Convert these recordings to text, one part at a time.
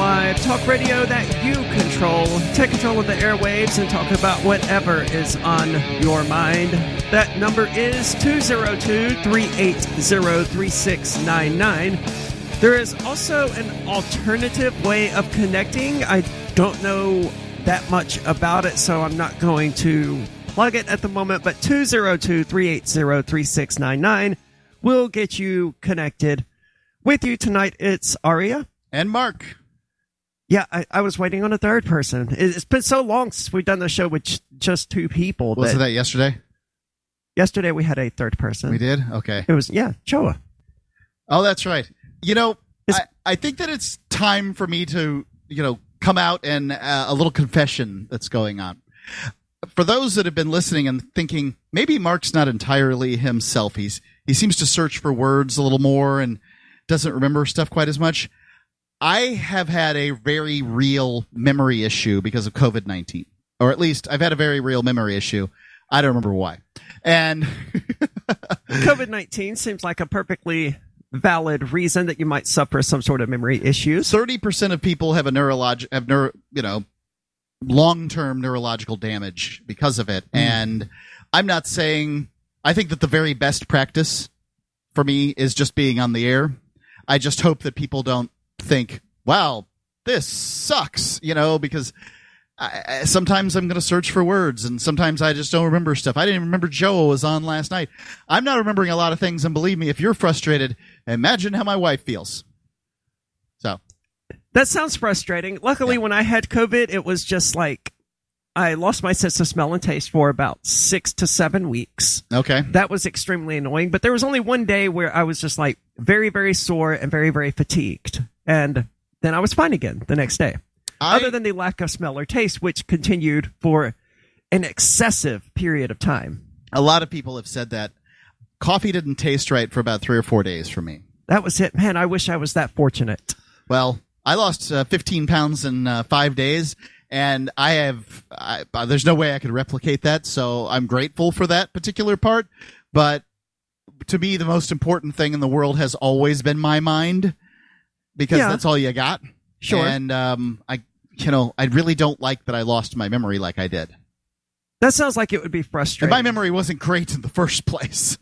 Live, talk radio that you control. Take control of the airwaves and talk about whatever is on your mind. That number is 202 380 3699. There is also an alternative way of connecting. I don't know that much about it, so I'm not going to plug it at the moment, but 202 380 3699 will get you connected. With you tonight, it's Aria. And Mark. Yeah, I, I was waiting on a third person. It- It's been so long since we've done the show with j- just two people. Was that it that yesterday? yesterday we had a third person. We did? Okay. It was yeah, Choa. Oh, that's right. You know, I, I think that it's time for me to, you know, come out and uh, a little confession that's going on. For those that have been listening and thinking maybe Mark's not entirely himself, he's he seems to search for words a little more and doesn't remember stuff quite as much. I have had a very real memory issue because of COVID nineteen, or at least I've had a very real memory issue. I don't remember why, and COVID nineteen seems like a perfectly valid reason that you might suffer some sort of memory issue. thirty percent of people have a neurolog have neuro, you know long term neurological damage because of it. Hmm. And I'm not saying I think that the very best practice for me is just being on the air. I just hope that people don't think, "Wow, this sucks," you know, because. I, I, sometimes I'm going to search for words, and sometimes I just don't remember stuff. I didn't remember Joe was on last night. I'm not remembering a lot of things, and believe me, if you're frustrated, imagine how my wife feels. So, That sounds frustrating. Luckily, when I had COVID, it was just like I lost my sense of smell and taste for about six to seven weeks. okay. That was extremely annoying. But there was only one day where I was just like very, very sore and very, very fatigued. And then I was fine again the next day. I- Other than the lack of smell or taste, which continued for an excessive period of time. A lot of people have said that coffee didn't taste right for about three or four days for me. That was it. Man, I wish I was that fortunate. Well, I lost uh, 15 pounds in uh, five days, and I have. I, uh, there's no way I could replicate that, so I'm grateful for that particular part. But to me, the most important thing in the world has always been my mind, because Yeah. that's all you got. Sure. And um, I, you know, I really don't like that I lost my memory like I did. That sounds like it would be And frustrating. my memory wasn't great in the first place.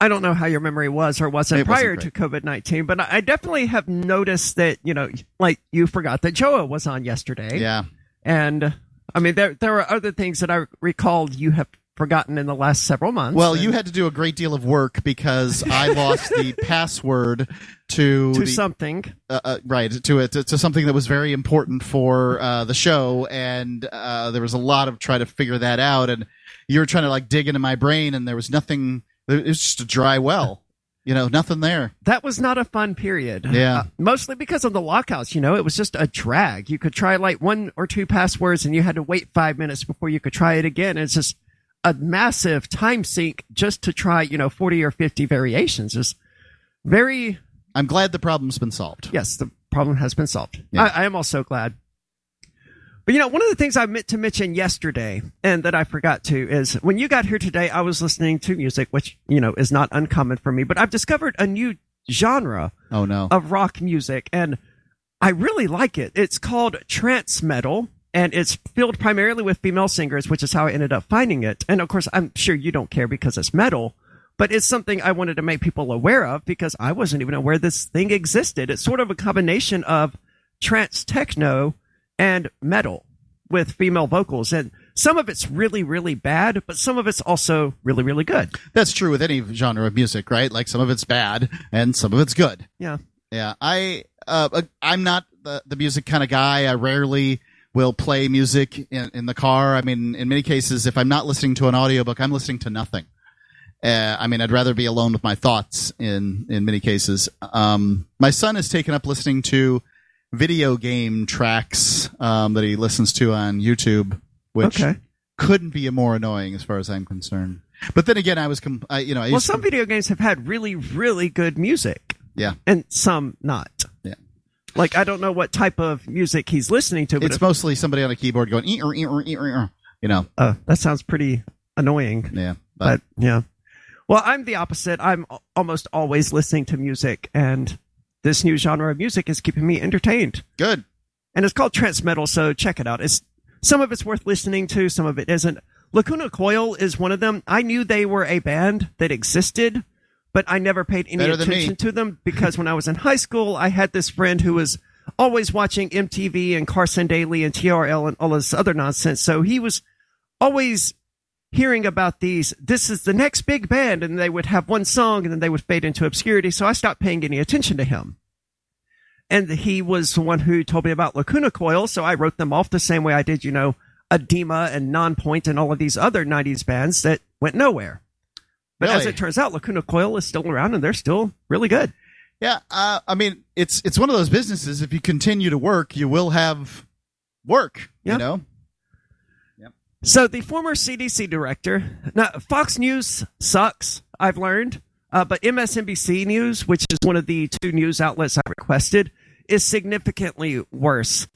I don't know how your memory was or wasn't It wasn't prior to COVID 19, but I definitely have noticed that, you know, like you forgot that Joa was on yesterday. Yeah. And I mean, there, there are other things that I recalled you have forgotten in the last several months. Well, And you had to do a great deal of work because I lost the password to, to the, something. uh, uh, right to it to, to something that was very important for uh, the show, and uh, there was a lot of trying to figure that out, and you were trying to like dig into my brain, and there was nothing. It was just a dry well, you know, nothing there. That was not a fun period. Yeah. Uh, mostly because of the lockouts, you know, it was just a drag. You could try like one or two passwords and you had to wait five minutes before you could try it again. It's just a massive time sink just to try, you know, 40 or 50 variations. is very, I'm glad the problem's been solved. yes, the problem has been solved. Yeah. I, I am also glad. But you know, one of the things I meant to mention yesterday and that I forgot to is when you got here today, I was listening to music, which, you know, is not uncommon for me, but I've discovered a new genre Oh no. of rock music, and I really like it. It's called trance metal, and it's filled primarily with female singers, which is how I ended up finding it. And of course, I'm sure you don't care because it's metal, but it's something I wanted to make people aware of because I wasn't even aware this thing existed. It's sort of a combination of trance techno and metal with female vocals, and some of it's really, really bad, but some of it's also really, really good. That's true with any genre of music, right? Like some of it's bad and some of it's good. Yeah. Yeah, I uh, I'm not the, the music kind of guy. I rarely will play music in, in the car. I mean, in many cases, if I'm not listening to an audiobook, I'm listening to nothing. Uh, I mean, I'd rather be alone with my thoughts in in many cases. Um, my son has taken up listening to video game tracks um, that he listens to on YouTube, which Okay. couldn't be more annoying as far as I'm concerned. But then again, I was, com- I, you know, I Well, used to- some video games have had really, really good music. yeah. and some not. Like I don't know what type of music he's listening to, but It's if- mostly somebody on a keyboard going, you know, uh, that sounds pretty annoying. yeah. But yeah. Well, I'm the opposite. I'm almost always listening to music, and this new genre of music is keeping me entertained. Good. And it's called trance metal, so check it out. It's some of it's worth listening to, some of it isn't. Lacuna Coil is one of them. I knew they were a band that existed, but I never paid any Better attention to them because when I was in high school, I had this friend who was always watching MTV and Carson Daly and TRL and all this other nonsense. So he was always hearing about these. This is the next big band, and they would have one song and then they would fade into obscurity. So I stopped paying any attention to him. And he was the one who told me about Lacuna Coil, so I wrote them off the same way I did, you know, Adema and Nonpoint and all of these other 90s bands that went nowhere. But as it turns out, Lacuna Coil is still around and they're still really good. Yeah, uh, I mean, it's it's one of those businesses. If you continue to work, you will have work. Yeah. You know, Yep. So the former CDC director, now Fox News sucks, I've learned, uh, but MSNBC News, which is one of the two news outlets I requested, is significantly worse.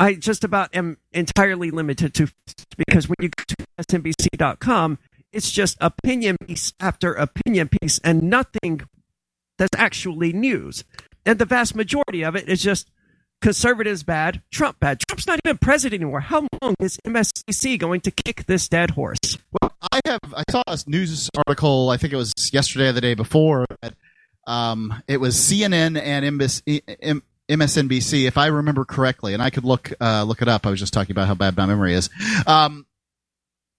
I just about am entirely limited to because when you go to MSNBC.com, it's just opinion piece after opinion piece and nothing that's actually news. And the vast majority of it is just conservatives bad, Trump bad. Trump's not even president anymore. How long is MSNBC going to kick this dead horse? well, I have I saw a news article. I think it was yesterday or the day before. That, um, it was CNN and MS, MSNBC, if I remember correctly, and I could look uh, look it up. I was just talking about how bad my memory is. Um,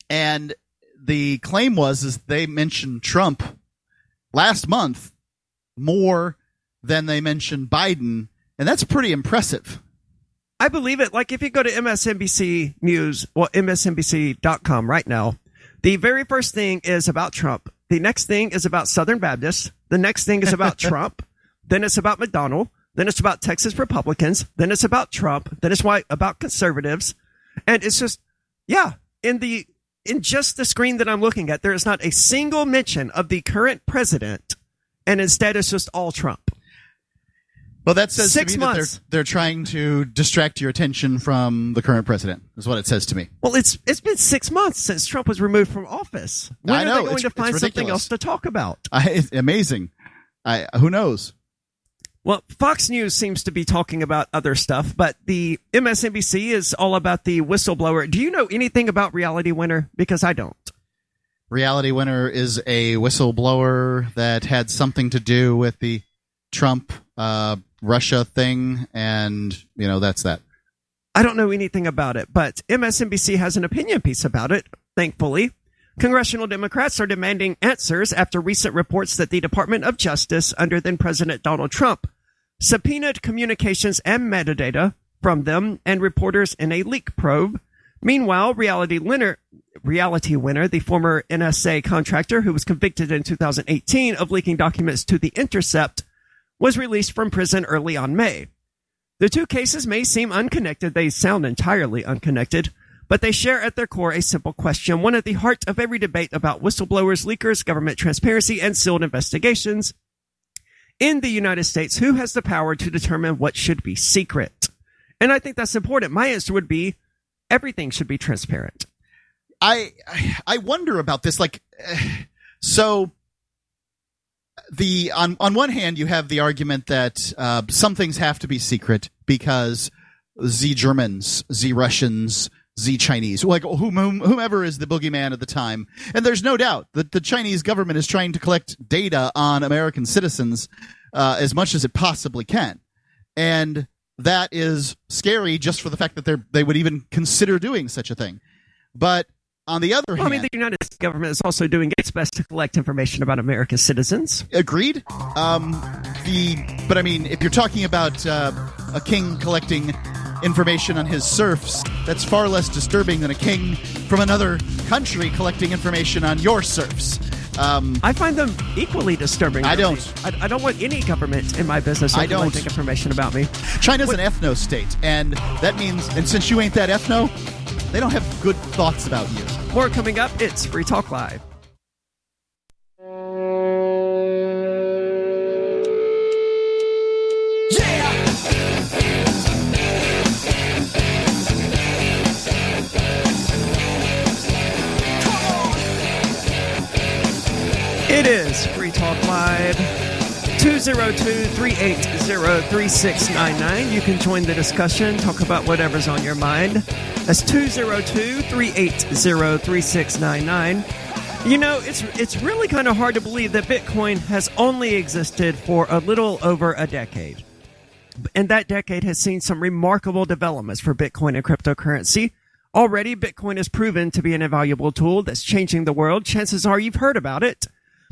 and the claim was is they mentioned Trump last month more than they mentioned Biden, and that's pretty impressive. I believe it. Like if you go to MSNBC News, well, MSNBC.com right now, the very first thing is about Trump. The next thing is about Southern Baptists. The next thing is about Trump. Then it's about McDonald. Then it's about Texas Republicans. Then it's about Trump. Then it's why about conservatives. And it's just, yeah, in the, in just the screen that I'm looking at, there is not a single mention of the current president. And instead it's just all Trump. Well, that says Six to me months. that they're they're trying to distract your attention from the current president. Is what it says to me. Well, it's it's been six months since Trump was removed from office. When I are know, they going it's- to it's find something ridiculous. else to talk about? I, it's amazing. I who knows? Well, Fox News seems to be talking about other stuff, but the MSNBC is all about the whistleblower. Do you know anything about Reality Winner? Because I don't. Reality Winner is a whistleblower that had something to do with the Trump uh, Russia thing, and you know that's that. I don't know anything about it, but MSNBC has an opinion piece about it, thankfully. Congressional Democrats are demanding answers after recent reports that the Department of Justice under then President Donald Trump subpoenaed communications and metadata from them and reporters in a leak probe. Meanwhile, Reality Winner, Reality Winner, the former NSA contractor who was convicted in 2018 of leaking documents to The Intercept, was released from prison early on May. The two cases may seem unconnected. They sound entirely unconnected, but they share at their core a simple question, one at the heart of every debate about whistleblowers, leakers, government transparency, and sealed investigations. In the United States, who has the power to determine what should be secret? And I think that's important. My answer would be everything should be transparent. I I wonder about this. Like, so the on on one hand, you have the argument that uh, some things have to be secret because the Germans, the Russians, the Chinese, like whom, whom, whomever is the boogeyman at the time, and there's no doubt that the Chinese government is trying to collect data on American citizens uh, as much as it possibly can, and that is scary just for the fact that they they would even consider doing such a thing. But on the other hand I mean, the United States government is also doing its best to collect information about American citizens. agreed. Um, the but I mean, if you're talking about uh, a king collecting information on his serfs, that's far less disturbing than a king from another country collecting information on your serfs. Um, I find them equally disturbing. I really. don't. I, I don't want any government in my business I don't. collecting information about me. China's an ethno state, and that means, and since you ain't that ethno, they don't have good thoughts about you. More coming up. It's Free Talk Live. Is Free Talk Live. 202-380-3699. You can join the discussion, talk about whatever's on your mind. That's 202-380-3699. You know, it's it's really kind of hard to believe that Bitcoin has only existed for a little over a decade. And that decade has seen some remarkable developments for Bitcoin and cryptocurrency. Already, Bitcoin has proven to be an invaluable tool that's changing the world. Chances are you've heard about it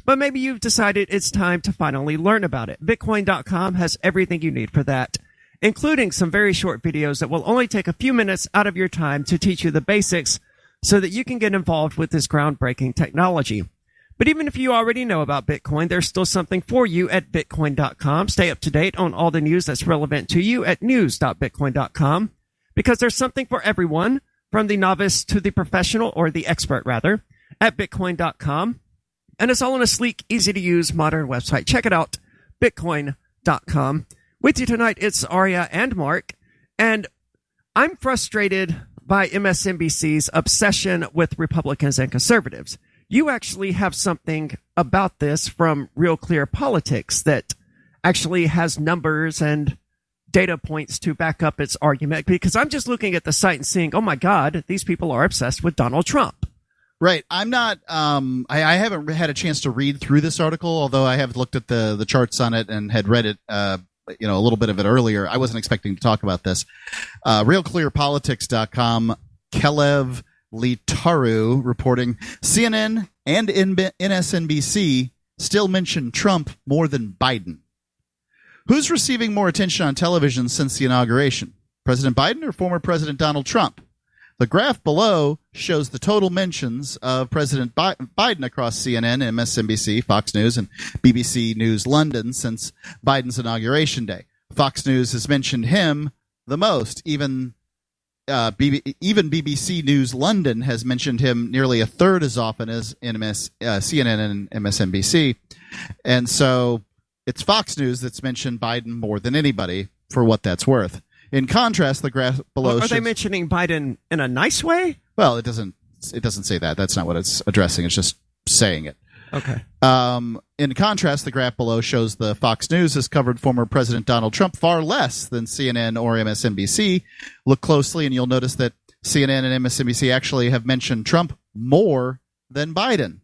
but maybe you've decided it's time to finally learn about it. Bitcoin.com has everything you need for that, including some very short videos that will only take a few minutes out of your time to teach you the basics so that you can get involved with this groundbreaking technology. But even if you already know about Bitcoin, there's still something for you at Bitcoin.com. Stay up to date on all the news that's relevant to you at news.bitcoin.com because there's something for everyone from the novice to the professional or the expert rather at Bitcoin.com. And it's all on a sleek, easy to use modern website. Check it out, bitcoin.com. With you tonight, it's Aria and Mark. And I'm frustrated by MSNBC's obsession with Republicans and conservatives. You actually have something about this from Real Clear Politics that actually has numbers and data points to back up its argument because I'm just looking at the site and seeing, oh my God, these people are obsessed with Donald Trump. Right. I'm not. Um, I, I, haven't had a chance to read through this article, although I have looked at the the charts on it and had read it. Uh, you know, a little bit of it earlier. I wasn't expecting to talk about this. Uh, RealClearPolitics.com. Kalev Leetaru reporting CNN and MSNBC still mention Trump more than Biden. Who's receiving more attention on television since the inauguration? President Biden or former President Donald Trump? The graph below shows the total mentions of President Biden across CNN, MSNBC, Fox News, and BBC News London since Biden's inauguration day. Fox News has mentioned him the most. Even uh, even BBC News London has mentioned him nearly a third as often as MS, uh, CNN and MSNBC. And so it's Fox News that's mentioned Biden more than anybody for what that's worth. In contrast, the graph below. Are they mentioning Biden in a nice way? Well, it doesn't. It doesn't say that. That's not what it's addressing. It's just saying it. Okay. Um, in contrast, the graph below shows the Fox News has covered former President Donald Trump far less than CNN or MSNBC. Look closely, and you'll notice that CNN and MSNBC actually have mentioned Trump more than Biden.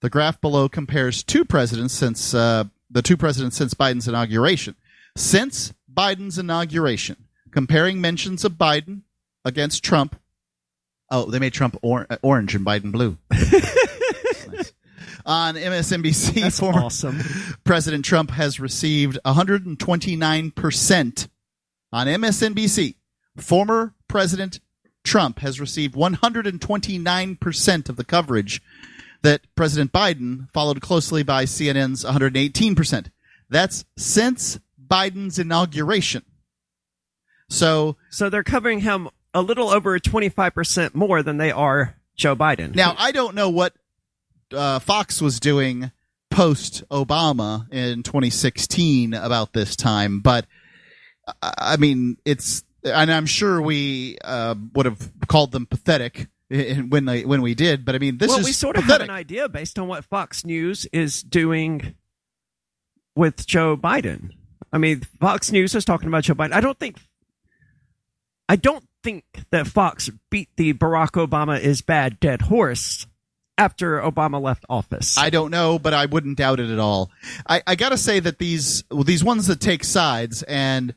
The graph below compares two presidents since uh, the two presidents since Biden's inauguration. Since Biden's inauguration, comparing mentions of Biden against Trump. Oh, they made Trump or- uh, orange and Biden blue. nice. On MSNBC, That's former awesome. President Trump has received 129% on MSNBC. Former President Trump has received 129% of the coverage that President Biden followed closely by CNN's 118%. That's since Biden's inauguration. So, so they're covering him a little over 25% more than they are Joe Biden. Now, I don't know what uh, Fox was doing post Obama in 2016 about this time, but I mean, it's, and I'm sure we uh, would have called them pathetic when they when we did, but I mean, this well, is we sort of pathetic. have an idea based on what Fox News is doing with Joe Biden. I mean, Fox News is talking about Joe Biden. I don't think I don't think that Fox beat the Barack Obama is bad dead horse after Obama left office. I don't know, but I wouldn't doubt it at all. I, I got to say that these these ones that take sides, and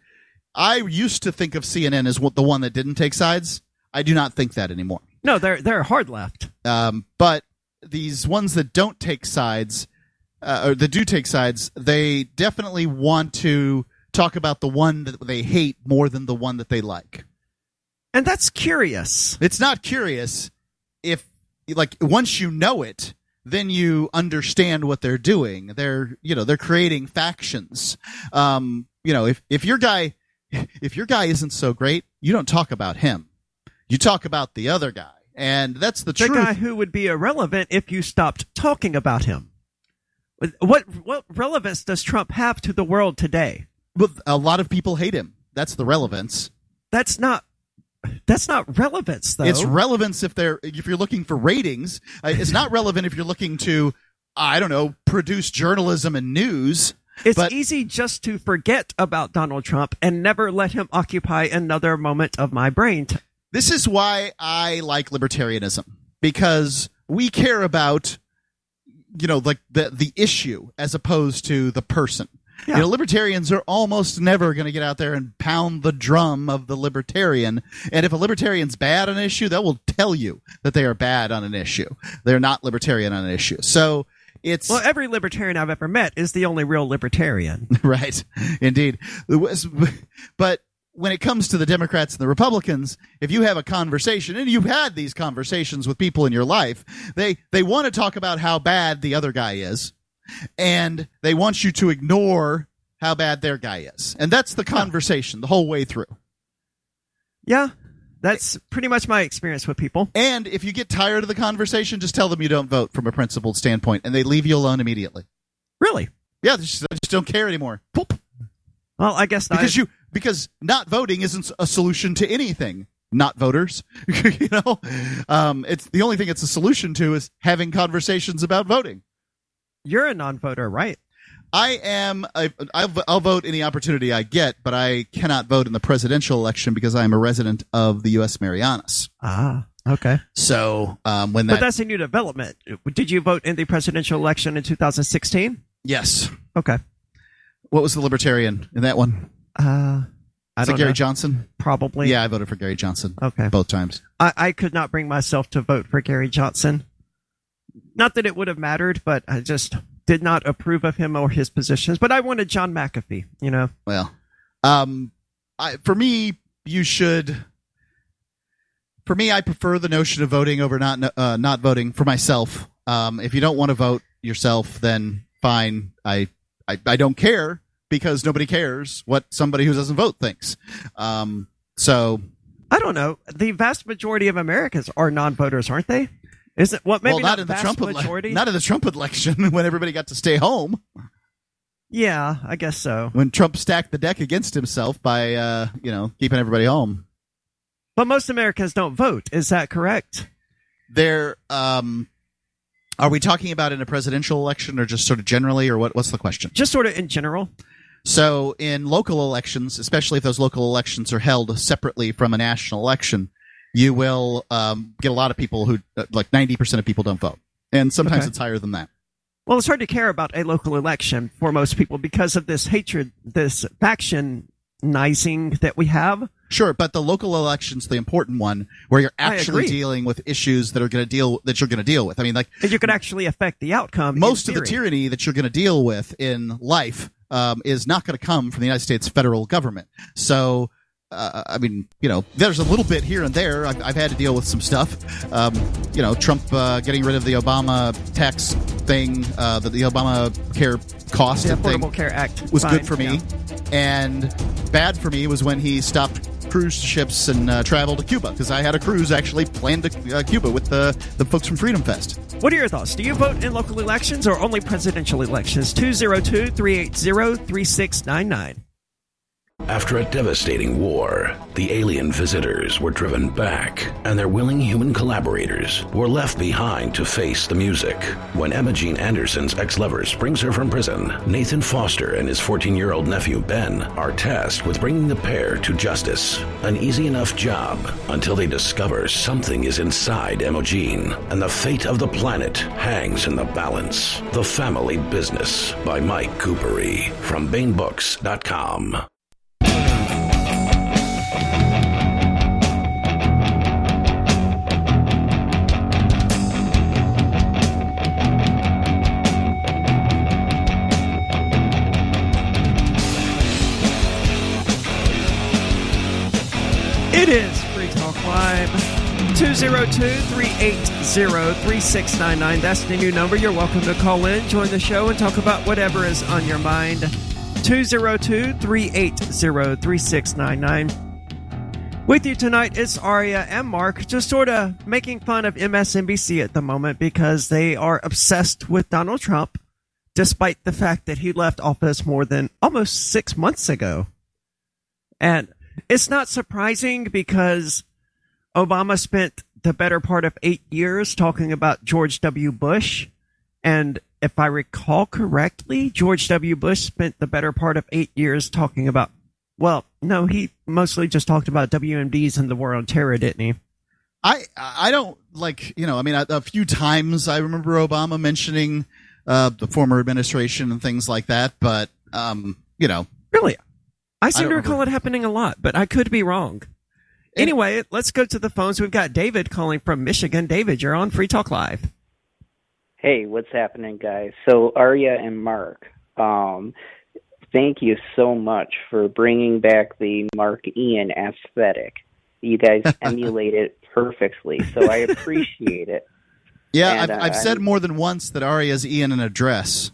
I used to think of CNN as the one that didn't take sides. I do not think that anymore. No, they're they're hard left. Um, but these ones that don't take sides, uh, or that do take sides, they definitely want to talk about the one that they hate more than the one that they like. And that's curious. It's not curious if, like, once you know it, then you understand what they're doing. They're, you know, they're creating factions. Um, you know, if, if your guy, if your guy isn't so great, you don't talk about him. You talk about the other guy. And that's the, the truth. guy who would be irrelevant if you stopped talking about him. What what relevance does Trump have to the world today? Well, a lot of people hate him. That's the relevance. That's not that's not relevance though. It's relevance if they're if you're looking for ratings. Uh, it's not relevant if you're looking to I don't know produce journalism and news. It's But- easy just to forget about Donald Trump and never let him occupy another moment of my brain. T- This is why I like libertarianism because we care about, you know, like the the issue as opposed to the person. Yeah. You know, libertarians are almost never going to get out there and pound the drum of the libertarian. And if a libertarian's bad on an issue, they will tell you that they are bad on an issue. They're not libertarian on an issue. So it's well, every libertarian I've ever met is the only real libertarian. right indeed but when it comes to the democrats and the republicans if you have a conversation and you've had these conversations with people in your life they they want to talk about how bad the other guy is and they want you to ignore how bad their guy is. And that's the conversation the whole way through. Yeah, that's pretty much my experience with people. and if you get tired of the conversation just tell them you don't vote from a principled standpoint and they leave you alone immediately. Really? yeah they just, they just don't care anymore. Poop. Well, I guess not. because you because not voting isn't a solution to anything. Not voters. You know? Um it's the only thing it's a solution to is having conversations about voting you're a non-voter, right? i am I, I'll, I'll vote any opportunity i get but i cannot vote in the presidential election because i'm a resident of the us marianas Ah, okay. so um when But that's a new development. Did you vote in the presidential election in 2016? yes Okay. what was the libertarian in that one Uh, I is it don't gary know. johnson Probably. yeah i voted for gary johnson Okay. both times I, I could not bring myself to vote for Gary Johnson. Not that it would have mattered, but I just did not approve of him or his positions. But I wanted John McAfee, you know. Well, um, I, for me, you should. For me, I prefer the notion of voting over not uh, not voting for myself. Um, if you don't want to vote yourself, then fine. I, I I don't care because nobody cares what somebody who doesn't vote thinks. Um, so I don't know. The vast majority of Americans are non-voters, aren't they? Is it what? Maybe well, not, in the Trump ele- not in the Trump election when everybody got to stay home. yeah, I guess so. When Trump stacked the deck against himself by uh, you know keeping everybody home. But most Americans don't vote. Is that correct? there um are we talking about in a presidential election or just sort of generally or what what's the question Just sort of in general. so in local elections especially if those local elections are held separately from a national election you will um, get a lot of people who uh, like 90% of people don't vote and sometimes Okay. it's higher than that Well, it's hard to care about a local election for most people because of this hatred, this factionizing that we have. sure but the local election's the important one where you're actually dealing with issues that are going to deal that you're going to deal with i mean like And you can actually affect the outcome. most of the tyranny that you're going to deal with in life um, is not going to come from the United States federal government. So, uh, I mean, you know, there's a little bit here and there. I've, I've had to deal with some stuff. Um, you know, Trump uh, getting rid of the Obama tax thing, uh, the, the Obama care cost The Affordable Care Act was Fine, good for me. yeah. And bad for me was when he stopped cruise ships and uh, travel to Cuba because I had a cruise actually planned to uh, Cuba with the, the folks from Freedom Fest. What are your thoughts? Do you vote in local elections or only presidential elections? 202 380 3699. After a devastating war, the alien visitors were driven back, and their willing human collaborators were left behind to face the music. When Emma Jean Anderson's ex lover springs her from prison, Nathan Foster and his 14 year old nephew Ben are tasked with bringing the pair to justice. An easy enough job until they discover something is inside Emma Jean, and the fate of the planet hangs in the balance. The Family Business by Mike Kupari from BaenBooks.com. 202-380-3699. That's the new number. You're welcome to call in, join the show, and talk about whatever is on your mind. 202-380-3699. With you tonight is Aria and Mark, just sort of making fun of MSNBC at the moment because they are obsessed with Donald Trump, despite the fact that he left office more than almost six months ago. And it's not surprising because Obama spent the better part of eight years talking about George W. Bush. And if I recall correctly, George W. Bush spent the better part of eight years talking about. Well, no, he mostly just talked about WMDs and the war on terror, didn't he? I I don't like you know I mean a, a few times I remember Obama mentioning uh, the former administration and things like that, but um, you know Really? I seem don't to recall remember. it happening a lot, but I could be wrong. Anyway, let's go to the phones. We've got David calling from Michigan. David, you're on Free Talk Live. Hey, what's happening, guys? So Aria and Mark, um, thank you so much for bringing back the Mark Ian aesthetic. You guys emulate it perfectly, so I appreciate it. yeah And, I've, uh, I've said more than once that Aria's Ian in a dress.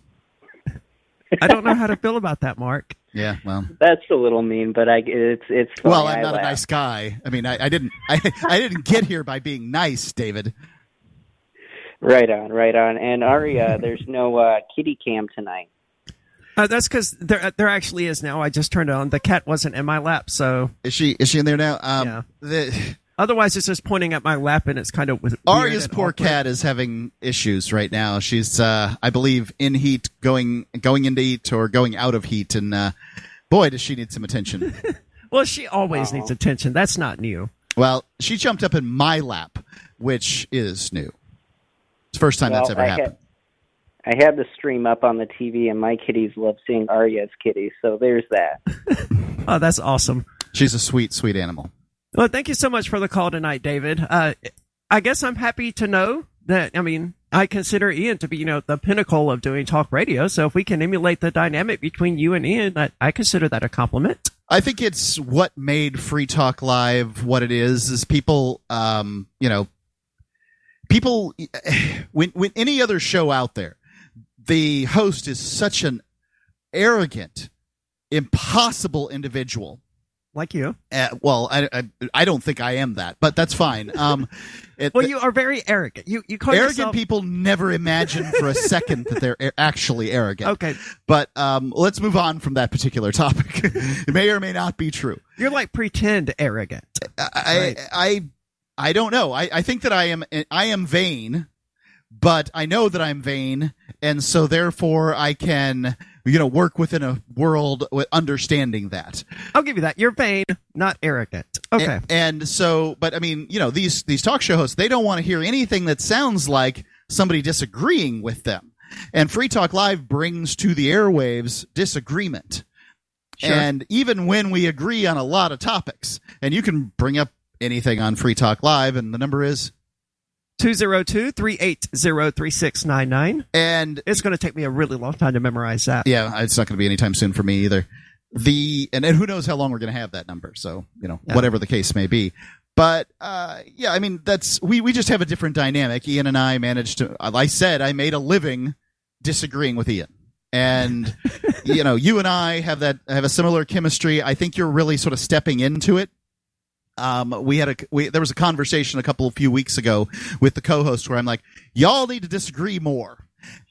I don't know how to feel about that, Mark. Yeah, well, That's a little mean, but I it's it's funny. well, I'm not a nice guy. I mean, I, I didn't I, I didn't get here by being nice, David. Right on, right on. And Aria, there's no uh, kitty cam tonight. Uh, that's because there there actually is now. I just turned it on. The cat wasn't in my lap, so Is she is she in there now? Um, Yeah. the, otherwise it's just pointing at my lap, and it's kind of weird Aria's poor awkward. cat is having issues right now. She's, uh, I believe, in heat, going going into heat or going out of heat, and uh, boy, does she need some attention. Well, she always needs attention. That's not new. well, she jumped up in my lap, which is new. It's the first time well, that's ever I happened. Had, I had the stream up on the TV, and my kitties love seeing Aria's kitties. So there's that. Oh, that's awesome. She's a sweet, sweet animal. Well, thank you so much for the call tonight, David. Uh, I guess I'm happy to know that. I mean, I consider Ian to be, you know, the pinnacle of doing talk radio. So if we can emulate the dynamic between you and Ian, I, I consider that a compliment. I think it's what made Free Talk Live what it is. Is people, um, you know, people when when any other show out there, the host is such an arrogant, impossible individual. Like you. Uh, well, I, I I don't think I am that, but that's fine. Um, it, Well, you are very arrogant. You you call arrogant yourself, people never imagine for a second that they're a- actually arrogant. Okay, But um, let's move on from that particular topic. it may or may not be true. you're like pretend arrogant. I, Right. I, I don't know. I, I think that I am, I am vain, but I know that I'm vain, and so therefore I can, you know, work within a world with understanding that. I'll give you that. You're vain, not arrogant. Okay. And, and so, but I mean, you know, these these talk show hosts, they don't want to hear anything that sounds like somebody disagreeing with them. And Free Talk Live brings to the airwaves disagreement. Sure. And even when we agree on a lot of topics, and you can bring up anything on Free Talk Live, and the number is 202-380-3699. and It's going to take me a really long time to memorize that. yeah, it's not going to be anytime soon for me either. The and, and who knows how long we're going to have that number. So you know, Yeah. whatever the case may be. But uh, yeah, I mean, that's we we just have a different dynamic. Ian and I managed to. I said, I made a living disagreeing with Ian. And you know, you and I have that have a similar chemistry. I think you're really sort of stepping into it. Um, we had a we, there was a conversation a couple of few weeks ago with the co-host where I'm like, y'all need to disagree more,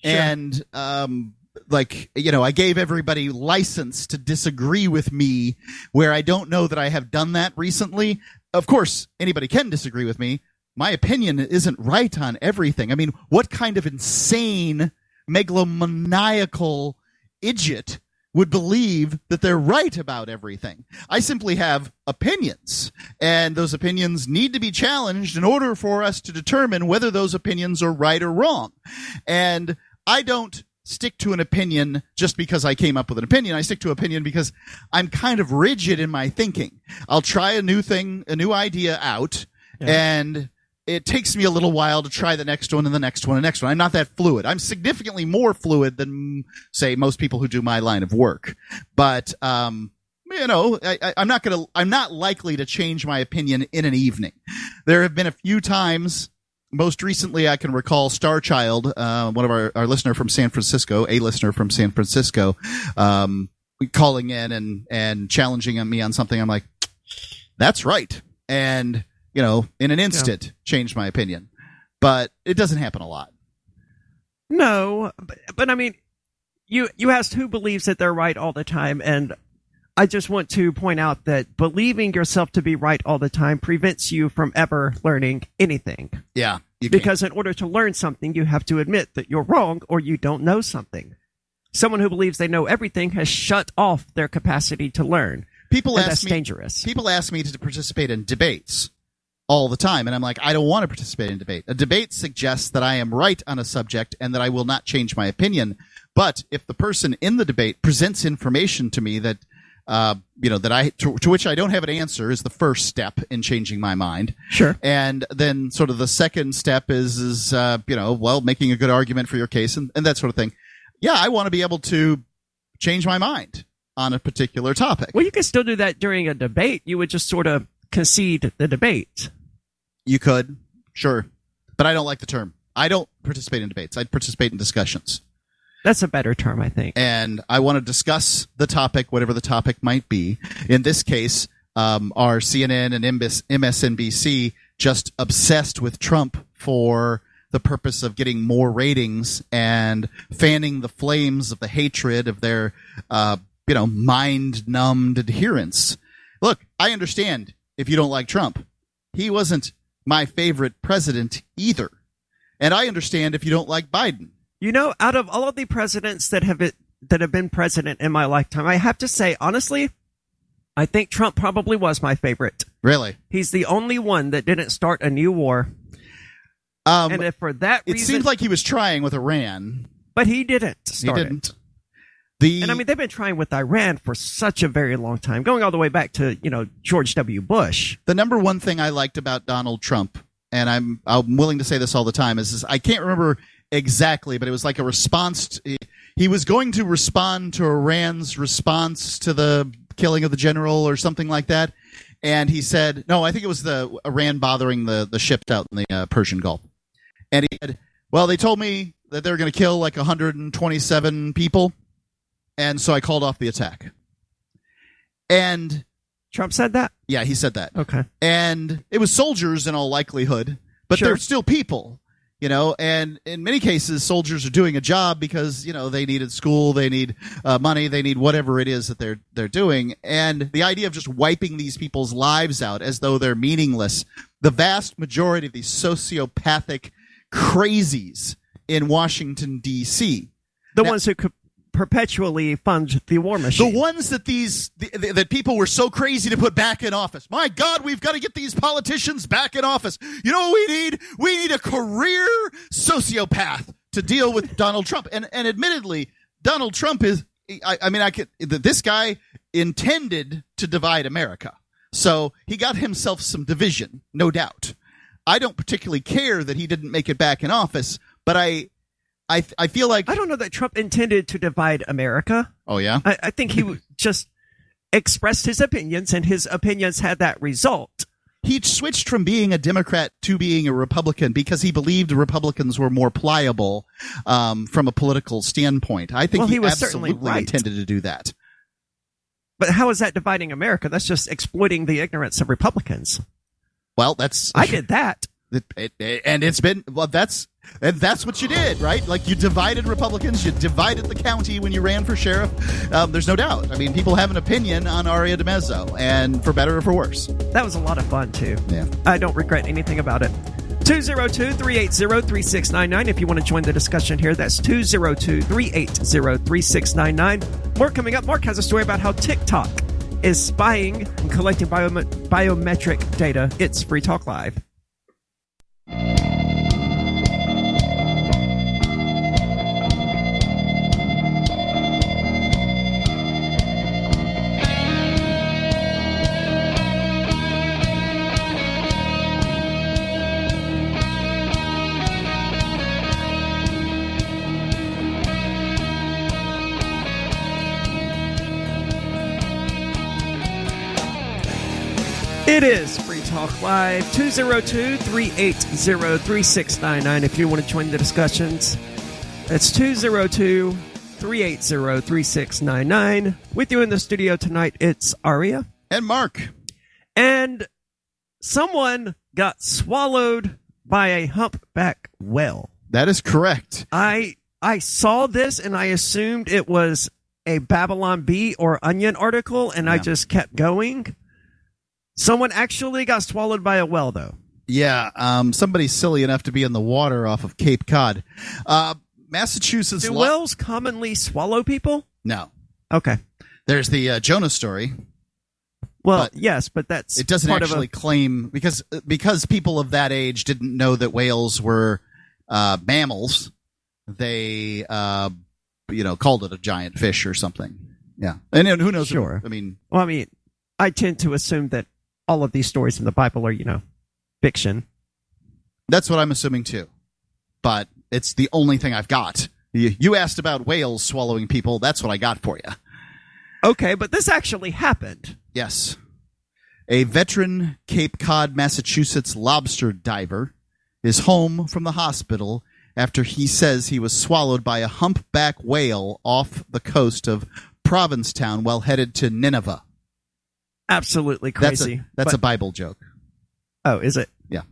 and um, like you know, I gave everybody license to disagree with me where I don't know that I have done that recently. Of course, anybody can disagree with me. My opinion isn't right on everything. I mean, what kind of insane megalomaniacal idiot would believe that they're right about everything. I simply have opinions, and those opinions need to be challenged in order for us to determine whether those opinions are right or wrong. And I don't stick to an opinion just because I came up with an opinion. I stick to opinion because I'm kind of rigid in my thinking. I'll try a new thing, a new idea out, and it takes me a little while to try the next one and the next one and the next one. I'm not that fluid. I'm significantly more fluid than, say, most people who do my line of work. But, um, you know, I, I'm not gonna, I'm not likely to change my opinion in an evening. There have been a few times, most recently I can recall Starchild, uh, one of our, our listener from San Francisco, a listener from San Francisco, um, calling in and, and challenging me on something. I'm like, that's right. And, you know, in an instant, changed my opinion. But it doesn't happen a lot. No, but, but I mean, you you asked who believes that they're right all the time, and I just want to point out that believing yourself to be right all the time prevents you from ever learning anything. Yeah. Because in order to learn something, you have to admit that you're wrong or you don't know something. Someone who believes they know everything has shut off their capacity to learn. people And ask that's me dangerous. people ask me to participate in debates all the time and i'm like i don't want to participate in debate a debate suggests that i am right on a subject and that i will not change my opinion but if the person in the debate presents information to me that uh, you know that i to, to which i don't have an answer is the first step in changing my mind Sure. and then sort of the second step is is uh, you know well making a good argument for your case and, and that sort of thing yeah i want to be able to change my mind on a particular topic Well, you can still do that during a debate. You would just sort of concede the debate. You could, sure, but I don't like the term. I don't participate in debates. I participate in discussions, That's a better term, I think. and I want to discuss the topic, whatever the topic might be. In this case, um, are CNN and MSNBC just obsessed with Trump for the purpose of getting more ratings and fanning the flames of the hatred of their, uh, you know, mind-numbed adherents? Look, I understand if you don't like Trump. He wasn't my favorite president either. And I understand if you don't like Biden. You know, out of all of the presidents that have it, that have been president in my lifetime, I have to say, honestly, I think Trump probably was my favorite. Really. He's the only one that didn't start a new war, Um, and if for that it reason, seemed like he was trying with Iran. but he didn't He start it. The And I mean, they've been trying with Iran for such a very long time, going all the way back to you know George W. Bush. the number one thing I liked about Donald Trump, and I'm I'm willing to say this all the time, is, is I can't remember exactly, but it was like a response. To, he was going to respond to Iran's response to the killing of the general or something like that, and he said, no, I think it was the Iran bothering the the ships out in the uh, Persian Gulf, and he said, well, they told me that they were going to kill like 127 people, and so I called off the attack. And Trump said that. yeah, he said that Okay. and it was soldiers in all likelihood, but Sure. they're still people, you know. And in many cases, soldiers are doing a job because you know they needed school, they need uh, money, they need whatever it is that they're they're doing. And the idea of just wiping these people's lives out as though they're meaningless, the vast majority of these sociopathic crazies in Washington D.C. The Now- ones who could perpetually fund the war machine. The ones that these th- th- that people were so crazy to put back in office. My God, we've got to get these politicians back in office. You know what we need? We need a career sociopath to deal with Donald Trump. And and admittedly, Donald Trump is. I, I mean, I could. This guy intended to divide America, so he got himself some division, no doubt. I don't particularly care that he didn't make it back in office, but I. I, I feel like I don't know that Trump intended to divide America. oh yeah I, I think he just expressed his opinions, and his opinions had that result. he switched from being a Democrat to being a Republican because he believed Republicans were more pliable um, from a political standpoint. I think Well, he, he was certainly absolutely right. intended to do that. But how is that dividing America? That's just exploiting the ignorance of Republicans. Well, that's I did that. It, it- and it's been well. That's and that's what you did, right? Like you divided Republicans, you divided the county when you ran for sheriff. Um, there's no doubt. I mean, people have an opinion on Aria DiMezzo, and for better or for worse. That was a lot of fun too. Yeah. I don't regret anything about it. 202-380-3699 if you want to join the discussion here. That's 202-380-3699. More coming up. Mark has a story about how TikTok is spying and collecting biome- biometric data. It's Free Talk Live. It is Free Talk Live, 202 380 3699. If you want to join the discussions, that's 202 380 3699. With you in the studio tonight, it's Aria. And Mark, And someone got swallowed by a humpback whale. that is correct. I I saw this and I assumed it was a Babylon Bee or Onion article, and I just kept going. Someone actually got swallowed by a whale, though. Yeah, um, somebody silly enough to be in the water off of Cape Cod. Uh, Massachusetts. Do lo- whales commonly swallow people? no. Okay. There's the uh, Jonah story. Well, But yes, but that's It doesn't actually Of claim because because people of that age didn't know that whales were uh, mammals. They uh, you know called it a giant fish or something. Yeah, and, then who knows? Sure. I mean. Well, I mean, I tend to assume that all of these stories in the Bible are, you know, fiction. that's what I'm assuming too. But it's the only thing I've got. You, asked about whales swallowing people. That's what I got for you. Okay, but this actually happened. Yes. A veteran Cape Cod, Massachusetts lobster diver is home from the hospital after he says he was swallowed by a humpback whale off the coast of Provincetown while headed to Nineveh. Absolutely That's crazy. a, that's a Bible joke. oh, is it? Yeah.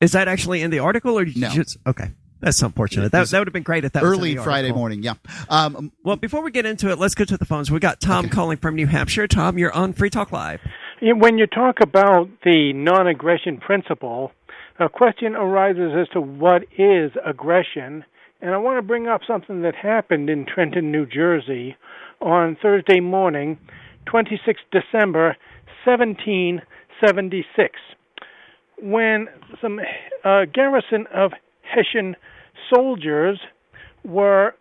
Is that actually in the article, or did you No. just okay? That's unfortunate. It That, that would have been great if that was Early Friday morning, yeah. Um, Well, before we get into it, let's go to the phones. We got Tom Okay. calling from New Hampshire. Tom, you're on Free Talk Live. When you talk about the non aggression principle, a question arises as to what is aggression. And I want to bring up something that happened in Trenton, New Jersey on Thursday morning, 26 December 1776, when some uh, garrison of Hessian soldiers were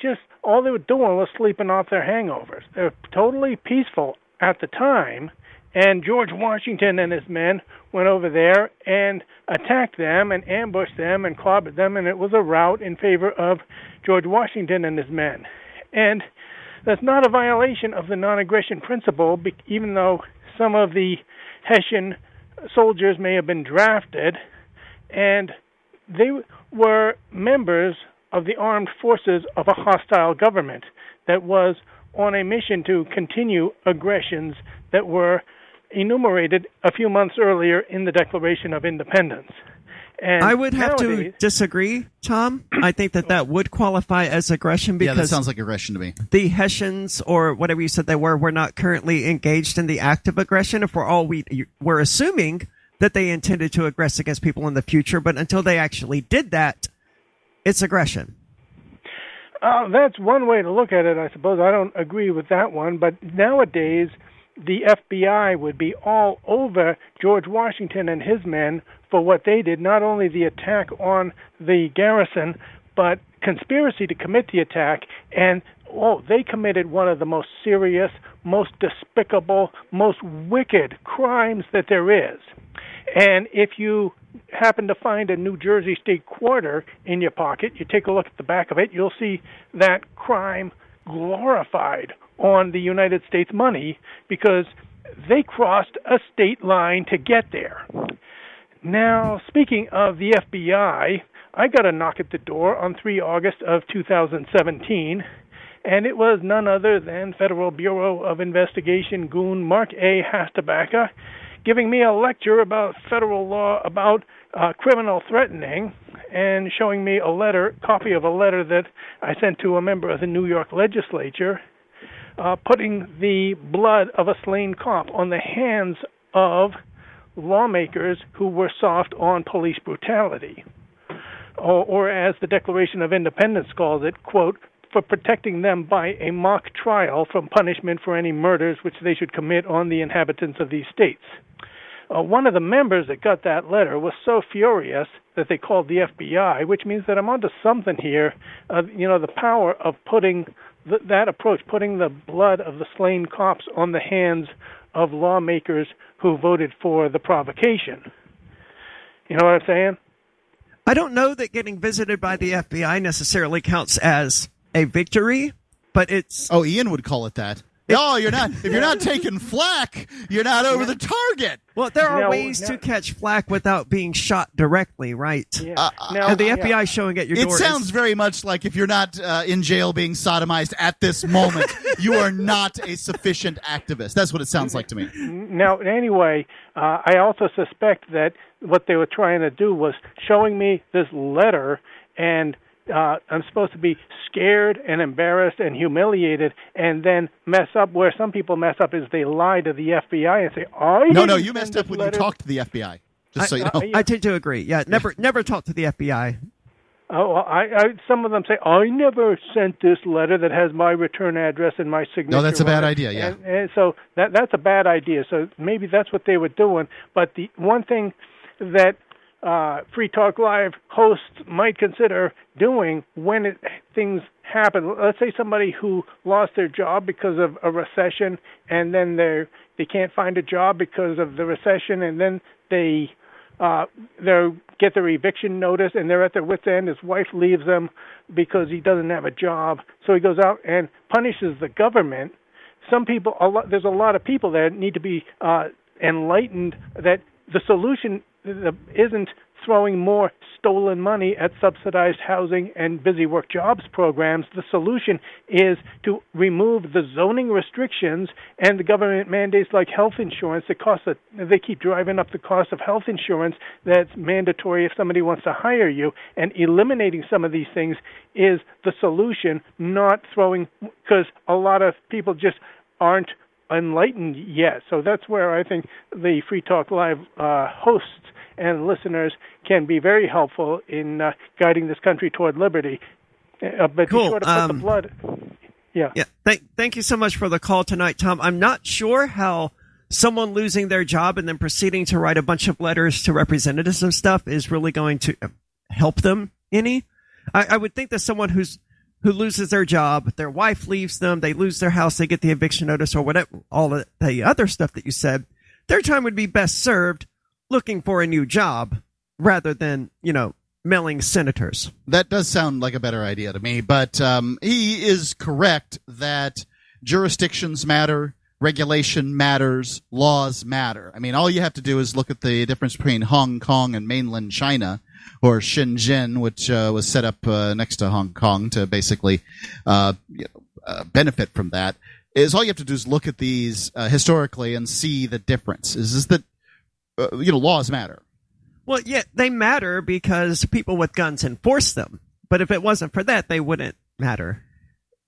just all they were doing was sleeping off their hangovers. They were totally peaceful at the time, and George Washington and his men went over there and attacked them and ambushed them and clobbered them, and it was a rout in favor of George Washington and his men. And that's not a violation of the non-aggression principle, even though some of the Hessian soldiers may have been drafted, and they were members of the armed forces of a hostile government that was on a mission to continue aggressions that were enumerated a few months earlier in the Declaration of Independence. And I would have nowadays, to disagree, Tom. I think that that would qualify as aggression yeah, that sounds like aggression to me. the Hessians or whatever you said they were were not currently engaged in the act of aggression. If we're all we we're assuming that they intended to aggress against people in the future, but until they actually did that, it's aggression. Uh, that's one way to look at it, I suppose. I don't agree with that one, but nowadays the FBI would be all over George Washington and his men for what they did, not only the attack on the garrison, but conspiracy to commit the attack and oh, they committed one of the most serious, most despicable, most wicked crimes that there is. And if you happen to find a New Jersey state quarter in your pocket, you take a look at the back of it, you'll see that crime glorified on the United States money because they crossed a state line to get there. Now, speaking of the FBI, I got a knock at the door on 3 August of 2017, and it was none other than Federal Bureau of Investigation goon Mark A. Hastabaka giving me a lecture about federal law about uh, criminal threatening and showing me a letter, copy of a letter that I sent to a member of the New York legislature, uh, putting the blood of a slain cop on the hands of lawmakers who were soft on police brutality. Or, or as the Declaration of Independence calls it, quote, for protecting them by a mock trial from punishment for any murders which they should commit on the inhabitants of these states. Uh, one of the members that got that letter was so furious that they called the FBI, which means that I'm onto something here. Uh, you know, the power of putting th- that approach, putting the blood of the slain cops on the hands of lawmakers who voted for the provocation. You know what I'm saying? I don't know that getting visited by the FBI necessarily counts as a victory, but it's Oh, Ian would call it that. No, you're not. If you're not taking flack, you're not over the target. well, there are Now- ways now- to catch flack without being shot directly, right? Yeah. Uh, now, And the yeah. FBI showing at your It door. is- sounds very much like if you're not uh, in jail being sodomized at this moment, you are not a sufficient activist. That's what it sounds like to me. Now, anyway, uh, I also suspect that what they were trying to do was showing me this letter and uh, I'm supposed to be scared and embarrassed and humiliated, and then mess up. Where some people mess up is they lie to the FBI and say, "I No, no, you messed up when letter." you talked to the FBI. Just so you know. I- I tend to agree. Yeah, never never talk to the FBI. Oh, I, I some of them say I never sent this letter that has my return address and my signature. No, that's a bad it." idea, yeah. and, and so that that's a bad idea. So maybe that's what they were doing. But the one thing that uh, Free Talk Live hosts might consider doing when it, things happen. Let's say somebody who lost their job because of a recession, and then they they can't find a job because of the recession, and then they uh, they get their eviction notice and they're at their wits' end. His wife leaves them because he doesn't have a job, so he goes out and punishes the government. Some people, a lot, there's a lot of people that need to be uh, enlightened that the solution isn't throwing more stolen money at subsidized housing and busy work jobs programs. The solution is to remove the zoning restrictions and the government mandates like health insurance. The cost of, they keep driving up the cost of health insurance that's mandatory if somebody wants to hire you. And eliminating some of these things is the solution, not throwing because a lot of people just aren't enlightened yet. So that's where I think the Free Talk Live uh, hosts and listeners can be very helpful in uh, guiding this country toward liberty. Uh, but Cool. be sure to put Um, the blood. Yeah. Yeah. Thank thank you so much for the call tonight, Tom. I'm not sure how someone losing their job and then proceeding to write a bunch of letters to representatives and stuff is really going to help them any. I, I would think that someone who's who loses their job, their wife leaves them, they lose their house, they get the eviction notice or whatever, all the, the other stuff that you said, their time would be best served looking for a new job rather than, you know, mailing senators. That does sound like a better idea to me, but um, he is correct that jurisdictions matter, regulation matters, laws matter. I mean, all you have to do is look at the difference between Hong Kong and mainland China, or Shenzhen, which uh, was set up uh, next to Hong Kong to basically uh, you know, uh, benefit from that. Is all you have to do is look at these uh, historically and see the difference. Is, is that uh, you know laws matter. Well, yeah, they matter because people with guns enforce them. But if it wasn't for that, they wouldn't matter.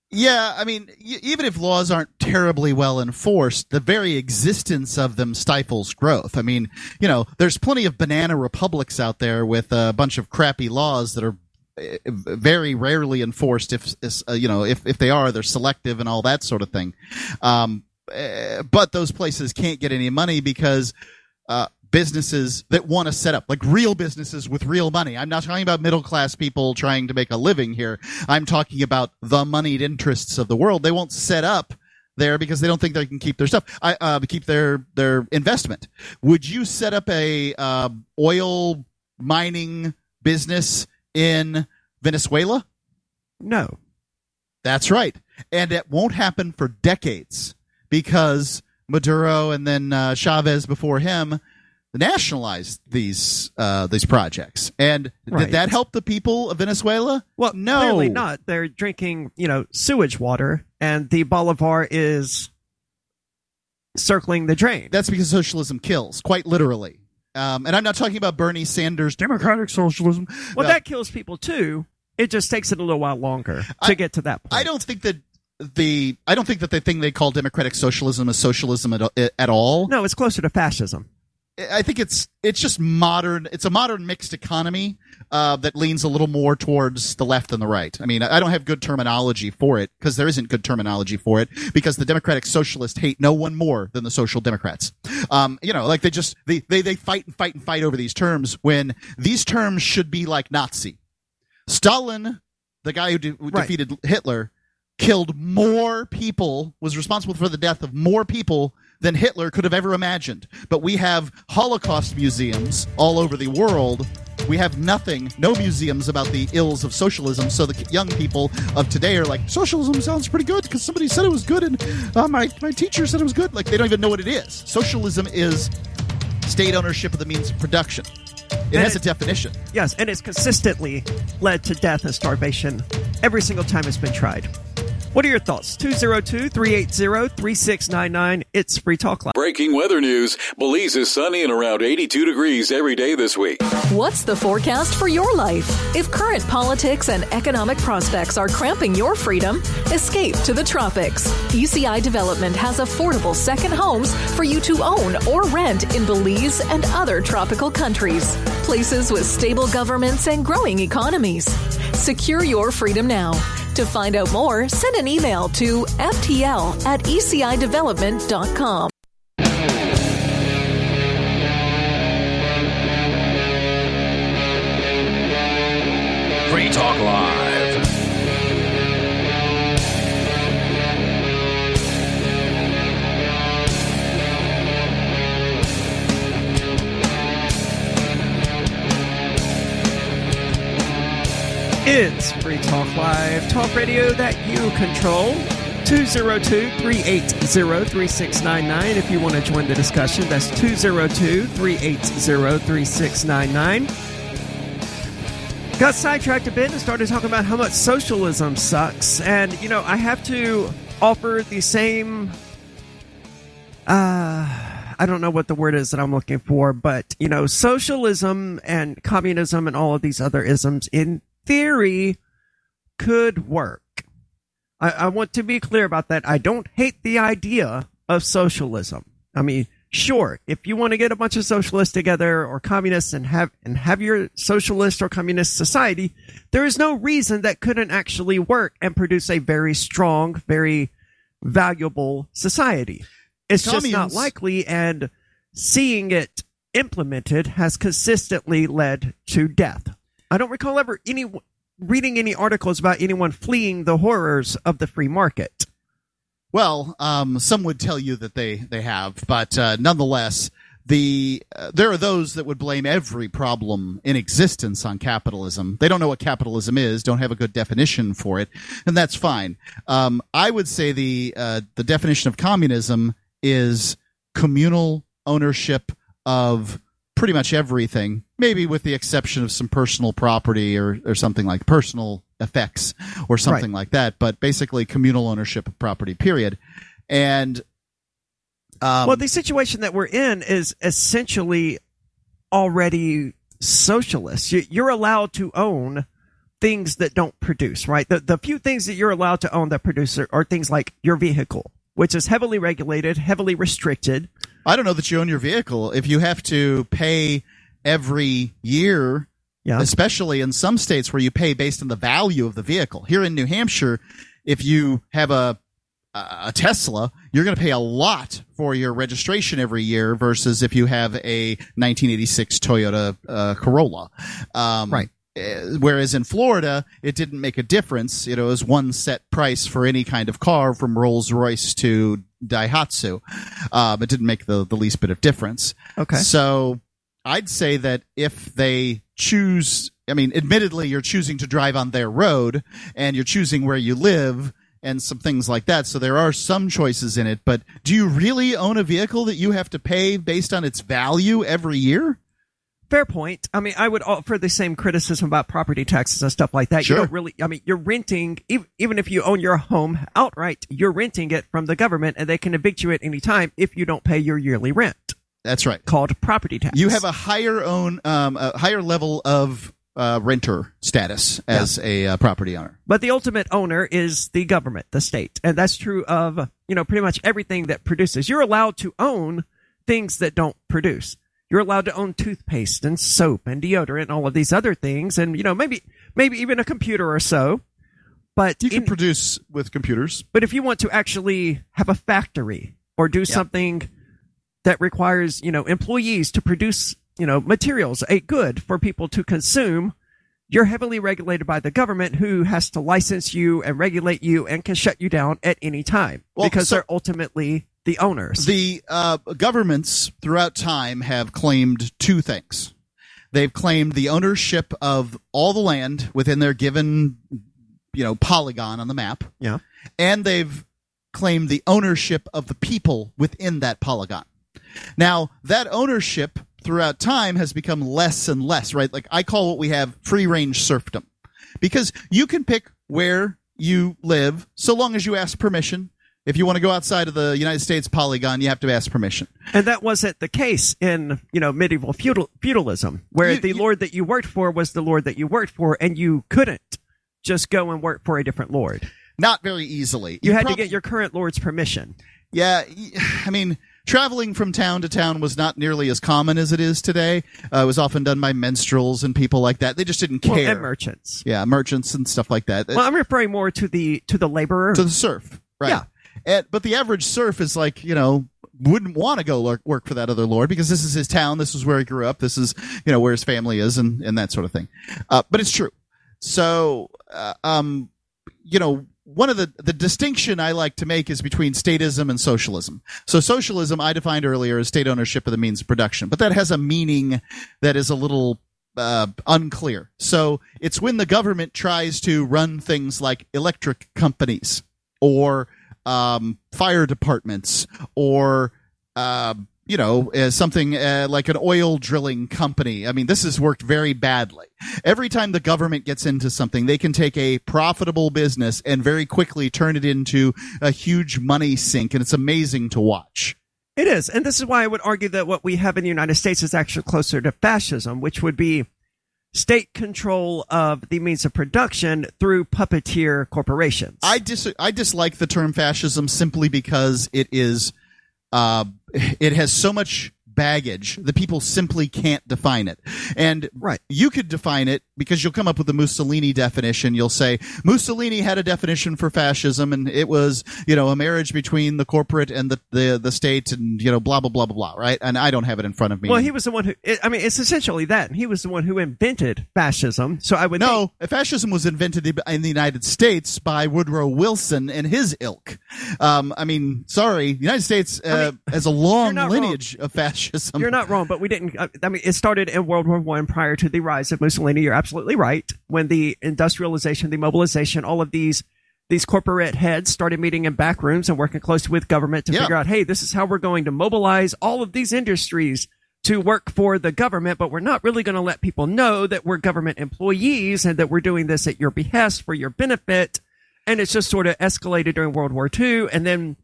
Yeah, I mean, y- even if laws aren't terribly well enforced, the very existence of them stifles growth. I mean, you know, there's plenty of banana republics out there with a bunch of crappy laws that are eh, very rarely enforced. If uh, you know, if if they are, they're selective and all that sort of thing. Um, eh, but those places can't get any money because uh, businesses that want to set up, like real businesses with real money. I'm not talking about middle class people trying to make a living here. I'm talking about the moneyed interests of the world. They won't set up there because they don't think they can keep their stuff, I, uh, keep their their investment. Would you set up a uh, oil mining business in Venezuela? No. That's right. And it won't happen for decades because Maduro and then uh, Chavez before him nationalized these uh, these projects. And Right. did that help the people of Venezuela? Well, no. clearly not. They're drinking, you know, sewage water, and the Bolivar is circling the drain. That's because socialism kills, quite literally. Um, and I'm not talking about Bernie Sanders' democratic socialism. well, No. that kills people too. It just takes it a little while longer to I- get to that point. I don't think that the I don't think that the thing they call democratic socialism is socialism at, at all. No, it's closer to fascism. I think it's it's just modern. It's a modern mixed economy uh, that leans a little more towards the left than the right. I mean, I don't have good terminology for it because there isn't good terminology for it because the Democratic Socialists hate no one more than the Social Democrats. Um, you know, like they just they, they they fight and fight and fight over these terms when these terms should be like Nazi. Stalin, the guy who, de- who Right. defeated Hitler, killed more people, was responsible for the death of more people than Hitler could have ever imagined. But we have Holocaust museums all over the world. We have nothing, no museums about the ills of socialism. So the young people of today are like, socialism sounds pretty good because somebody said it was good and uh, my, my teacher said it was good. Like, they don't even know what it is. Socialism is state ownership of the means of production. It And has a definition. Yes, and it's consistently led to death and starvation every single time it's been tried. What are your thoughts? 202 380 3699. It's Free Talk Live. Breaking weather news. Belize is sunny and around 82 degrees every day this week. What's the forecast for your life? If current politics and economic prospects are cramping your freedom, escape to the tropics. ECI Development has affordable second homes for you to own or rent in Belize and other tropical countries. Places with stable governments and growing economies. Secure your freedom now. To find out more, send an email to ftl at ecidevelopment.com. It's Free Talk Live, talk radio that you control. 202 380 3699 if you want to join the discussion. That's 202 380 3699. Got sidetracked a bit and started talking about how much socialism sucks. And, you know, I have to offer the same. Uh, I don't know what the word is that I'm looking for, but, you know, socialism and communism and all of these other isms in theory could work. I, I want to be clear about that. I don't hate the idea of socialism. I mean, sure, if you want to get a bunch of socialists together or communists and have and have your socialist or communist society, there is no reason that couldn't actually work and produce a very strong, very valuable society. It's just not likely, and seeing it implemented has consistently led to death. I don't recall ever any reading any articles about anyone fleeing the horrors of the free market. Well, um, some would tell you that they they have, but uh, nonetheless, the uh, there are those that would blame every problem in existence on capitalism. They don't know what capitalism is, don't have a good definition for it, and that's fine. Um, I would say the uh, the definition of communism is communal ownership of pretty much everything, maybe with the exception of some personal property or, or something like personal effects or something like that. But basically, communal ownership of property, period. And um, well, the situation that we're in is essentially already socialist. You- You're allowed to own things that don't produce, right? The, the few things that you're allowed to own that produce are, are things like your vehicle, which is heavily regulated, heavily restricted. I don't know that you own your vehicle if you have to pay every year. Yeah. Especially in some states where you pay based on the value of the vehicle. Here in New Hampshire, if you have a a Tesla, you're going to pay a lot for your registration every year versus if you have a 1986 Toyota uh, Corolla. Um, Right. uh, Whereas in Florida, it didn't make a difference. You know, it was one set price for any kind of car from Rolls Royce to Daihatsu. Um, it didn't make the, the least bit of difference. Okay. So I'd say that if they choose, I mean, admittedly, you're choosing to drive on their road and you're choosing where you live and some things like that. So there are some choices in it. But do you really own a vehicle that you have to pay based on its value every year? Fair point. I mean, I would offer the same criticism about property taxes and stuff like that. Sure. You don't really, I mean, you're renting, even if you own your home outright, you're renting it from the government and they can evict you at any time if you don't pay your yearly rent That's right. called property tax. You have a higher own, um, a higher level of uh, renter status as a uh, property owner. But the ultimate owner is the government, the state. And that's true of, you know, pretty much everything that produces. You're allowed to own things that don't produce. You're allowed to own toothpaste and soap and deodorant and all of these other things. And, you know, maybe, maybe even a computer or so. But You can in- produce with computers. but if you want to actually have a factory or do something that requires, you know, employees to produce, you know, materials, a good for people to consume, you're heavily regulated by the government who has to license you and regulate you and can shut you down at any time Well, because so- they're ultimately the owners. The uh, governments throughout time have claimed two things. They've claimed the ownership of all the land within their given, you know, polygon on the map, yeah. and they've claimed the ownership of the people within that polygon. Now, that ownership throughout time has become less and less, right? Like I call what we have free range serfdom. Because you can pick where you live, so long as you ask permission. If you want to go outside of the United States polygon, you have to ask permission. And that wasn't the case in, you know, medieval feudal, feudalism, where You- the you- lord that you worked for was the lord that you worked for, and you couldn't just go and work for a different lord. Not very easily. You, had prob- to get your current lord's permission. Yeah, I mean, traveling from town to town was not nearly as common as it is today. Uh, it was often done by minstrels and people like that. They just didn't Well, care. and merchants. yeah, merchants and stuff like that. Well, I'm referring more to the to the laborer. to the serf, right? Yeah. And, but the average serf is like, you know, wouldn't want to go work, for that other lord because this is his town, this is where he grew up, this is, you know, where his family is, and and that sort of thing. Uh, but it's true. So, uh, um, you know, one of the the distinction I like to make is between statism and socialism. So socialism I defined earlier as state ownership of the means of production, but that has a meaning that is a little uh, unclear. So it's when the government tries to run things like electric companies or um, fire departments or uh, you know uh, something uh, like an oil drilling company. I mean, this has worked very badly. Every time the government gets into something, they can take a profitable business and very quickly turn it into a huge money sink, and it's amazing to watch. It is. And this is why I would argue that what we have in the United States is actually closer to fascism, which would be state control of the means of production through puppeteer corporations. I dis I dislike the term fascism simply because it is uh, it has so much baggage The people simply can't define it. And Right. you could define it because you'll come up with the Mussolini definition. You'll say Mussolini had a definition for fascism and it was, you know, a marriage between the corporate and the, the, the state and, you know, blah, blah, blah, blah, blah, right? And I don't have it in front of me. well, he was the one who, I mean, it's essentially that. He was the one who invented fascism. So I would think, No, fascism was invented in the United States by Woodrow Wilson and his ilk. Um, I mean, sorry, the United States uh, has a long not wrong. lineage of fascism. You're not wrong, but we didn't. uh, I mean, it started in World War One prior to the rise of Mussolini. You're absolutely right. When the industrialization, the mobilization, all of these these corporate heads started meeting in back rooms and working closely with government to Yeah. figure out, hey, this is how we're going to mobilize all of these industries to work for the government, but we're not really going to let people know that we're government employees and that we're doing this at your behest for your benefit. And it's just sort of escalated during World War II, and then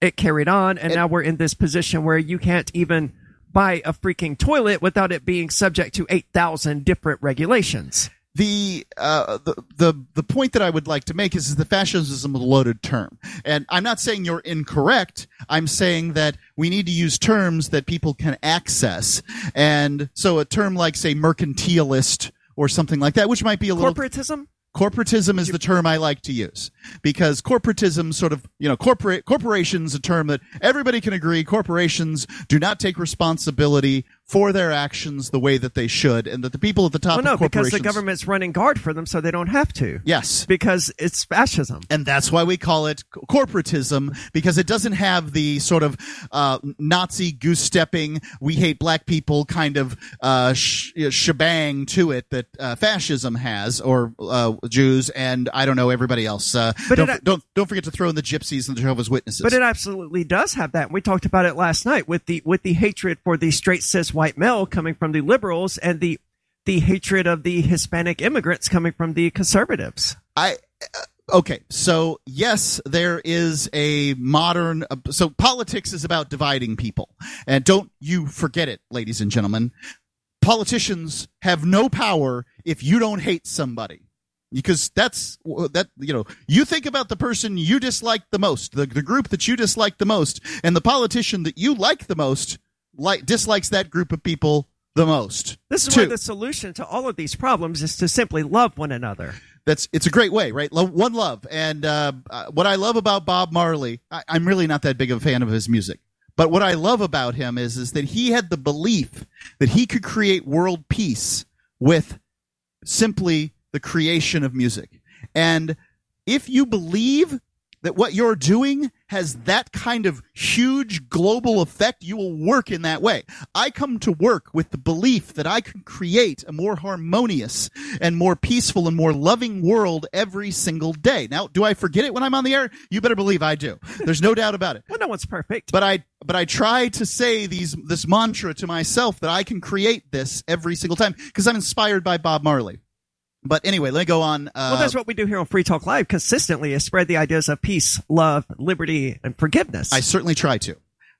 it carried on, and now we're in this position where you can't even buy a freaking toilet without it being subject to 8,000 different regulations. the uh, the the the point that I would like to make is, is that fascism is a loaded term, and I'm not saying you're incorrect. I'm saying that we need to use terms that people can access, and so a term like say mercantilist or something like that, which might be a little Corporatism? Corporatism is the term I like to use because corporatism sort of, you know, corporate corporations a term that everybody can agree. Corporations do not take responsibility for their actions the way that they should and that the people at the top Well, no, because the government's running guard for them, so they don't have to. Yes. Because it's fascism. And that's why we call it corporatism because it doesn't have the sort of uh, Nazi goose stepping, we hate black people kind of uh, sh- shebang to it that uh, fascism has, or uh, Jews and I don't know everybody else. Uh, But don't, it- don't don't forget to throw in the gypsies and the Jehovah's Witnesses. But it absolutely does have that. We talked about it last night with the with the hatred for the straight cis white male coming from the liberals and the the hatred of the Hispanic immigrants coming from the conservatives. I uh, okay. So yes, there is a modern. Uh, so politics is about dividing people, and don't you forget it, ladies and gentlemen. Politicians have no power if you don't hate somebody. Because that's that you know you think about the person you dislike the most, the, the group that you dislike the most, and the politician that you like the most like dislikes that group of people the most. This is Two. why the solution to all of these problems is to simply love one another. that's it's a great way, right? Love, one love, and uh, uh, what I love about Bob Marley, I, I'm really not that big of a fan of his music, but what I love about him is is that he had the belief that he could create world peace with simply the creation of music, and if you believe that what you're doing has that kind of huge global effect, you will work in that way. I come to work with the belief that I can create a more harmonious and more peaceful and more loving world every single day. Now, do I forget it when I'm on the air? You better believe I do. There's no doubt about it. Well, no one's perfect. But I but I try to say these this mantra to myself that I can create this every single time because I'm inspired by Bob Marley. But anyway, let me go on. Uh, well, that's what we do here on Free Talk Live consistently is spread the ideas of peace, love, liberty, and forgiveness. I certainly try to,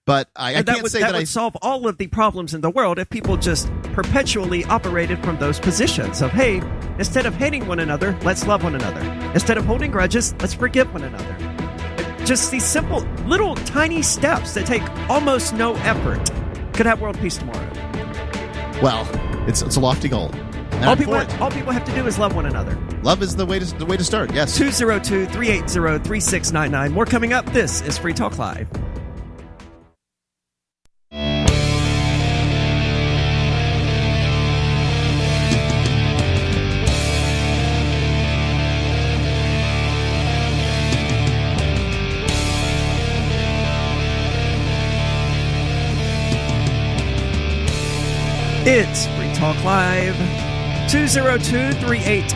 but I, I that can't would, say that that, would I. solve all of the problems in the world if people just perpetually operated from those positions of, hey, instead of hating one another, let's love one another. Instead of holding grudges, let's forgive one another. Just these simple, little, tiny steps that take almost no effort could have world peace tomorrow. well, it's it's a lofty goal. And All people, all people have to do is love one another. Love is the way to the way to start. Yes. 202 380 3699. More coming up. This is Free Talk Live. It's Free Talk Live. 202 380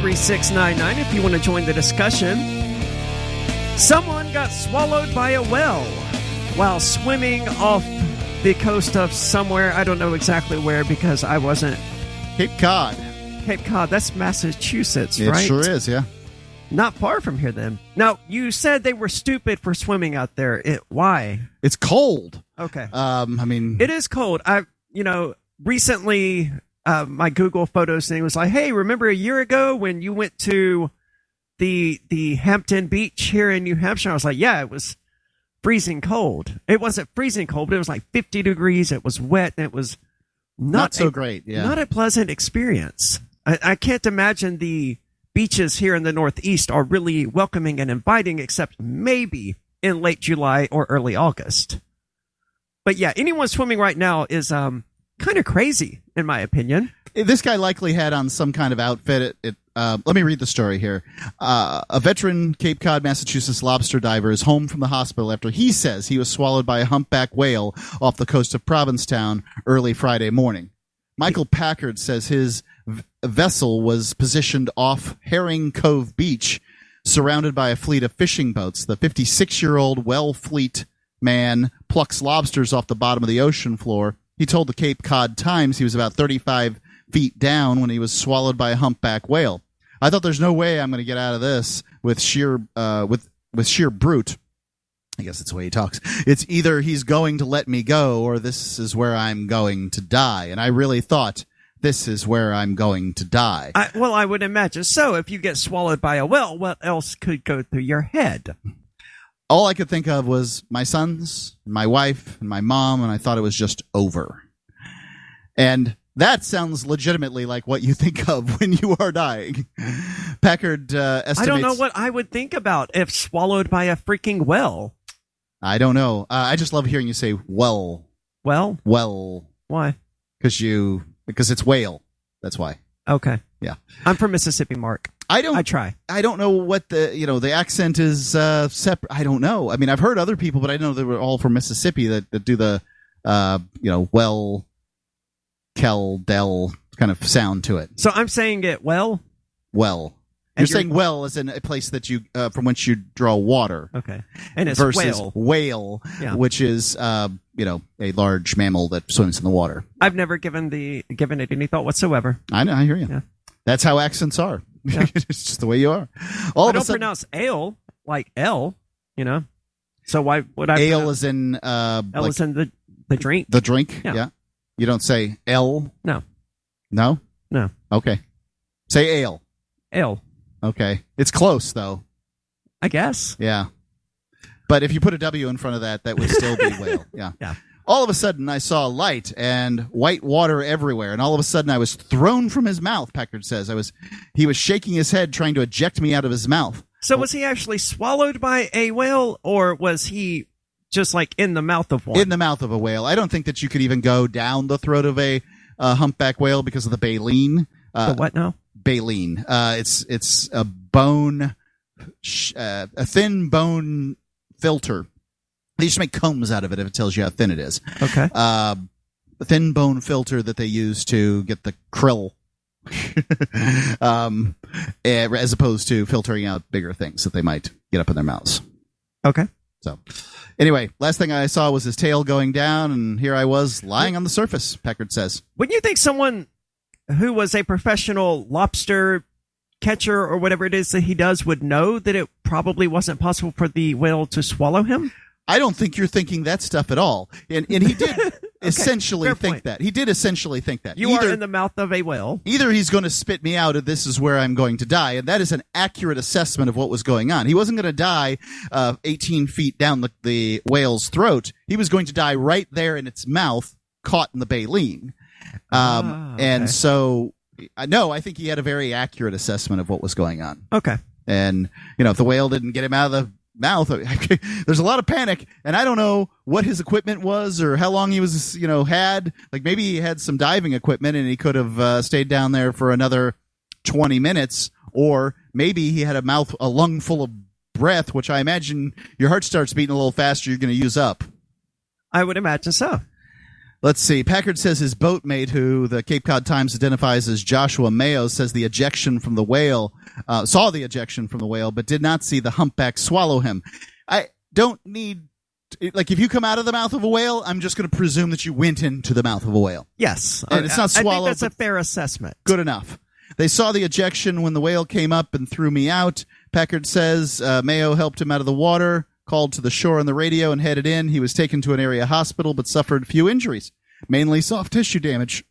3699 if you want to join the discussion. Someone got swallowed by a whale while swimming off the coast of somewhere. I don't know exactly where because I wasn't. Cape Cod. Cape Cod, that's Massachusetts, It right? sure is. Yeah. Not far from here, then. Now, you said they were stupid for swimming out there. It, why? It's cold. Okay. Um. I mean, It is cold. I, you know, recently uh, my Google Photos thing was like, "Hey, remember a year ago when you went to the the Hampton Beach here in New Hampshire?" I was like, "Yeah, it was freezing cold. It wasn't freezing cold, but it was like 50 degrees. It was wet, and it was not, not so a, great. Yeah. not a pleasant experience. I, I can't imagine the beaches here in the Northeast are really welcoming and inviting, except maybe in late July or early August. But yeah, anyone swimming right now is um kind of crazy, in my opinion. this guy likely had on some kind of outfit. It, it uh, let me read the story here. Uh, a veteran Cape Cod, Massachusetts lobster diver is home from the hospital after he says he was swallowed by a humpback whale off the coast of Provincetown early Friday morning. Michael Packard says his v- vessel was positioned off Herring Cove Beach, surrounded by a fleet of fishing boats. The 56 year old Wellfleet man plucks lobsters off the bottom of the ocean floor. He told the Cape Cod Times he was about 35 feet down when he was swallowed by a humpback whale. I thought there's no way I'm going to get out of this with sheer uh, with with sheer brute. I guess that's the way he talks. It's either he's going to let me go or this is where I'm going to die. And I really thought this is where I'm going to die. I, well, I would imagine so. If you get swallowed by a whale, what else could go through your head? All I could think of was my sons, and my wife, and my mom, and I thought it was just over. And that sounds legitimately like what you think of when you are dying. Packard uh, estimates. I don't know what I would think about if swallowed by a freaking whale. I don't know. Uh, I just love hearing you say "well, Well, well," why? because you because it's whale. That's why. Okay. Yeah. I'm from Mississippi, Mark. I don't. I try. I don't know what the you know the accent is uh, separate. I don't know. I mean, I've heard other people, but I know they were all from Mississippi that, that do the uh, you know well, kel del kind of sound to it. So I'm saying it well. Well, you're you're- saying well as in a place that you uh, from which you draw water Okay. And it's versus whale. whale, Yeah. which is uh, you know a large mammal that swims in the water. I've never given the given it any thought whatsoever. I know. I hear you. Yeah. That's how accents are. Yeah. it's just the way you are. All I don't sudden, pronounce ale like L, you know. So why would I ale is in uh, L like is in the the drink? the drink. Yeah. Yeah. You don't say L. No. No. No. Okay. Say ale. Ale, Okay. It's close though. I guess. Yeah. But if you put a W in front of that, that would still be whale. Yeah. Yeah. All of a sudden, I saw light and white water everywhere, and all of a sudden, I was thrown from his mouth. Packard says I was. He was shaking his head, trying to eject me out of his mouth. So was he actually swallowed by a whale, or was he just like in the mouth of one? in the mouth of a whale. I don't think that you could even go down the throat of a uh, humpback whale because of the baleen. Uh, the what now? baleen. Uh, it's it's a bone, sh- uh, a thin bone filter. They just make combs out of it if it tells you how thin it is. Okay. Uh, thin bone filter that they use to get the krill. um, eh, as opposed to filtering out bigger things that they might get up in their mouths. Okay. So, anyway, last thing I saw was his tail going down, and here I was lying on the surface. Packard says, Wouldn't you think someone who was a professional lobster catcher or whatever it is that he does would know that it probably wasn't possible for the whale to swallow him? I don't think you're thinking that stuff at all. And and he did essentially think point. that. He did essentially think that. You either, are in the mouth of a whale. either he's going to spit me out or this is where I'm going to die. And that is an accurate assessment of what was going on. He wasn't going to die uh, 18 feet down the, the whale's throat. He was going to die right there in its mouth, caught in the baleen. Um, Ah, okay. And so, I no, I think he had a very accurate assessment of what was going on. Okay. And, you know, if the whale didn't get him out of the mouth, there's a lot of panic. And I don't know what his equipment was or how long he was, you know, had. Like maybe he had some diving equipment and he could have uh, stayed down there for another 20 minutes. Or maybe he had a mouth, a lung full of breath, which I imagine your heart starts beating a little faster, you're going to use up. I would imagine so. Let's see. Packard says his boatmate, who the Cape Cod Times identifies as Joshua Mayo, says the ejection from the whale, uh, saw the ejection from the whale, but did not see the humpback swallow him. I don't need, like, if you come out of the mouth of a whale, I'm just going to presume that you went into the mouth of a whale. Yes. And it's not I- I swallowed, think that's a fair assessment. Good enough. They saw the ejection when the whale came up and threw me out. Packard says uh, Mayo helped him out of the water, called to the shore on the radio, and headed in. He was taken to an area hospital but suffered few injuries, mainly soft tissue damage.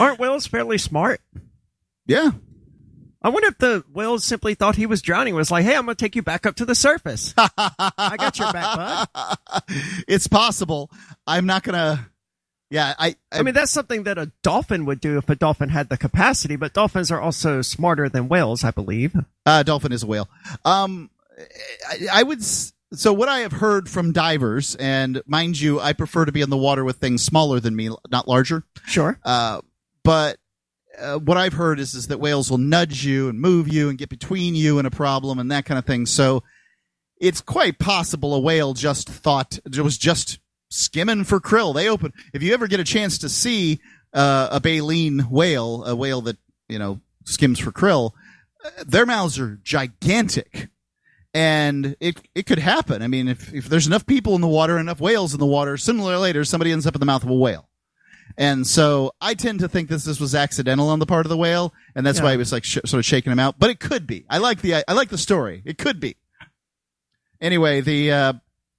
Aren't whales fairly smart? Yeah, I wonder if the whale simply thought he was drowning. Was like, hey, I'm going to take you back up to the surface. I got your back, bud. it's possible. I'm not gonna. Yeah, I. I, I mean, that's something that a dolphin would do if a dolphin had the capacity. But dolphins are also smarter than whales, I believe. uh, dolphin is a whale. Um, I, I would. s- So what I have heard from divers, and mind you, I prefer to be in the water with things smaller than me, not larger. Sure. Uh, but uh, what I've heard is is that whales will nudge you and move you and get between you and a problem and that kind of thing. So it's quite possible a whale just thought it was just skimming for krill. They open if you ever get a chance to see uh, a baleen whale, a whale that you know skims for krill, uh, their mouths are gigantic. And it it could happen. I mean, if, if there's enough people in the water, enough whales in the water, sooner or later somebody ends up in the mouth of a whale. And so I tend to think this this was accidental on the part of the whale, and that's Yeah. why he was like sh- sort of shaking him out. But it could be. I like the I like the story. It could be. Anyway, the uh,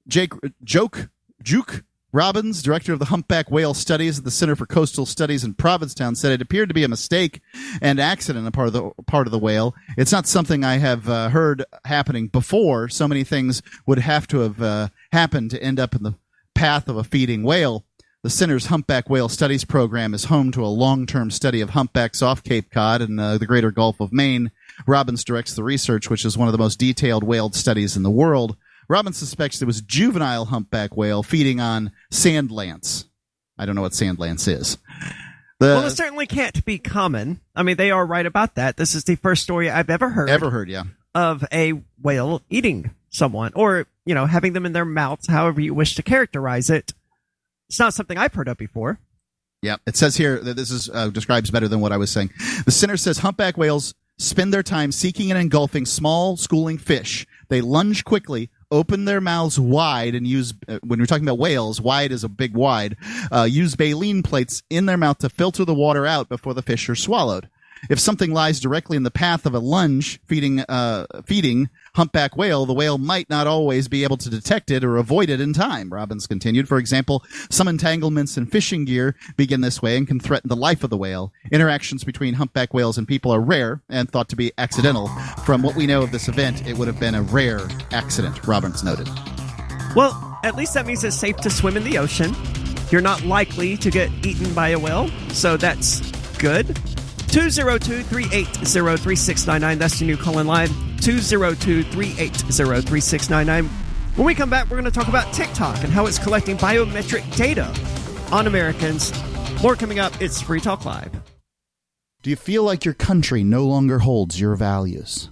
Jake Joke Juke Robbins, director of the humpback whale studies at the Center for Coastal Studies in Provincetown, said it appeared to be a mistake and accident on part of the part of the whale. It's not something I have uh, heard happening before. So many things would have to have uh, happened to end up in the path of a feeding whale. The center's Humpback Whale Studies program is home to a long-term study of humpbacks off Cape Cod and uh, the greater Gulf of Maine. Robbins directs the research, which is one of the most detailed whale studies in the world. Robbins suspects it was a juvenile humpback whale feeding on sand lance. I don't know what sand lance is. The, well, it certainly can't be common. I mean, they are right about that. This is the first story I've ever heard ever heard? Yeah. of a whale eating someone or, you know, having them in their mouths, however you wish to characterize it. It's not something I've heard of before. Yeah, it says here that this is uh, describes better than what I was saying. The center says humpback whales spend their time seeking and engulfing small schooling fish. They lunge quickly, open their mouths wide, and use uh, when we're talking about whales, wide is a big wide. Uh, use baleen plates in their mouth to filter the water out before the fish are swallowed. If something lies directly in the path of a lunge feeding uh, feeding humpback whale, the whale might not always be able to detect it or avoid it in time. Robbins continued. For example, some entanglements in fishing gear begin this way and can threaten the life of the whale. Interactions between humpback whales and people are rare and thought to be accidental. From what we know of this event, it would have been a rare accident. Robbins noted. Well, at least that means it's safe to swim in the ocean. You're not likely to get eaten by a whale, so that's good. 202 380 3699. That's your new call in line. 202 380 3699. When we come back, we're going to talk about TikTok and how it's collecting biometric data on Americans. More coming up. It's Free Talk Live. Do you feel like your country no longer holds your values?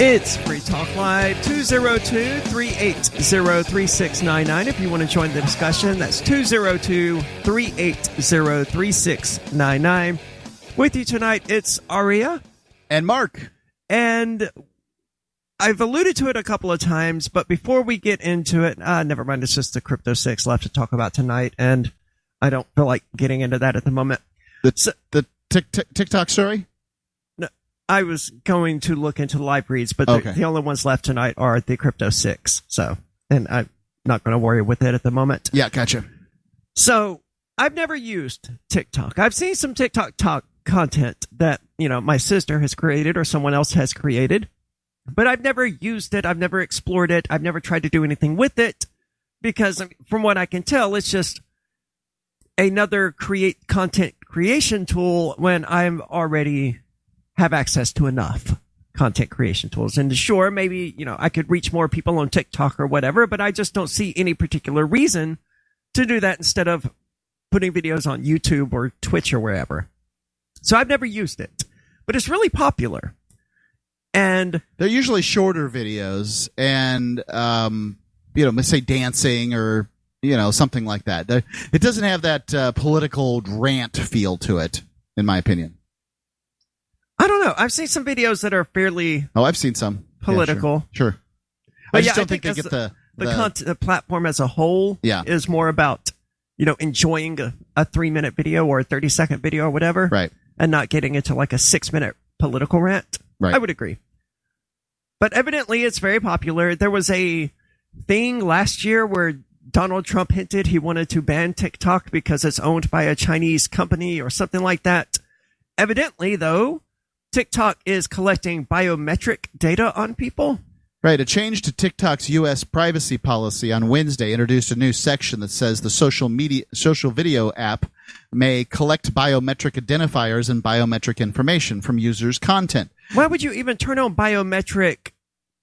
It's Free Talk Live 202 380 3699. If you want to join the discussion, that's 202 380 3699. With you tonight, it's Aria. And Mark. And I've alluded to it a couple of times, but before we get into it, uh, never mind. It's just the Crypto 6 left to talk about tonight. And I don't feel like getting into that at the moment. The, So- the tic- TikTok story? I was going to look into live reads, but the, Okay. the only ones left tonight are the Crypto 6. So, and I'm not going to worry with it at the moment. Yeah, gotcha. So, I've never used TikTok. I've seen some TikTok talk content that, you know, my sister has created or someone else has created, but I've never used it. I've never explored it. I've never tried to do anything with it because from what I can tell, it's just another create content creation tool when I'm already have access to enough content creation tools. And sure, maybe, you know, I could reach more people on TikTok or whatever, but I just don't see any particular reason to do that instead of putting videos on YouTube or Twitch or wherever. So I've never used it, but it's really popular. And They're usually shorter videos and, um, you know, let's say dancing or, you know, something like that. It doesn't have that uh, political rant feel to it, in my opinion. I don't know. I've seen some videos that are fairly Oh, I've seen some. Yeah, sure. Political. sure. I just yeah, don't think, think they get the, the, the- content, the platform as a whole Yeah. is more about, you know, enjoying a, a three minute video or a 30 second video or whatever. right. and not getting into like a six minute political rant. Right. I would agree. But evidently it's very popular. There was a thing last year where Donald Trump hinted he wanted to ban TikTok because it's owned by a Chinese company or something like that. Evidently, though, TikTok is collecting biometric data on people. Right. A change to TikTok's U.S. privacy policy on Wednesday introduced a new section that says the social media, social video app may collect biometric identifiers and biometric information from users' content. Why would you even turn on biometric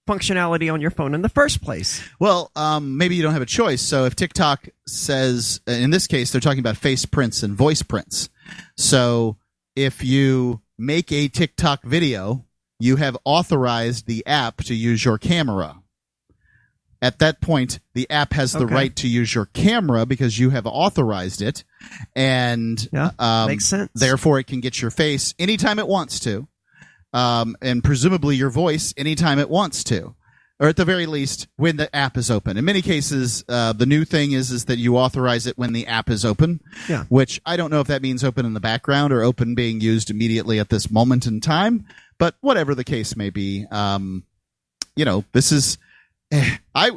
functionality on your phone in the first place? Well, um, maybe you don't have a choice. So if TikTok says, in this case, they're talking about face prints and voice prints. So if you make a TikTok video, you have authorized the app to use your camera. At that point, the app has the Okay. right to use your camera because you have authorized it, and Yeah, um, makes sense. Therefore, it can get your face anytime it wants to, um, and presumably your voice anytime it wants to, or at the very least when the app is open. In many cases, uh, the new thing is is that you authorize it when the app is open. Yeah. Which I don't know if that means open in the background or open being used immediately at this moment in time, but whatever the case may be, um, you know, this is. eh, I.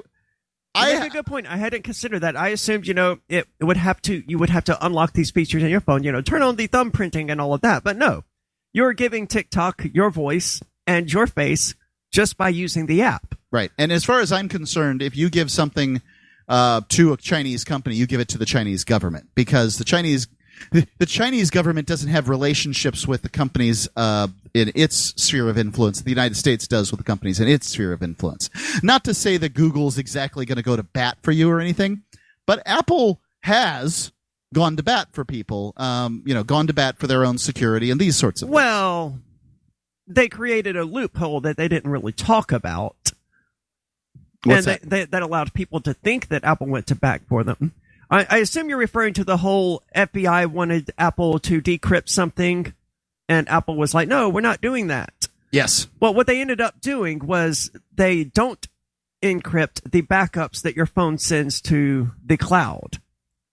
I a good point. I hadn't considered that. I assumed, you know, it, it would have to, you would have to unlock these features in your phone, you know, turn on the thumb printing and all of that. But no, you're giving TikTok your voice and your face just by using the app. Right. And as far as I'm concerned, if you give something uh, to a Chinese company, you give it to the Chinese government because the Chinese the Chinese government doesn't have relationships with the companies uh, in its sphere of influence. The United States does with the companies in its sphere of influence. Not to say that Google's exactly going to go to bat for you or anything, but Apple has gone to bat for people. Um, you know, gone to bat for their own security and these sorts of things. Well, they created a loophole that they didn't really talk about. What's and They, they, that allowed people to think that Apple went to back for them. I, I assume you're referring to the whole FBI wanted Apple to decrypt something, and Apple was like, no, we're not doing that. Yes. Well, what they ended up doing was they don't encrypt the backups that your phone sends to the cloud.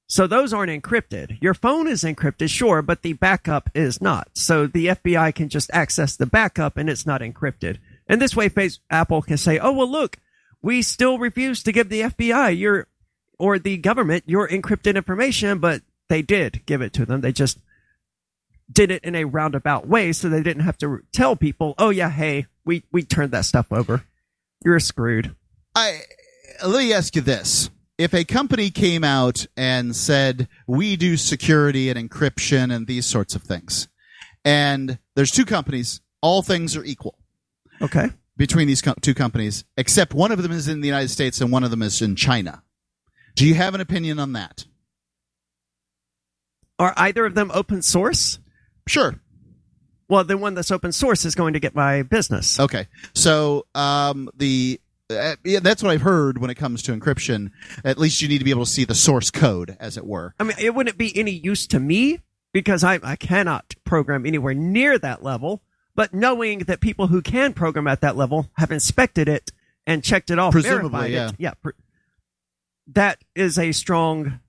So those aren't encrypted. Your phone is encrypted, sure, but the backup is not. So the FBI can just access the backup and it's not encrypted. And this way, Apple can say, oh, well, look, we still refuse to give the FBI your, or the government your encrypted information, but they did give it to them. They just did it in a roundabout way so they didn't have to tell people, oh yeah, hey, we, we turned that stuff over. You're screwed. I let me ask you this. If a company came out and said, we do security and encryption and these sorts of things, and there's two companies, all things are equal Okay. Between these co- two companies, except one of them is in the United States and one of them is in China. Do you have an opinion on that? Are either of them open source? Sure. Well, the one that's open source is going to get my business. Okay. So um, the uh, yeah, that's what I've heard when it comes to encryption. At least you need to be able to see the source code, as it were. I mean, it wouldn't be any use to me because I, I cannot program anywhere near that level. But knowing that people who can program at that level have inspected it and checked it off, Presumably, yeah. it, yeah, pr- that is a strong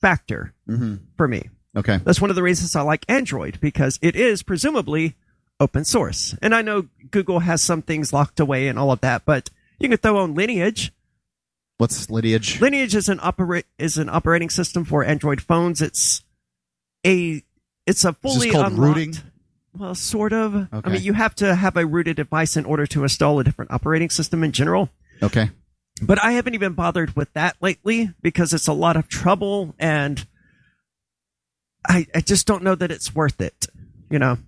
factor Mm-hmm. for me. Okay. That's one of the reasons I like Android because it is presumably open source. And I know Google has some things locked away and all of that, but you can throw on Lineage. What's lineage? Lineage is an operate is an operating system for Android phones. It's a it's a Is fully this called unlocked- rooting? Well, sort of. I mean, you have to have a rooted device in order to install a different operating system in general. Okay. But I haven't even bothered with that lately because it's a lot of trouble and I, I just don't know that it's worth it. You know,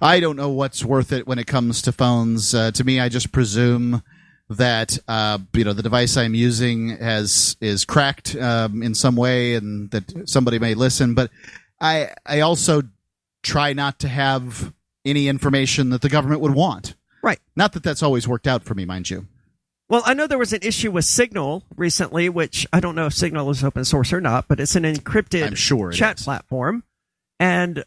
I don't know what's worth it when it comes to phones. Uh, to me, I just presume that uh, you know the device I'm using has is cracked um, in some way, and that somebody may listen. But I I also try not to have any information that the government would want. Right. Not that that's always worked out for me, mind you. Well, I know there was an issue with Signal recently, which I don't know if Signal is open source or not, but it's an encrypted I'm sure chat is. platform. And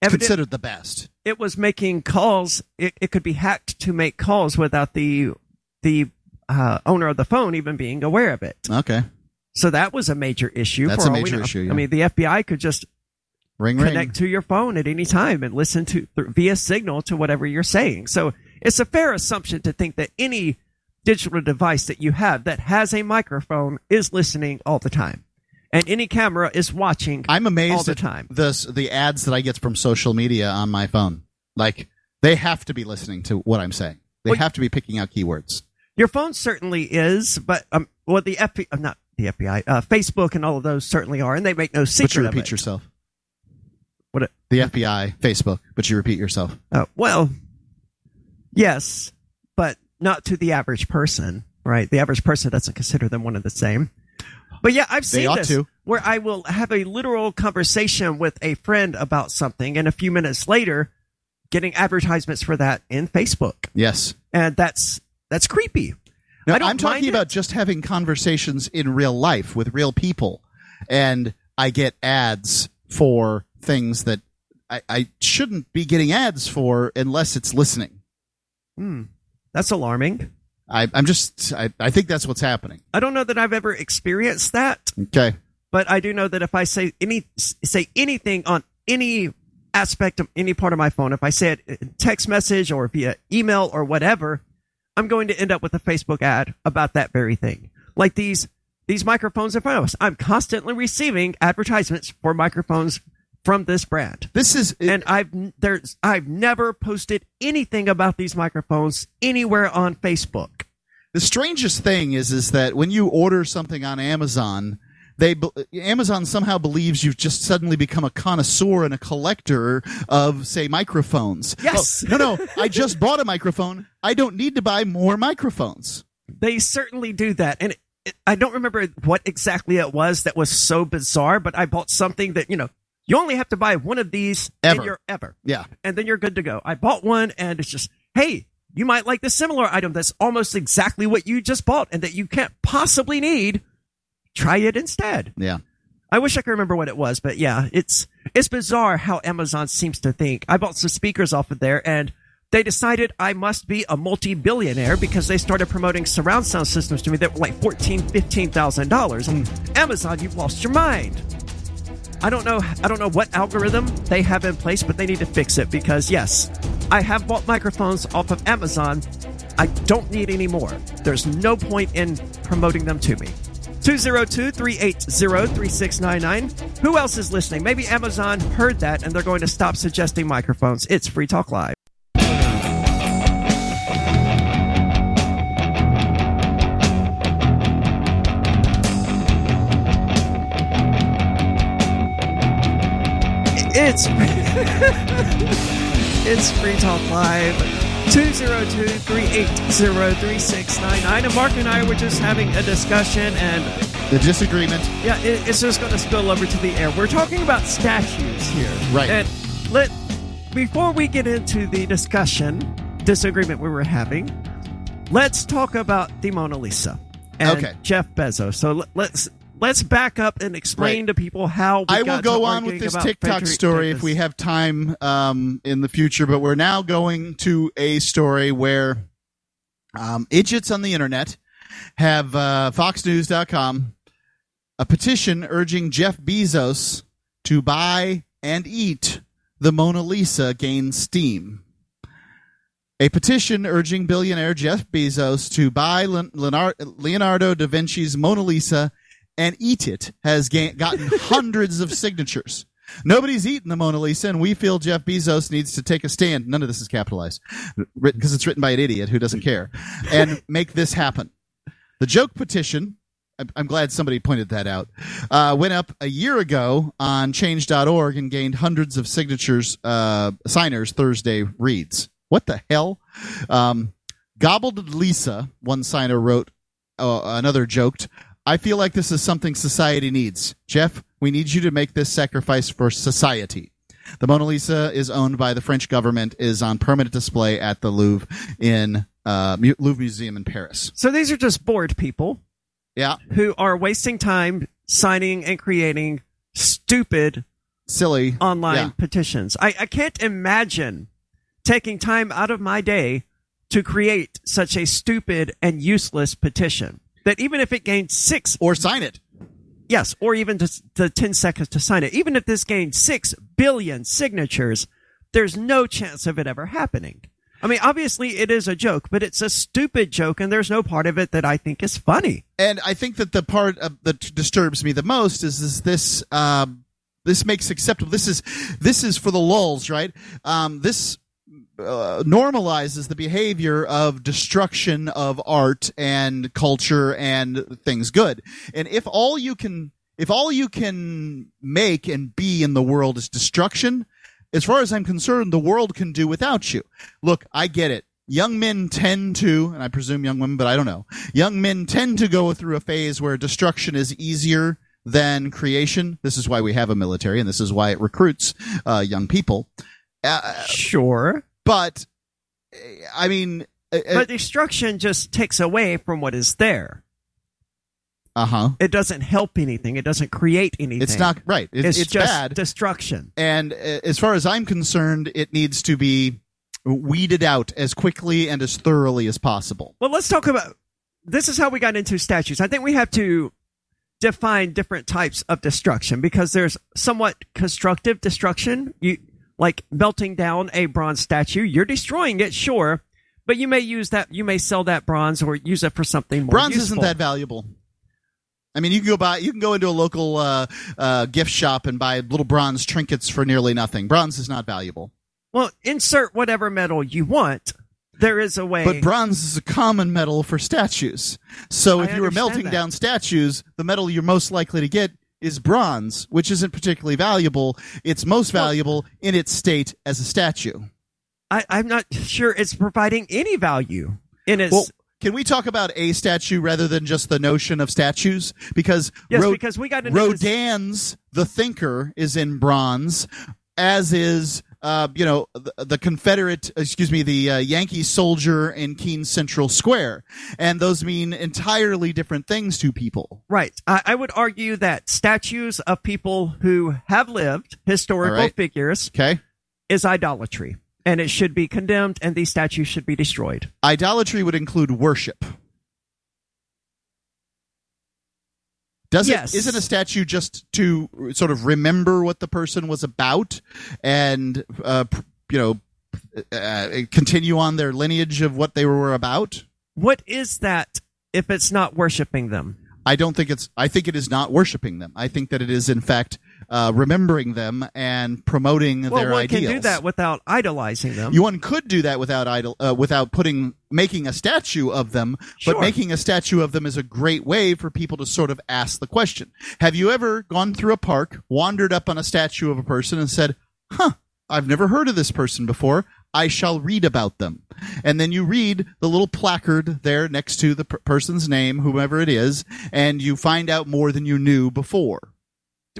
evident- considered the best. it was making calls. It, it could be hacked to make calls without the the uh, owner of the phone even being aware of it. Okay. So that was a major issue. That's for a major issue, yeah. I mean, the FBI could just Ring connect ring. to your phone at any time and listen to th- via signal to whatever you're saying. So it's a fair assumption to think that any digital device that you have that has a microphone is listening all the time, and any camera is watching. I'm amazed all the time. the the ads that I get from social media on my phone. Like they have to be listening to what I'm saying. They Well- have to be picking out keywords. Your phone certainly is, but um, well, the FBI, uh, not the FBI, uh, Facebook, and all of those certainly are, and they make no But secret you of repeat it. yourself. What? It, The FBI, Facebook, but you repeat yourself. uh, well, yes, but not to the average person, right? The average person doesn't consider them one and the same. But yeah, I've seen this to. where I will have a literal conversation with a friend about something, and a few minutes later, getting advertisements for that in Facebook, Yes. and that's that's creepy. Now, I I'm talking about just having conversations in real life with real people, and I get ads for things that I, I shouldn't be getting ads for unless it's listening. Hmm, that's alarming. I, I'm just, I, I think that's what's happening. I don't know that I've ever experienced that, Okay. but I do know that if I say any say anything on any aspect of any part of my phone, if I say it in text message or via email or whatever, I'm going to end up with a Facebook ad about that very thing. Like these these microphones in front of us. I'm constantly receiving advertisements for microphones from this brand. This is, And I've there's I've never posted anything about these microphones anywhere on Facebook. The strangest thing is, is that when you order something on Amazon, they Amazon somehow believes you've just suddenly become a connoisseur and a collector of, say, microphones. Yes. Oh, no, no. I just bought a microphone. I don't need to buy more microphones. They certainly do that. And it, it, I don't remember what exactly it was that was so bizarre, but I bought something that, you know, you only have to buy one of these Ever. and you're ever. Yeah. And then you're good to go. I bought one and it's just, hey, you might like this similar item that's almost exactly what you just bought and that you can't possibly need. Try it instead. Yeah. I wish I could remember what it was, but yeah, it's it's bizarre how Amazon seems to think. I bought some speakers off of there and they decided I must be a multi-billionaire because they started promoting surround sound systems to me that were like fourteen, fifteen thousand dollars. 15 thousand dollars Amazon, you've lost your mind. I don't know. I don't know what algorithm they have in place, but they need to fix it because yes, I have bought microphones off of Amazon. I don't need any more. There's no point in promoting them to me. 202-380-3699. Who else is listening? Maybe Amazon heard that and they're going to stop suggesting microphones. It's Free Talk Live. It's it's Free Talk Live. 202-380-3699. And Mark and I were just having a discussion and The disagreement. yeah, it, it's just going to spill over to the air. We're talking about statues here. Right. And let before we get into the discussion, disagreement we were having, let's talk about the Mona Lisa and Okay. Jeff Bezos. So let, let's let's back up and explain Right. to people how we I will go to on with this TikTok story if we have time um, in the future, but we're now going to a story where um, idiots on the internet have uh, FoxNews.com a petition urging Jeff Bezos to buy and eat the Mona Lisa gains steam. A petition urging billionaire Jeff Bezos to buy Leonardo da Vinci's Mona Lisa and eat it has ga- gotten hundreds of signatures. Nobody's eaten the Mona Lisa, and we feel Jeff Bezos needs to take a stand. None of this is capitalized because it's written by an idiot who doesn't care, and make this happen. The joke petition. I'm- glad somebody pointed that out. Uh, went up a year ago on Change.org and gained hundreds of signatures, uh, signers. Thursday reads, "What the hell?" Um, Gobbled Lisa, one signer wrote. Uh, another joked, I feel like this is something society needs. Jeff, we need you to make this sacrifice for society. The Mona Lisa is owned by the French government, is on permanent display at the Louvre in uh, Louvre Museum in Paris. So these are just bored people Yeah, who are wasting time signing and creating stupid silly online Yeah. petitions. I, I can't imagine taking time out of my day to create such a stupid and useless petition that even if it gained six, Or sign it. yes, or even just the 10 seconds to sign it, even if this gained six billion signatures, there's no chance of it ever happening. I mean, obviously it is a joke, but it's a stupid joke and there's no part of it that I think is funny. And I think that the part of, that disturbs me the most is, is this. Um, this makes acceptable. This is this is for the lulls, right? Um, this uh, normalizes the behavior of destruction of art and culture and things good. And if all you can, if all you can make and be in the world is destruction, as far as I'm concerned, the world can do without you. Look, I get it. Young men tend to, and I presume young women, but I don't know. Young men tend to go through a phase where destruction is easier than creation. This is why we have a military, and this is why it recruits uh, young people. Uh, Sure. But I mean, But destruction just takes away from what is there. uh huh. It doesn't help anything. It doesn't create anything. It's not right. It, It's, it's just bad. destruction. and uh, as far as I'm concerned, it needs to be weeded out as quickly and as thoroughly as possible. Well, let's talk about. This is how we got into statues. I think we have to define different types of destruction because there's somewhat constructive destruction. You like melting down a bronze statue. You're destroying it, sure, but you may use that. You may sell that bronze or use it for something more. Bronze useful. isn't that valuable. I mean, you can go buy, you can go into a local uh, uh, gift shop and buy little bronze trinkets for nearly nothing. Bronze is not valuable, Well, insert whatever metal you want. There is a way. but bronze is a common metal for statues. So I if you were melting that. down statues, the metal you're most likely to get is bronze, which isn't particularly valuable. It's most valuable in its state as a statue. I, I'm not sure it's providing any value in its. Well, can we talk about a statue rather than just the notion of statues? Because yes, Ro- because we got into this- Rodin's The Thinker is in bronze, as is uh, you know the, the Confederate, excuse me, the uh, Yankee soldier in Keene Central Square, and those mean entirely different things to people. Right. I, I would argue that statues of people who have lived, historical right. figures, Okay, is idolatry. And it should be condemned, and these statues should be destroyed. idolatry would include worship. Does Yes. it isn't a statue just to sort of remember what the person was about and uh, you know uh, continue on their lineage of what they were about? What is that if it's not worshiping them? I don't think it's. I think it is not worshiping them. I think that it is in fact uh, remembering them and promoting Well, their one ideals. can do that without idolizing them. You one could do that without idol, uh, without putting making a statue of them. Sure. But making a statue of them is a great way for people to sort of ask the question. Have you ever gone through a park, wandered up on a statue of a person, and said, huh, I've never heard of this person before. I shall read about them. And then you read the little placard there next to the per- person's name, whomever it is, and you find out more than you knew before.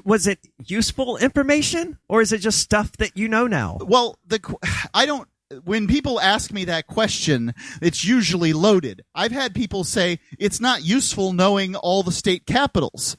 Was it useful information or is it just stuff that you know now? Well, the I don't. When people ask me that question, it's usually loaded. I've had people say it's not useful knowing all the state capitals,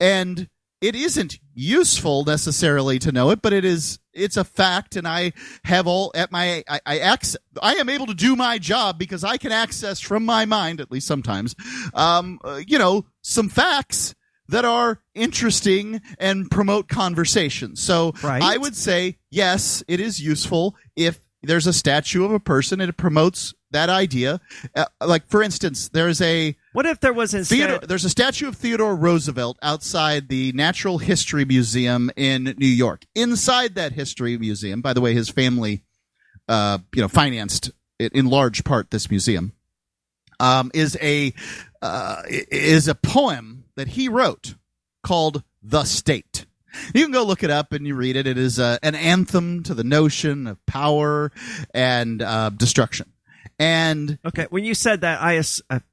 and it isn't useful necessarily to know it, but it is. It's a fact, and I have all at my. I, I access. I am able to do my job because I can access from my mind, at least sometimes. Um, uh, you know, some facts that are interesting and promote conversation. So Right. I would say yes, it is useful if there's a statue of a person and it promotes that idea. Uh, like for instance, there's a What if there was instead? Theodore, there's a statue of Theodore Roosevelt outside the Natural History Museum in New York. Inside that history museum, by the way, his family, uh, you know, financed it in large part this museum. Um, is a uh, is a poem that he wrote called "The State." You can go look it up and you read it. It is uh, an anthem to the notion of power and uh, destruction. And Okay, when you said that, I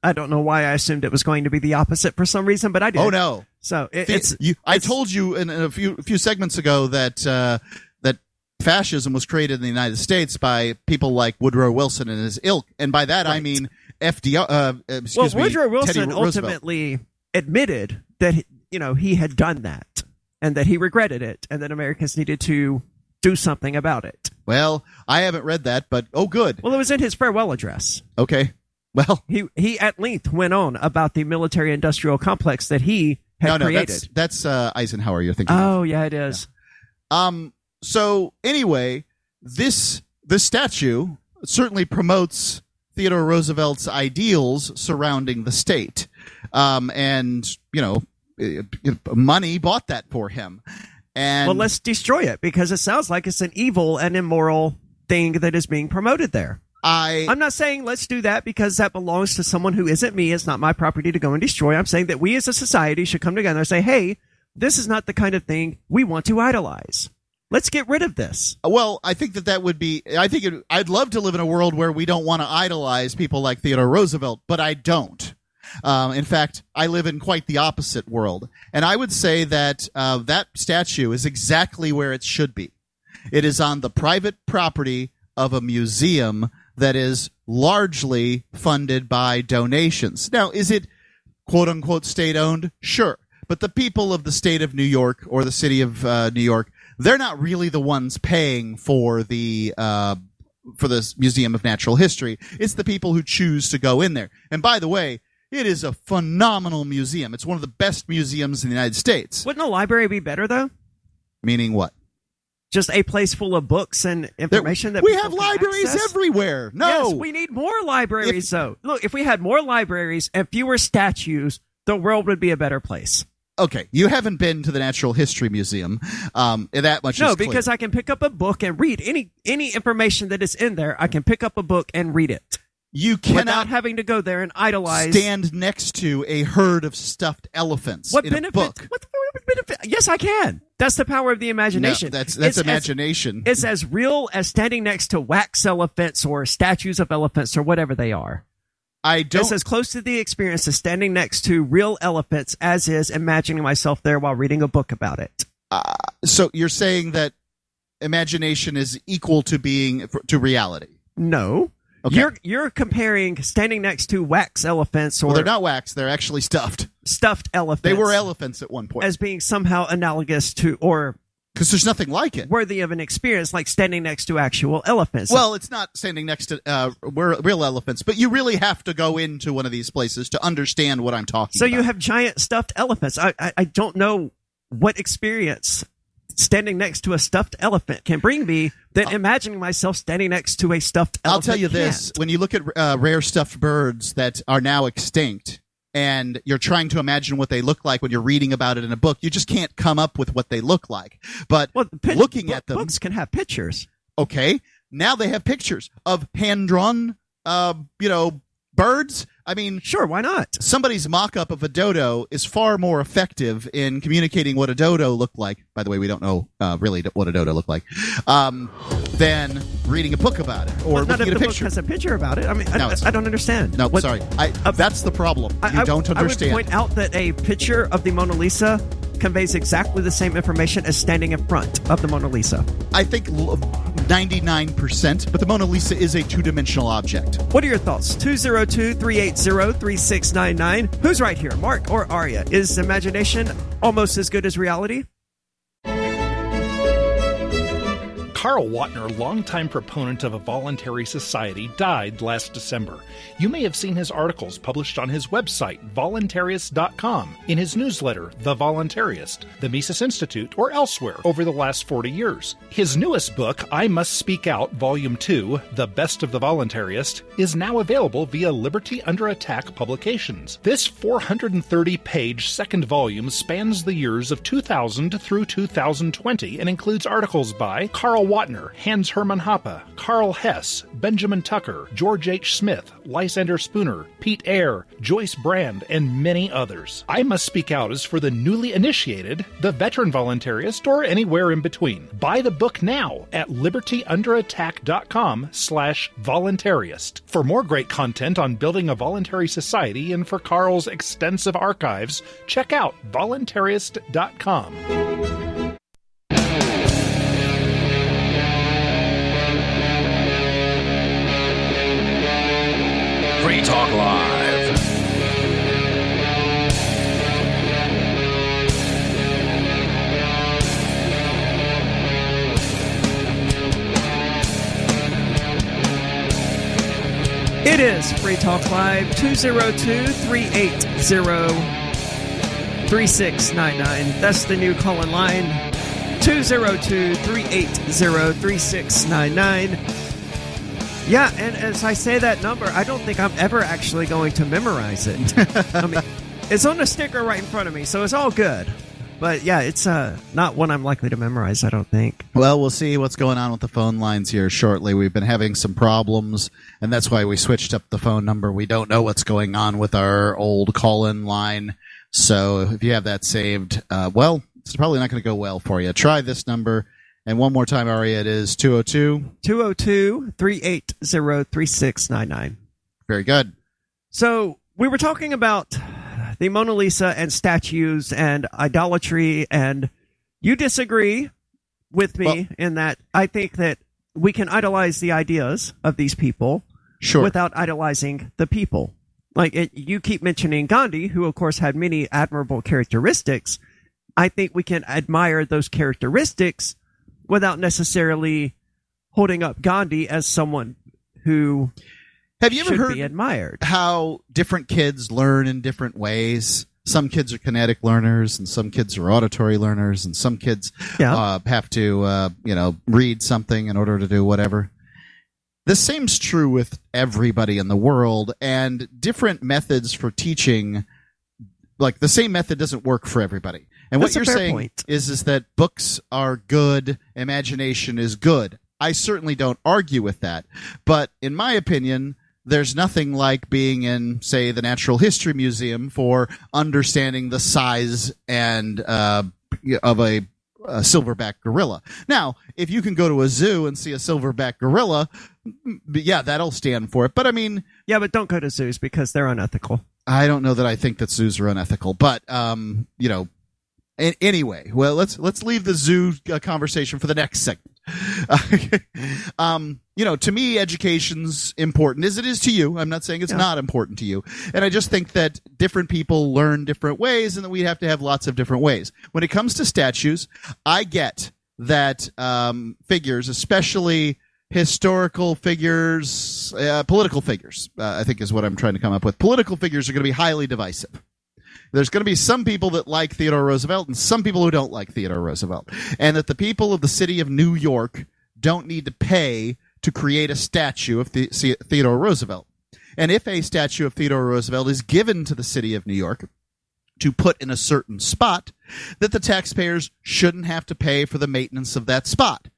I- don't know why I assumed it was going to be the opposite for some reason, but I did. oh no, So it, The- it's you, I it's- told you in, in a few a few segments ago that uh, that fascism was created in the United States by people like Woodrow Wilson and his ilk, and by that I mean FDR. Uh, excuse well, Woodrow Wilson ultimately admitted that you know he had done that and that he regretted it, and that Americans needed to do something about it. Well, I haven't read that, but oh, good. Well, it was in his farewell address. Okay. Well, He he at length went on about the military-industrial complex that he had no, no, created. that's that's uh, Eisenhower. You're thinking. of. oh yeah, it is. Um. So anyway, this this statue certainly promotes Theodore Roosevelt's ideals surrounding the state, um, and you know, money bought that for him. And well, let's destroy it because it sounds like it's an evil and immoral thing that is being promoted there. I I'm not saying let's do that because that belongs to someone who isn't me. It's not my property to go and destroy. I'm saying that we as a society should come together and say, hey, this is not the kind of thing we want to idolize. Let's get rid of this. well, I think that that would be. I think it, I'd love to live in a world where we don't want to idolize people like Theodore Roosevelt, but I don't. Um, in fact, I live in quite the opposite world, and I would say that uh, that statue is exactly where it should be. It is on the private property of a museum that is largely funded by donations. Now, is it quote unquote state owned? Sure. But the people of the state of New York or the city of uh, New York, they're not really the ones paying for the uh, for this Museum of Natural History. It's the people who choose to go in there. And by the way, it is a phenomenal museum. It's one of the best museums in the United States. Wouldn't a library be better though? Meaning what? Just a place full of books and information that we have libraries access? everywhere. No, Yes, we need more libraries though. Look, if we had more libraries and fewer statues, the world would be a better place. okay, you haven't been to the Natural History Museum. Um, that much No, because I can pick up a book and read any any information that is in there. I can pick up a book and read it you without cannot having to go there and idolize. stand next to a herd of stuffed elephants what in a benefit? book. What, what benefit? Yes, I can. That's the power of the imagination. No, that's that's It's as- imagination. It's as real as standing next to wax elephants or statues of elephants or whatever they are. I don't. It's as close to the experience of standing next to real elephants as is imagining myself there while reading a book about it. Uh, so you're saying that imagination is equal to being to reality? No. Okay. You're you're comparing standing next to wax elephants or Well, they're not wax; they're actually stuffed. stuffed elephants. They were elephants at one point as being somehow analogous to or because there's nothing like it. worthy of an experience like standing next to actual elephants. Well, it's not standing next to uh, real elephants, but you really have to go into one of these places to understand what I'm talking so about. you have giant stuffed elephants. I, I I don't know what experience standing next to a stuffed elephant can bring me than imagining myself standing next to a stuffed I'll tell you this: can't. when you look at uh, rare stuffed birds that are now extinct, and you're trying to imagine what they look like when you're reading about it in a book, you just can't come up with what they look like. But Well, looking book- at them, books can have pictures. okay, now they have pictures of hand drawn, uh, you know, birds. I mean, Sure, why not? somebody's mock-up of a dodo is far more effective in communicating what a dodo looked like. By the way, we don't know uh, really what a dodo looked like, um, than reading a book about it or Well, looking at a picture. has a picture about it. I mean, I, No, it's- I don't understand. no, What- sorry. I, uh, that's the problem. You I- don't understand. I would point out that a picture of the Mona Lisa conveys exactly the same information as standing in front of the Mona Lisa. I think ninety nine percent, but the Mona Lisa is a two dimensional object. What are your thoughts? 202 380 3699. Who's right here, Mark or Aria? Is imagination almost as good as reality? Carl Watner, longtime proponent of a voluntary society, died last December. You may have seen his articles published on his website, voluntarist.com, in his newsletter, The Voluntarist, the Mises Institute, or elsewhere over the last 40 years. His newest book, I Must Speak Out, Volume 2, The Best of the Voluntarist, is now available via Liberty Under Attack Publications. This 430 page second volume spans the years of 2000 through 2020 and includes articles by Carl Watner, Hans Hermann Hoppe, Karl Hess, Benjamin Tucker, George H. Smith, Lysander Spooner, Pete Eyre, Joyce Brand, and many others. I Must Speak Out is for the newly initiated, the veteran voluntarist, or anywhere in between. Buy the book now at libertyunderattack.com slash voluntarist. For more great content on building a voluntary society and for Carl's extensive archives, check out voluntarist.com. It is Free Talk Live 202 380 3699. That's the new call in line 202 380 3699. Yeah, and as I say that number, I don't think I'm ever actually going to memorize it. I mean, it's on the sticker right in front of me, so it's all good. But yeah, it's uh, not one I'm likely to memorize, I don't think. Well, we'll see what's going on with the phone lines here shortly. We've been having some problems, and that's why we switched up the phone number. We don't know what's going on with our old call in line. So if you have that saved, uh, well, it's probably not going to go well for you. Try this number. And one more time, Aria, it is 202. 202 380 3699. Very good. So we were talking about the Mona Lisa and statues and idolatry, and you disagree with me Well- in that I think that we can idolize the ideas of these people Sure. without idolizing the people. Like it, you keep mentioning Gandhi, who of course had many admirable characteristics. I think we can admire those characteristics without necessarily holding up Gandhi as someone who have you ever heard admired. how different kids learn in different ways. Some kids are kinetic learners, and some kids are auditory learners, and some kids Yeah. uh, have to, uh, you know, read something in order to do whatever. The same's true with everybody in the world, and different methods for teaching, like the same method doesn't work for everybody. And That's what you're saying point. is, is that books are good, imagination is good. I certainly don't argue with that, but in my opinion, there's nothing like being in, say, the Natural History Museum for understanding the size and uh, of a, a silverback gorilla. Now, if you can go to a zoo and see a silverback gorilla, yeah, that'll stand for it. But I mean, Yeah, but don't go to zoos because they're unethical. I don't know that I think that zoos are unethical, but um, you know, a- anyway, well, let's let's leave the zoo uh, conversation for the next segment. um, you know, to me, education's important as it is to you. I'm not saying it's Yeah. not important to you, and I just think that different people learn different ways, and that we have to have lots of different ways. When it comes to statues, I get that um, figures, especially historical figures, uh, political figures, uh, I think is what I'm trying to come up with. Political figures are going to be highly divisive. There's going to be some people that like Theodore Roosevelt and some people who don't like Theodore Roosevelt. And that the people of the city of New York don't need to pay to create a statue of the- Theodore Roosevelt. And if a statue of Theodore Roosevelt is given to the city of New York to put in a certain spot, that the taxpayers shouldn't have to pay for the maintenance of that spot.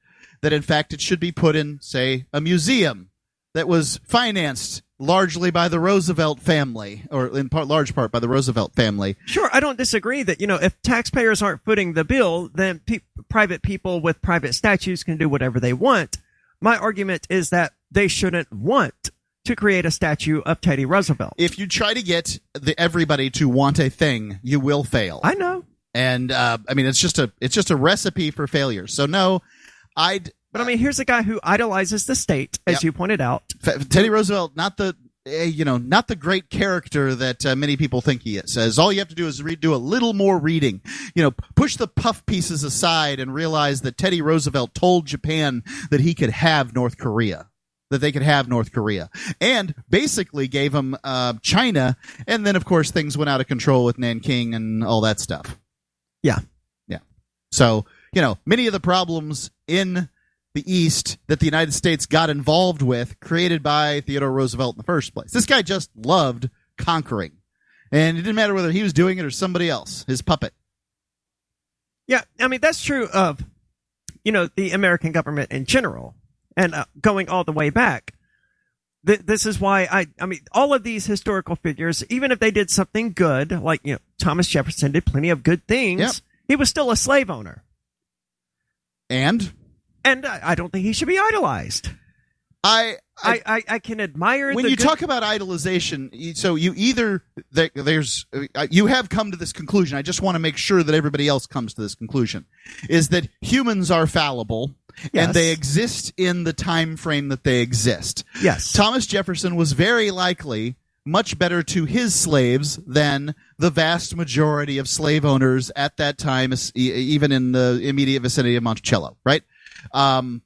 That in fact it should be put in, say, a museum that was financed largely by the Roosevelt family, or in part, large part by the Roosevelt family. Sure, I don't disagree that you know if taxpayers aren't footing the bill, then pe- private people with private statues can do whatever they want. My argument is that they shouldn't want to create a statue of Teddy Roosevelt. If you try to get the, everybody to want a thing, you will fail. I know, and uh, I mean it's just a it's just a recipe for failure. So no, I'd but I mean here's a guy who idolizes the state, as Yep. you pointed out. Teddy Roosevelt, not the eh, you know not the great character that uh, many people think he is. Says all you have to do is read, do a little more reading. You know, push the puff pieces aside and realize that Teddy Roosevelt told Japan that he could have North Korea. That they could have North Korea, and basically gave them uh, China, and then of course things went out of control with Nanking and all that stuff. Yeah. Yeah. So, you know, many of the problems in the East that the United States got involved with, created by Theodore Roosevelt in the first place. This guy just loved conquering. And it didn't matter whether he was doing it or somebody else, his puppet. Yeah, I mean that's true of you know the American government in general, and uh, going all the way back. Th- this is why I I mean all of these historical figures, even if they did something good, like you know Thomas Jefferson did plenty of good things, Yep. he was still a slave owner, And and I, I don't think he should be idolized. I, I, I I, can admire when you good- talk about idolization, so you either there's uh, you have come to this conclusion. I just want to make sure that everybody else comes to this conclusion: is that humans are fallible Yes. and they exist in the time frame that they exist. yes Thomas Jefferson was very likely much better to his slaves than the vast majority of slave owners at that time, even in the immediate vicinity of Monticello, right? Um,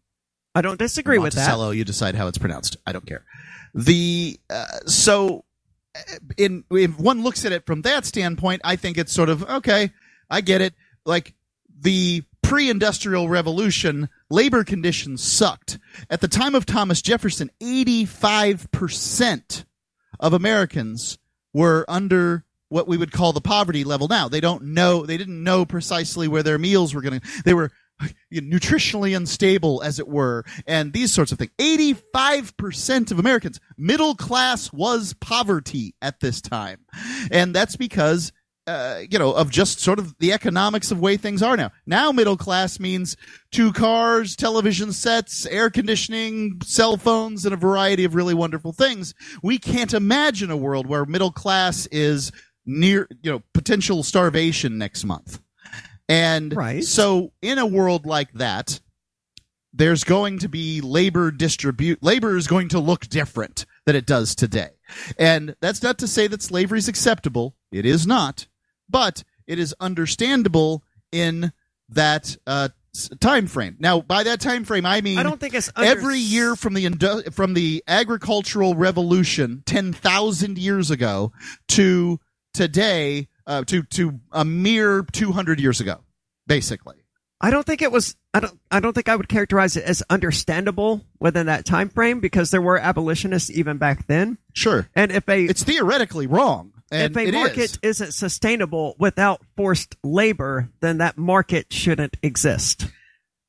I don't disagree with that. You decide how it's pronounced. I don't care. The uh, so uh, in if one looks at it from that standpoint, I think it's sort of okay. I get it. Like the pre-industrial revolution, labor conditions sucked. At the time of Thomas Jefferson, eighty-five percent of Americans were under what we would call the poverty level now. They don't know, they didn't know precisely where their meals were going to, they were nutritionally unstable, as it were, and these sorts of things. 85% of Americans, middle class was poverty at this time. And that's because uh, you know, of just sort of the economics of way things are now. Now, middle class means two cars, television sets, air conditioning, cell phones, and a variety of really wonderful things. We can't imagine a world where middle class is near, you know, potential starvation next month. And Right. so, in a world like that, there's going to be labor distribute labor is going to look different than it does today. And that's not to say that slavery is acceptable. It is not. But it is understandable in that uh, time frame. Now by that time frame i mean I don't think it's under- every year from the from the agricultural revolution 10,000 years ago to today uh, to to a mere 200 years ago basically I don't think it was. I don't. I don't think I would characterize it as understandable within that time frame because there were abolitionists even back then. sure And if a it's theoretically wrong and if a market is. isn't sustainable without forced labor, then that market shouldn't exist.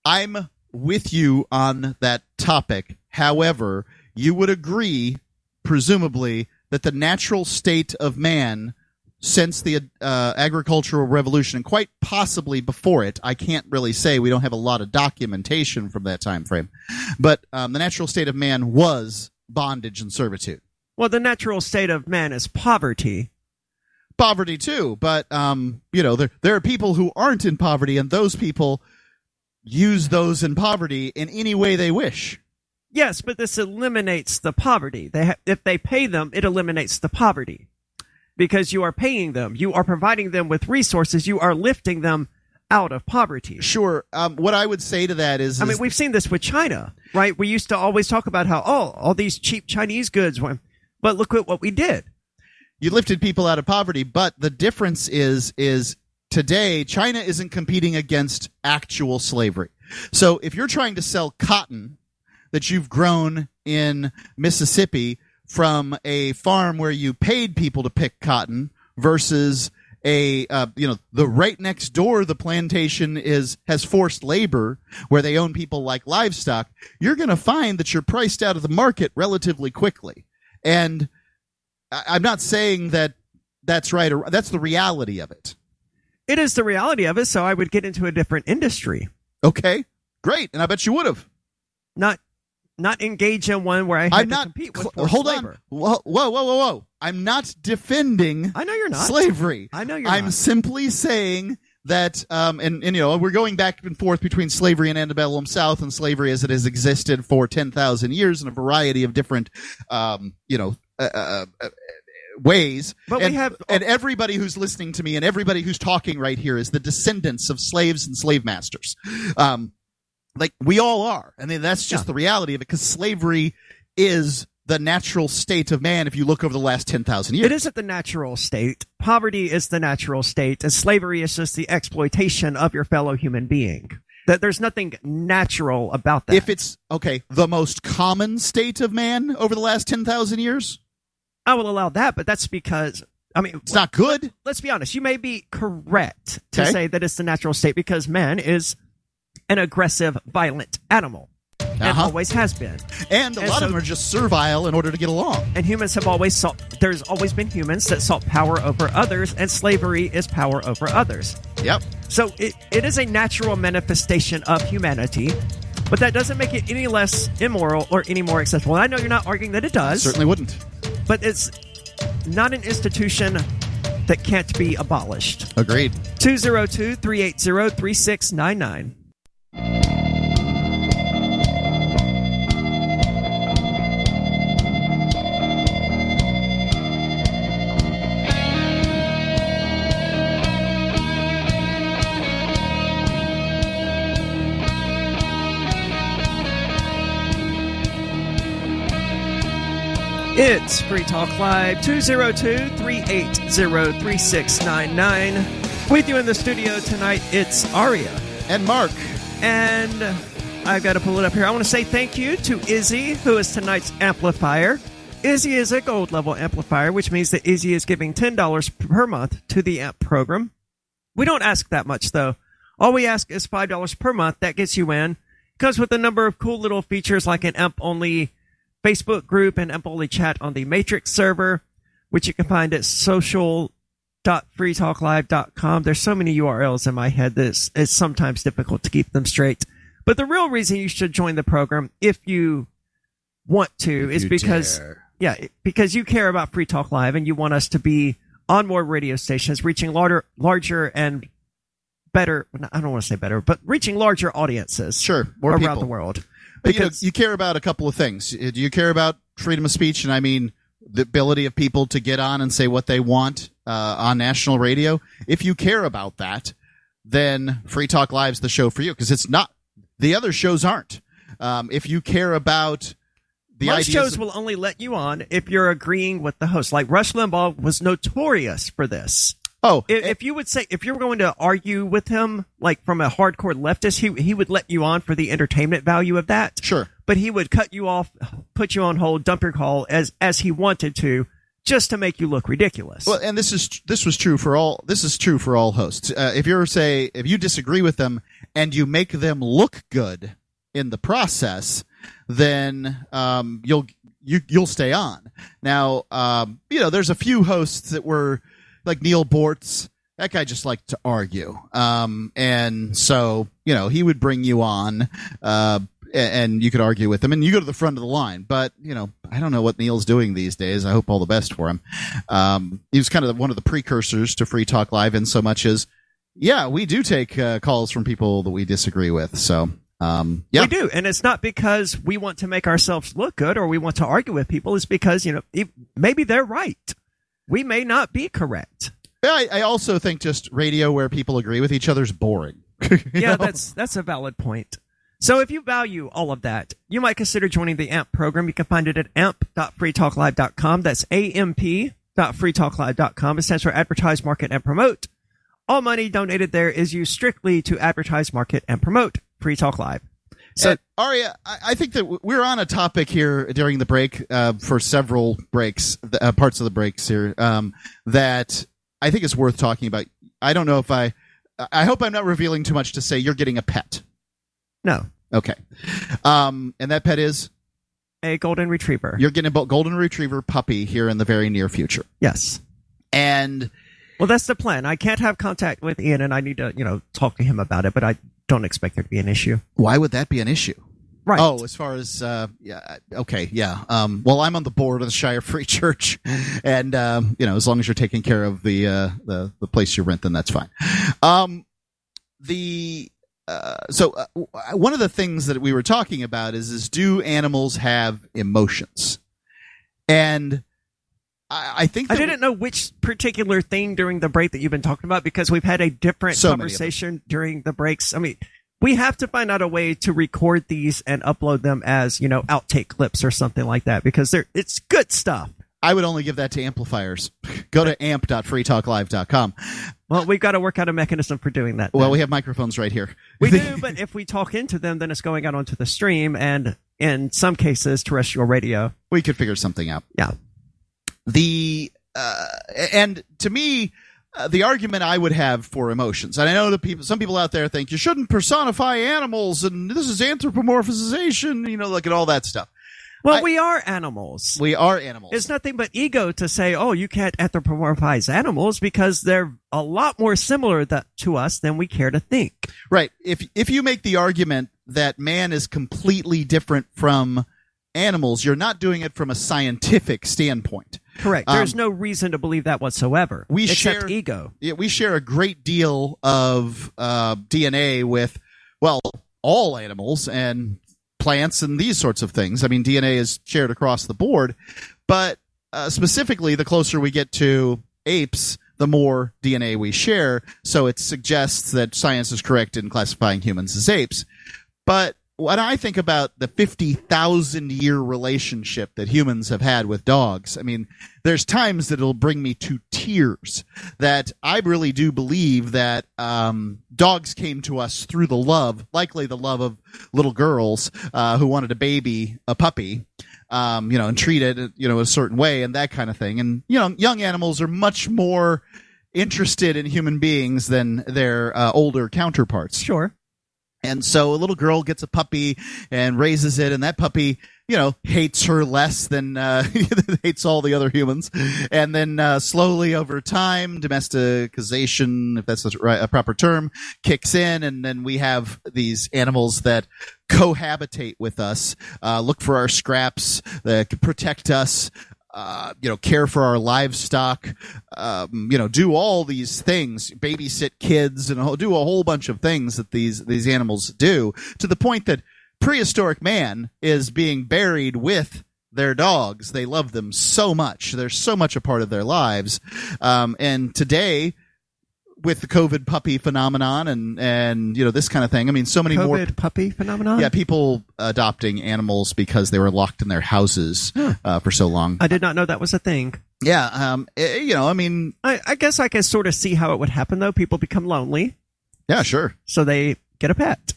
I'm with you on that topic. However, you would agree, presumably, that the natural state of man since the uh, agricultural revolution and quite possibly before it i can't really say. We don't have a lot of documentation from that time frame. But um, the natural state of man was bondage and servitude. Well, the natural state of man is poverty. poverty too. But um, you know there, there are people who aren't in poverty and those people use those in poverty in any way they wish. Yes, but this eliminates the poverty. They ha- if they pay them, it eliminates the poverty because you are paying them. You are providing them with resources. You are lifting them out of poverty. Sure. Um, what I would say to that is, I mean, we've seen this with China, right? We used to always talk about how, oh, all these cheap Chinese goods, went- but look at what we did. you lifted people out of poverty, but the difference is, is today China isn't competing against actual slavery. So if you're trying to sell cotton that you've grown in Mississippi from a farm where you paid people to pick cotton versus a uh, you know the right next door the plantation is has forced labor where they own people like livestock you're going to find that you're priced out of the market relatively quickly And I- I'm not saying that that's right or that's the reality of it. It is the reality of it, so I would get into a different industry. Okay, great, and I bet you would have. Not not engage in one where I had I'm to not. compete cl- with forced hold labor. on. Whoa, whoa, whoa, whoa, whoa! I'm not defending I know you're not. slavery. I know you're not. I'm not. simply saying that, um, and, and you know, we're going back and forth between slavery and antebellum South and slavery as it has existed for ten thousand years in a variety of different, um, you know, uh, uh, uh, ways. But we and, have- and everybody who's listening to me and everybody who's talking right here is the descendants of slaves and slave masters. Um, like we all are. I mean, that's just Yeah. the reality of it because slavery is the natural state of man if you look over the last 10,000 years. It isn't the natural state. Poverty is the natural state, and slavery is just the exploitation of your fellow human being. That there's nothing natural about that. If it's, okay, the most common state of man over the last 10,000 years, I will allow that, but that's because I mean it's not good. let's be honest. You may be correct to Okay. say that it's the natural state because man is an aggressive, violent animal, and Uh-huh. always has been. And a And lot so- of them are just servile in order to get along. And humans have always sought. There's always been humans that sought power over others, and slavery is power over others. Yep. So it, it is a natural manifestation of humanity, but that doesn't make it any less immoral or any more acceptable. I know you're not arguing that it does, Certainly wouldn't. but it's not an institution that can't be abolished. Agreed. 202 380 3699. It's Free Talk Live 202 380 3699. With you in the studio tonight, it's Aria. And Mark, And I've got to pull it up here. I want to say thank you to Izzy, who is tonight's amplifier. Izzy is a gold level amplifier, which means that Izzy is giving $10 per month to the amp program. We don't ask that much, though. All we ask is $5 per month. That gets you in. Comes with a number of cool little features like an amp only Facebook group and amp only chat on the Matrix server, which you can find at social.freetalklive.com. There's so many URLs in my head that it's, it's sometimes difficult to keep them straight. But the real reason you should join the program, if you want to, is because dare. yeah, because you care about Free Talk Live and you want us to be on more radio stations, reaching larger, larger and better. I don't want to say better, but reaching larger audiences. Sure, more around people. the world. But you, know, Because- you care about a couple of things. Do you care about freedom of speech? And I mean the ability of people to get on and say what they want uh, on national radio. If you care about that, then Free Talk Live's the show for you because it's not. The other shows aren't. Um, if you care about the Most shows of- will only let you on if you're agreeing with the host. Like Rush Limbaugh was notorious for this. oh, If, if you would say, if you were going to argue with him, like from a hardcore leftist, he he would let you on for the entertainment value of that. sure. But he would cut you off, put you on hold, dump your call as as he wanted to, just to make you look ridiculous. Well, and this is this was true for all. This is true for all hosts. Uh, if you're say if you disagree with them and you make them look good in the process, then um, you'll you you'll stay on. Now, um, you know, there's a few hosts that were like Neal Boortz. That guy just liked to argue, um, and so you know he would bring you on. Uh, and you could argue with him, and you go to the front of the line. But you know, I don't know what Neal's doing these days. I hope all the best for him. Um, he was kind of one of the precursors to Free Talk Live, in so much as, yeah, we do take uh, calls from people that we disagree with. So, um, yeah, We do, and it's not because we want to make ourselves look good or we want to argue with people. It's because you know maybe they're right. We may not be correct. I, I also think just radio where people agree with each other is boring. Yeah, know? that's that's a valid point. So if you value all of that, you might consider joining the AMP program. You can find it at amp.freetalklive.com. That's amp.freetalklive.com. It stands for Advertise, Market, and Promote. All money donated there is used strictly to advertise, market, and promote Free Talk Live. So So, Aria, I, I think that we're on a topic here during the break uh, for several breaks, uh, parts of the breaks here, um, that I think is worth talking about. I don't know if I, I hope I'm not revealing too much to say you're getting a pet. No, Okay. Um, and that pet is a golden retriever. You're getting a golden retriever puppy here in the very near future. yes. And Well, that's the plan. I can't have contact with Ian, and I need to, you know, talk to him about it. But I don't expect there to be an issue. why would that be an issue? Right. Oh, as far as uh, yeah, okay, yeah. Um, well, I'm on the board of the Shire Free Church, and um, you know, as long as you're taking care of the uh, the the place you rent, then that's fine. Um, the uh, so uh, one of the things that we were talking about is is do animals have emotions? And I, I think I didn't know which particular thing during the break that you've been talking about because we've had a different So many of them. conversation during the breaks. I mean, we have to find out a way to record these and upload them as, you know, outtake clips or something like that because they're it's good stuff. I would only give that to amplifiers. Go to amp.freetalklive.com. Well, we've got to work out a mechanism for doing that. Well, we have microphones right here. we do, but if we talk into them, then it's going out onto the stream and in some cases terrestrial radio. we could figure something out. Yeah. the uh, and to me uh, the argument I would have for emotions, and I know that people, some people out there think you shouldn't personify animals, and this is anthropomorphization, you know, look at all that stuff. Well, I- we are animals. We are animals. It's nothing but ego to say, oh, you can't anthropomorphize animals because they're a lot more similar that, to us than we care to think. right. If if you make the argument that man is completely different from animals, you're not doing it from a scientific standpoint. Correct. Um, There's no reason to believe that whatsoever. we except share- ego. Yeah, we share a great deal of uh, DNA with, well, all animals and plants and these sorts of things. I mean, DNA is shared across the board, but uh, specifically, the closer we get to apes, the more DNA we share. So it suggests that science is correct in classifying humans as apes. But when I think about the 50,000 year relationship that humans have had with dogs, I mean, there's times that it'll bring me to tears that I really do believe that um, dogs came to us through the love, likely the love of little girls uh, who wanted a baby, a puppy, um, you know, and treat it, you know, a certain way and that kind of thing. And, you know, young animals are much more interested in human beings than their uh, older counterparts. Sure. And so a little girl gets a puppy and raises it, and that puppy, you know, hates her less than uh, hates all the other humans. And then uh, slowly over time, domesticization, if that's a, right, a proper term, kicks in, and then we have these animals that cohabitate with us, uh, look for our scraps, that protect us, uh, you know, care for our livestock, um, you know, do all these things, babysit kids, and do a whole bunch of things that these these animals do. To the point that prehistoric man is being buried with their dogs. They love them so much. They're so much a part of their lives. Um, and today, with the COVID puppy phenomenon and and you know this kind of thing, I mean, so many COVID more puppy phenomenon? yeah, people adopting animals because they were locked in their houses uh, for so long. I did not know that was a thing. Yeah, um, eh, you know, I mean, I, I guess I can sort of see how it would happen, though. People become lonely, yeah, sure. so they get a pet.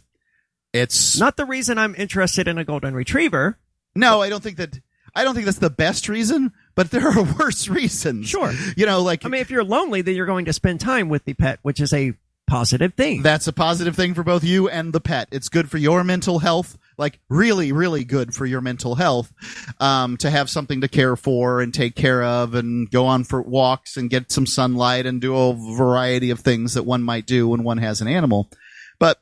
It's Not the reason I'm interested in a golden retriever. no, I don't think that. I don't think that's the best reason, but there are worse reasons. Sure. you know, like I mean, if you're lonely, then you're going to spend time with the pet, which is a positive thing. that's a positive thing for both you and the pet. It's good for your mental health, like really, really good for your mental health, um, to have something to care for and take care of and go on for walks and get some sunlight and do a variety of things that one might do when one has an animal. But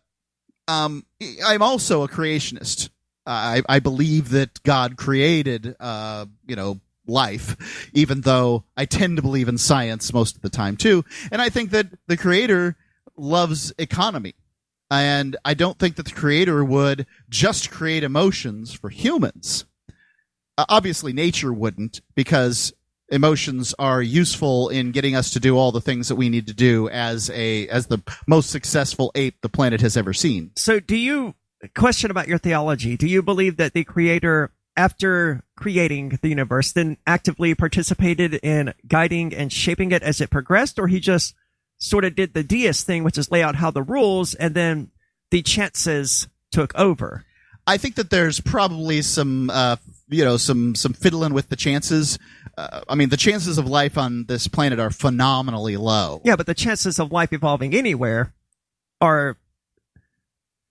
um, I'm also a creationist. I, I believe that God created, uh, you know, life, even though I tend to believe in science most of the time too. And I think that the creator loves economy. And I don't think that the creator would just create emotions for humans. Uh, obviously, nature wouldn't because emotions are useful in getting us to do all the things that we need to do as a as the most successful ape the planet has ever seen. So, do you question about your theology? Do you believe that the creator, after creating the universe, then actively participated in guiding and shaping it as it progressed, or he just sort of did the deist thing, which is lay out how the rules, and then the chances took over? I think that there's probably some, uh, you know, some some fiddling with the chances. Uh, I mean, the chances of life on this planet are phenomenally low. Yeah, but the chances of life evolving anywhere are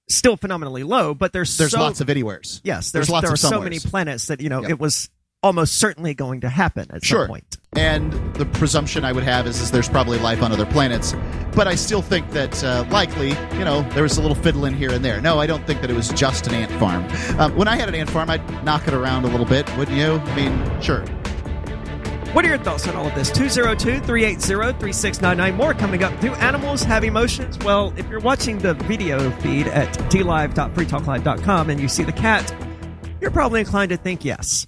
still phenomenally low, but there's There's so, lots of anywheres. yes, there's there's, lots there of are so somewheres. many planets that you know Yep. it was almost certainly going to happen at Sure. some point. And the presumption I would have is, is there's probably life on other planets. But I still think that uh, likely, you know, there was a little fiddling here and there. No, I don't think that it was just an ant farm. Um, when I had an ant farm, I'd knock it around a little bit, wouldn't you? I mean, sure. What are your thoughts on all of this? 202 380 3699. More coming up. Do animals have emotions? Well, if you're watching the video feed at dlive.freetalklive.com and you see the cat, you're probably inclined to think yes.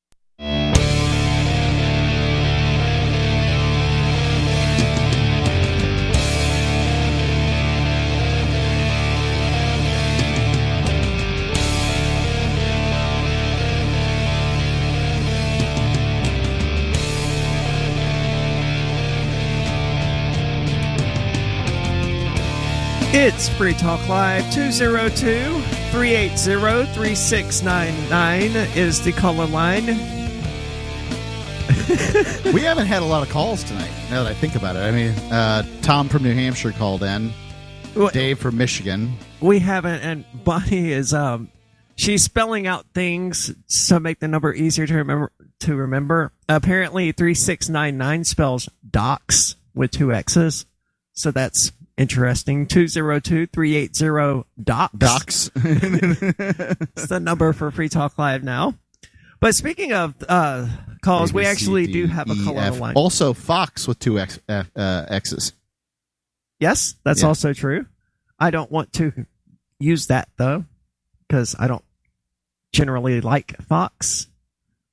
It's Free Talk Live 202 380 3699 is the caller line. we haven't had a lot of calls tonight, now that I think about it. I mean, uh, Tom from New Hampshire called in, Dave from Michigan. We haven't, and Bonnie is um, she's spelling out things to make the number easier to remember. To remember, apparently three six nine nine spells docs with two x's, so that's interesting. Two zero two three eight zero docs. Docs. It's the number for Free Talk Live now. But speaking of uh, calls, we A, B, C, actually D, do have a E, caller on the line. Also, Fox with two X, F, uh, X's. Yes, that's Yeah. also true. I don't want to use that though, because I don't generally like Fox.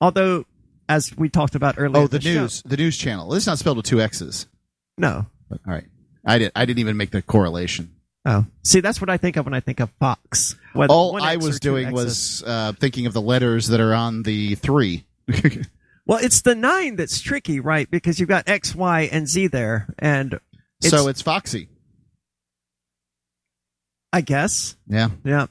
Although, as we talked about earlier, Oh, the show- news, the news channel. Is not spelled with two X's. no. But, all right, I did. I didn't even make the correlation. Oh, see, that's what I think of when I think of Fox. Whether All I was doing X's. was uh, thinking of the letters that are on the three. well, it's the nine that's tricky, right? Because you've got X, Y, and Z there, and it's, so it's Foxy. I guess Yeah. Yeah.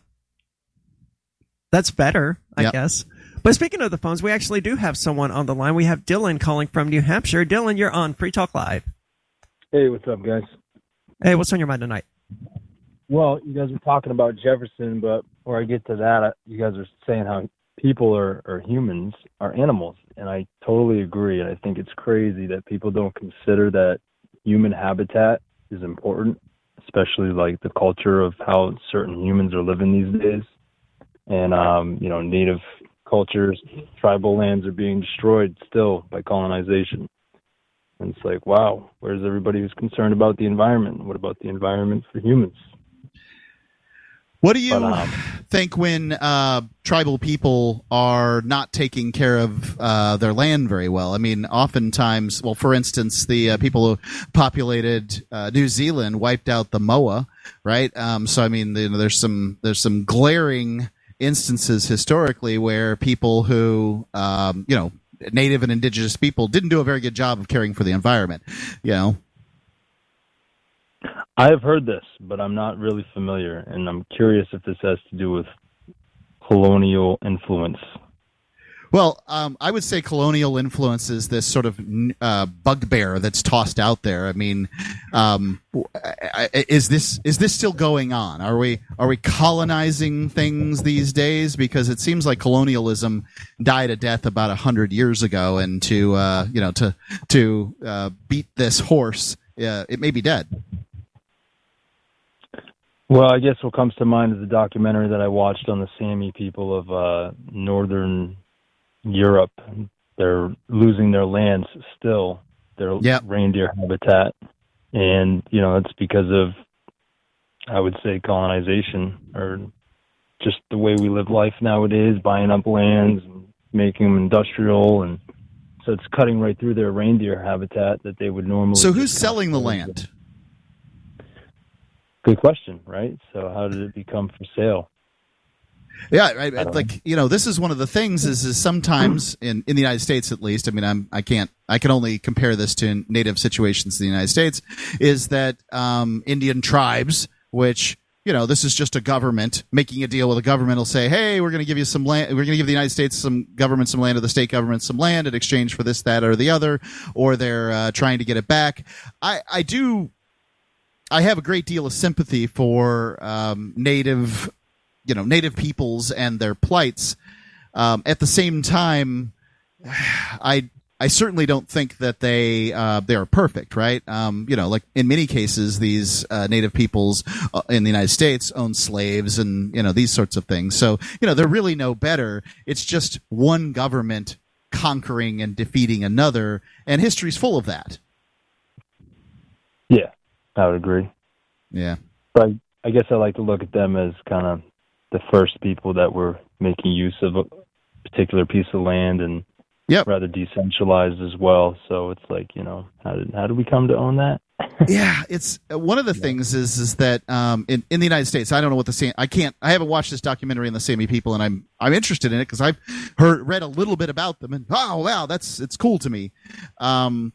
That's better, I Yep. guess. But speaking of the phones, we actually do have someone on the line. We have Dylan calling from New Hampshire. Dylan, you're on Free Talk Live. Hey, what's up, guys? Hey, what's on your mind tonight? Well, you guys were talking about Jefferson, but before I get to that, you guys are saying how people are, are humans, are animals, and I totally agree. And I think it's crazy that people don't consider that human habitat is important, especially like the culture of how certain humans are living these days. And um, you know, native cultures, tribal lands are being destroyed still by colonization. And it's like, wow, where's everybody who's concerned about the environment? What about the environment for humans? What do you But, um, think when uh, tribal people are not taking care of uh, their land very well? I mean, oftentimes, well, for instance, the uh, people who populated uh, New Zealand wiped out the moa, right? Um, so, I mean, you know, there's some there's some glaring instances historically where people who, um, you know, native and indigenous people didn't do a very good job of caring for the environment. You know, I have heard this, but I'm not really familiar, and I'm curious if this has to do with colonial influence. Well, um, I would say colonial influence is this sort of uh, bugbear that's tossed out there. I mean, um, is this is this still going on? Are we are we colonizing things these days? Because it seems like colonialism died a death about hundred years ago, and to uh, you know to to uh, beat this horse, uh, it may be dead. Well, I guess what comes to mind is the documentary that I watched on the Sami people of uh, northern Europe. They're losing their lands still, their Yep. reindeer habitat, and you know it's because of, I would say, colonization or just the way we live life nowadays, buying up lands and making them industrial, and so it's cutting right through their reindeer habitat that they would normally. So who's selling the land? Good question, right? So how did it become for sale? Yeah, I, like you know, this is one of the things is, is sometimes in, in the United States at least. I mean, I'm I can't I can only compare this to native situations in the United States. Is that um, Indian tribes, which you know, this is just a government making a deal with a government will say, hey, we're going to give you some land, we're going to give the United States some government some land, or the state government some land in exchange for this, that, or the other, or they're uh, trying to get it back. I I do. I have a great deal of sympathy for um, native you know native peoples and their plights. Um, at the same time, I I certainly don't think that they uh, they are perfect, right? Um, you know, like in many cases, these uh, native peoples uh, in the United States own slaves and you know these sorts of things. So you know they're really no better. It's just one government conquering and defeating another, and history's full of that. Yeah, I would agree. Yeah, but I guess I like to look at them as kind of the first people that were making use of a particular piece of land and yep. rather decentralized as well. So it's like, you know, how did how did we come to own that? yeah, it's one of the things is is that um, in in the United States, I don't know what the same. I can't. I haven't watched this documentary on the Sami people, and I'm I'm interested in it because I've heard read a little bit about them, and oh wow, that's it's cool to me. Um,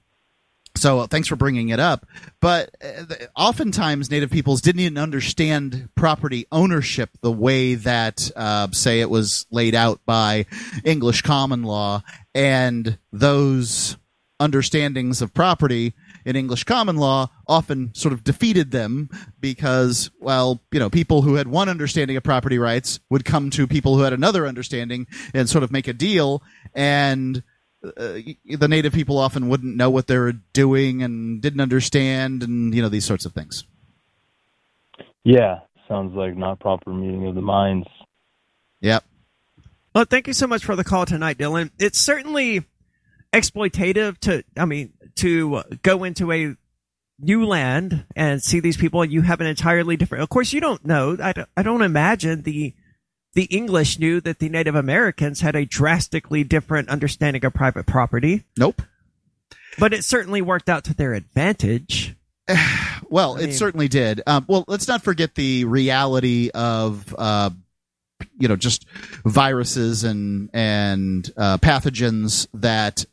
so uh, thanks for bringing it up. But uh, oftentimes, Native peoples didn't even understand property ownership the way that, uh, say, it was laid out by English common law, and those understandings of property in English common law often sort of defeated them because, well, you know, people who had one understanding of property rights would come to people who had another understanding and sort of make a deal and uh, the native people often wouldn't know what they were doing and didn't understand, and you know these sorts of things. Yeah, sounds like not proper meeting of the minds. Yep. Well, thank you so much for the call tonight, Dylan. It's certainly exploitative to, I mean, to go into a new land and see these people. You have an entirely different. Of course, you don't know. I don't, I don't imagine the the English knew that the Native Americans had a drastically different understanding of private property. Nope. But it certainly worked out to their advantage. well, I it certainly did. Um, well, let's not forget the reality of, uh, you know, just viruses and and uh, pathogens that,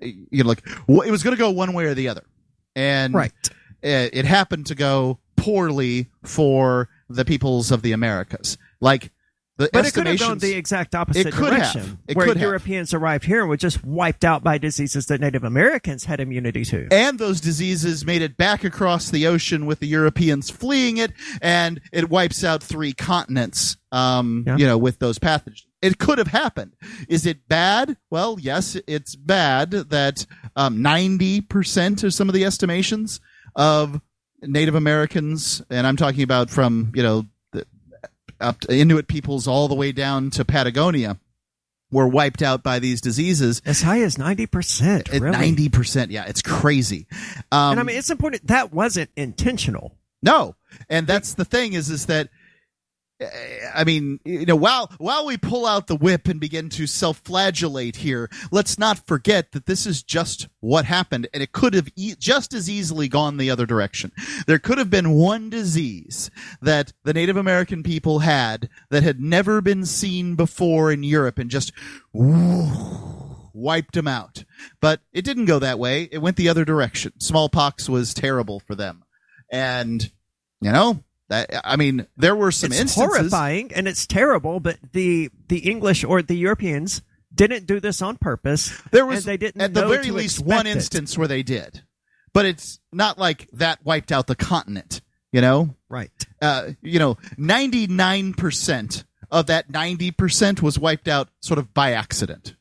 you know, like it was going to go one way or the other, and right. it, it happened to go poorly for the peoples of the Americas. Like the but it could have gone the exact opposite direction, where Europeans have. arrived here and were just wiped out by diseases that Native Americans had immunity to. And those diseases made it back across the ocean with the Europeans fleeing it, and it wipes out three continents. Um, yeah. you know, with those pathogens. It could have happened. Is it bad? Well, yes, it's bad that um, ninety percent of some of the estimations of Native Americans, and I'm talking about from you know up to Inuit peoples all the way down to Patagonia were wiped out by these diseases. As high as 90% really? 90% yeah it's crazy. Um, and i mean it's important that wasn't intentional. No. And that's the thing is is that Uh, I mean, you know, while while we pull out the whip and begin to self-flagellate here, let's not forget that this is just what happened, and it could have e- just as easily gone the other direction. There could have been one disease that the Native American people had that had never been seen before in Europe, and just wiped them out. But it didn't go that way. It went the other direction. Smallpox was terrible for them, and you know I mean, there were some it's instances horrifying and it's terrible, but the the English or the Europeans didn't do this on purpose. There was they didn't at the very least one it. instance where they did, but it's not like that wiped out the continent. You know, right? Uh, you know, ninety nine percent of that ninety percent was wiped out sort of by accident,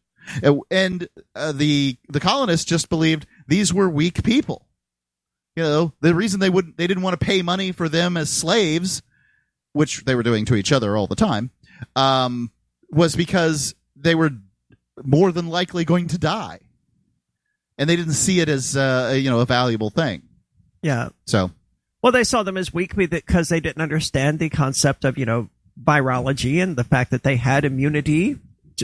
and uh, the the colonists just believed these were weak people you know, the reason they wouldn't they didn't want to pay money for them as slaves, which they were doing to each other all the time, um, was because they were more than likely going to die, and they didn't see it as uh, you know a valuable thing. Yeah. So. Well, they saw them as weak because they didn't understand the concept of you know virology and the fact that they had immunity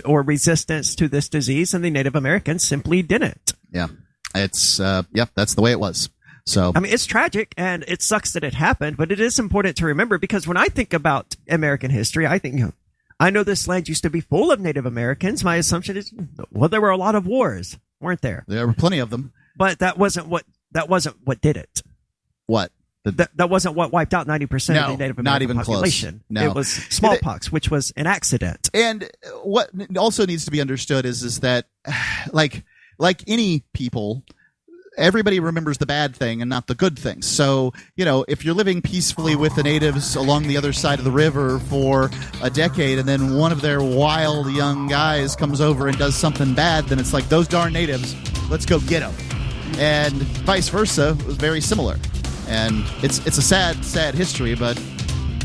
or resistance to this disease, and the Native Americans simply didn't. Yeah, it's uh, yeah, that's the way it was. So I mean, it's tragic and it sucks that it happened, but it is important to remember because when I think about American history, I think, I know this land used to be full of Native Americans. My assumption is, well, there were a lot of wars, weren't there? there were plenty of them. But that wasn't what that wasn't what did it. What? The, That that wasn't what wiped out ninety percent of the Native not American even close. population. No. It was smallpox, which was an accident. and what also needs to be understood is is that like like any people everybody remembers the bad thing and not the good thing. so you know if you're living peacefully with the natives along the other side of the river for a decade and then one of their wild young guys comes over and does something bad then it's like those darn natives let's go get them and vice versa was very similar and it's it's a sad sad history but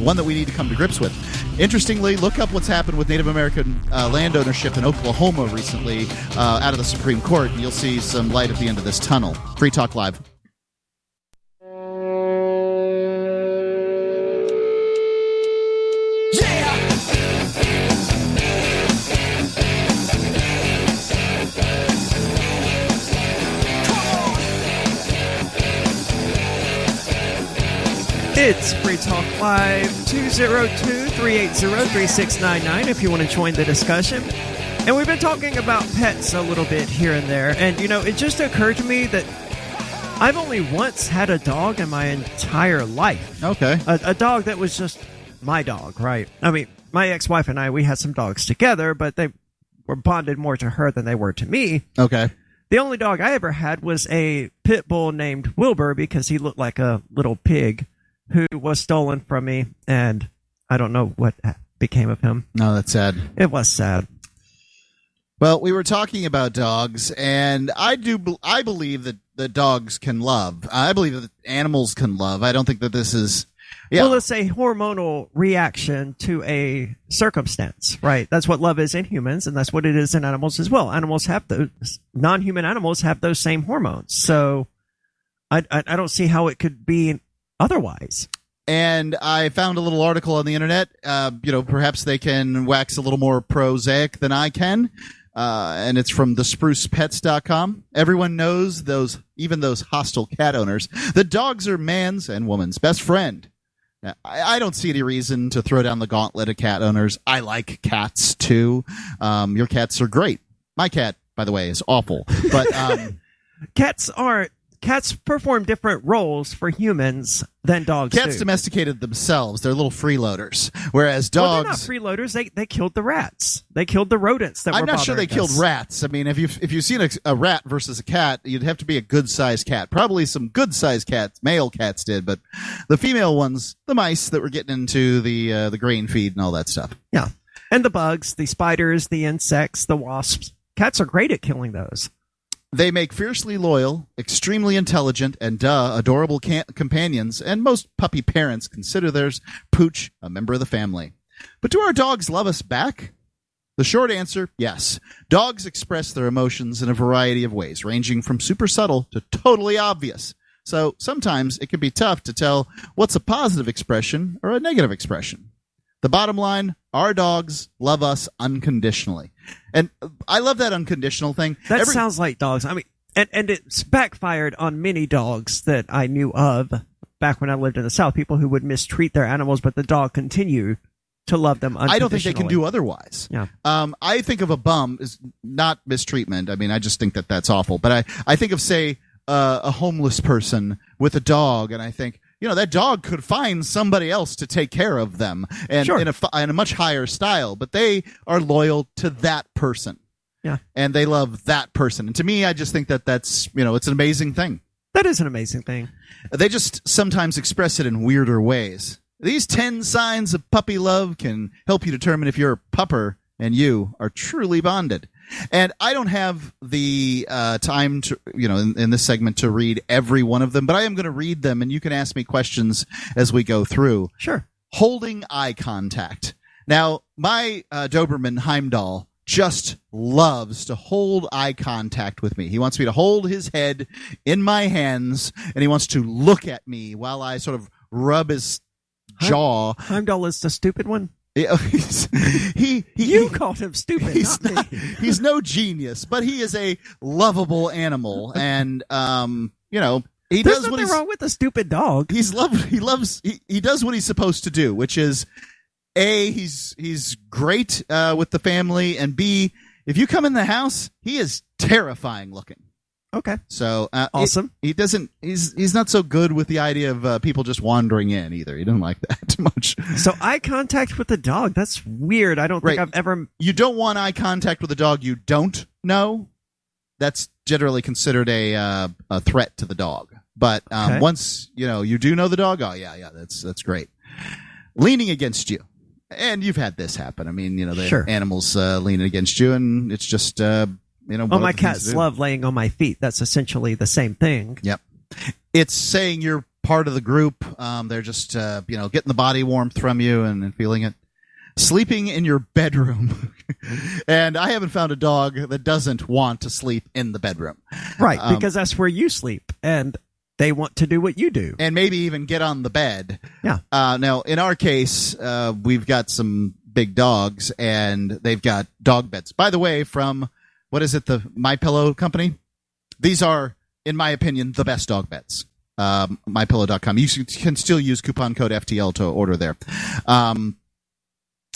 one that we need to come to grips with. Interestingly, look up what's happened with Native American uh, land ownership in Oklahoma recently uh, out of the Supreme Court, and you'll see some light at the end of this tunnel. Free Talk Live. It's Free Talk Live 202-380-3699 if you want to join the discussion. And we've been talking about pets a little bit here and there. And, you know, it just occurred to me that I've only once had a dog in my entire life. Okay. A, a dog that was just my dog, right? I mean, my ex-wife and I, we had some dogs together, but they were bonded more to her than they were to me. Okay. The only dog I ever had was a pit bull named Wilbur because he looked like a little pig who was stolen from me, and I don't know what became of him. No, that's sad. It was sad. Well, we were talking about dogs, and I do I believe that that dogs can love. I believe that animals can love. I don't think that this is. Yeah. Well, it's a hormonal reaction to a circumstance, right? That's what love is in humans, and that's what it is in animals as well. Animals have those, non-human animals have those same hormones. So I, I, I don't see how it could be otherwise. and I found a little article on the internet. Uh, you know, perhaps they can wax a little more prosaic than I can. Uh, and it's from thesprucepets.com. Everyone knows those, even those hostile cat owners, the dogs are man's and woman's best friend. Now, I, I don't see any reason to throw down the gauntlet of cat owners. I like cats too. Um, your cats are great. My cat, by the way, is awful. But um, Cats are cats perform different roles for humans than dogs cats do. domesticated themselves. They're little freeloaders. Whereas Well, they're not freeloaders. They they killed the rats. They killed the rodents that were. I'm not sure they bothering killed rats. I mean, if you if you've seen a, a rat versus a cat, you'd have to be a good sized cat. Probably some good sized cats, male cats did, but the female ones, the mice that were getting into the uh, the grain feed and all that stuff. Yeah. And the bugs, the spiders, the insects, the wasps. Cats are great at killing those. They make fiercely loyal, extremely intelligent, and duh, adorable ca- companions, and most puppy parents consider theirs pooch a member of the family. But do our dogs love us back? The short answer, yes. Dogs express their emotions in a variety of ways, ranging from super subtle to totally obvious. So sometimes it can be tough to tell what's a positive expression or a negative expression. The bottom line, our dogs love us unconditionally. And I love that unconditional thing. That Every- sounds like dogs. I mean, and, and it's backfired on many dogs that I knew of back when I lived in the South. People who would mistreat their animals, but the dog continued to love them I don't think they can do otherwise. Yeah. Um, I think of a bum as not mistreatment. I mean, I just think that that's awful. But I, I think of, say, uh, a homeless person with a dog, and I think, you know, that dog could find somebody else to take care of them and Sure. in, a, in a much higher style, but they are loyal to that person. Yeah. And they love that person. And to me, I just think that that's, you know, it's an amazing thing. That is an amazing thing. They just sometimes express it in weirder ways. These 10 signs of puppy love can help you determine if your pupper and you are truly bonded. And I don't have the uh, time to, you know, in, in this segment to read every one of them, but I am going to read them and you can ask me questions as we go through. Sure. Holding eye contact. Now, my uh, Doberman Heimdall just loves to hold eye contact with me. He wants me to hold his head in my hands and he wants to look at me while I sort of rub his jaw. Heimdall is the stupid one. He's- he, he, You he- called him stupid, he's not he's no genius, but he is a lovable animal. And, um, you know, he There's does what he's wrong with a stupid dog. he's love he loves he, he does what he's supposed to do, which is a he's he's great uh, with the family, and b if you come in the house, he is terrifying looking. Okay. So uh, Awesome. he doesn't. He's he's not so good with the idea of uh, people just wandering in either. He doesn't like that too much. So eye contact with the dog. That's weird. I don't think I've ever. You don't want eye contact with a dog you don't know. That's generally considered a uh, a threat to the dog. But um, Okay. once you know you do know the dog, oh yeah, yeah, that's that's great. Leaning against you, and you've had this happen. I mean, you know, the Sure. animals uh, leaning against you, and it's just uh, you know. Oh, my cats love laying on my feet. That's essentially the same thing. Yep. It's saying you're part of the group. Um, they're just, uh, you know, getting the body warmth from you and, and feeling it. Sleeping in your bedroom. and I haven't found a dog that doesn't want to sleep in the bedroom. Right, Um, because that's where you sleep, and they want to do what you do. And maybe even get on the bed. Yeah. Uh, now, in our case, uh, we've got some big dogs and they've got dog beds. By the way, from what is it, the My Pillow company? These are, in my opinion, the best dog beds. Um, mypillow.com. You can still use coupon code FTL to order there. Um,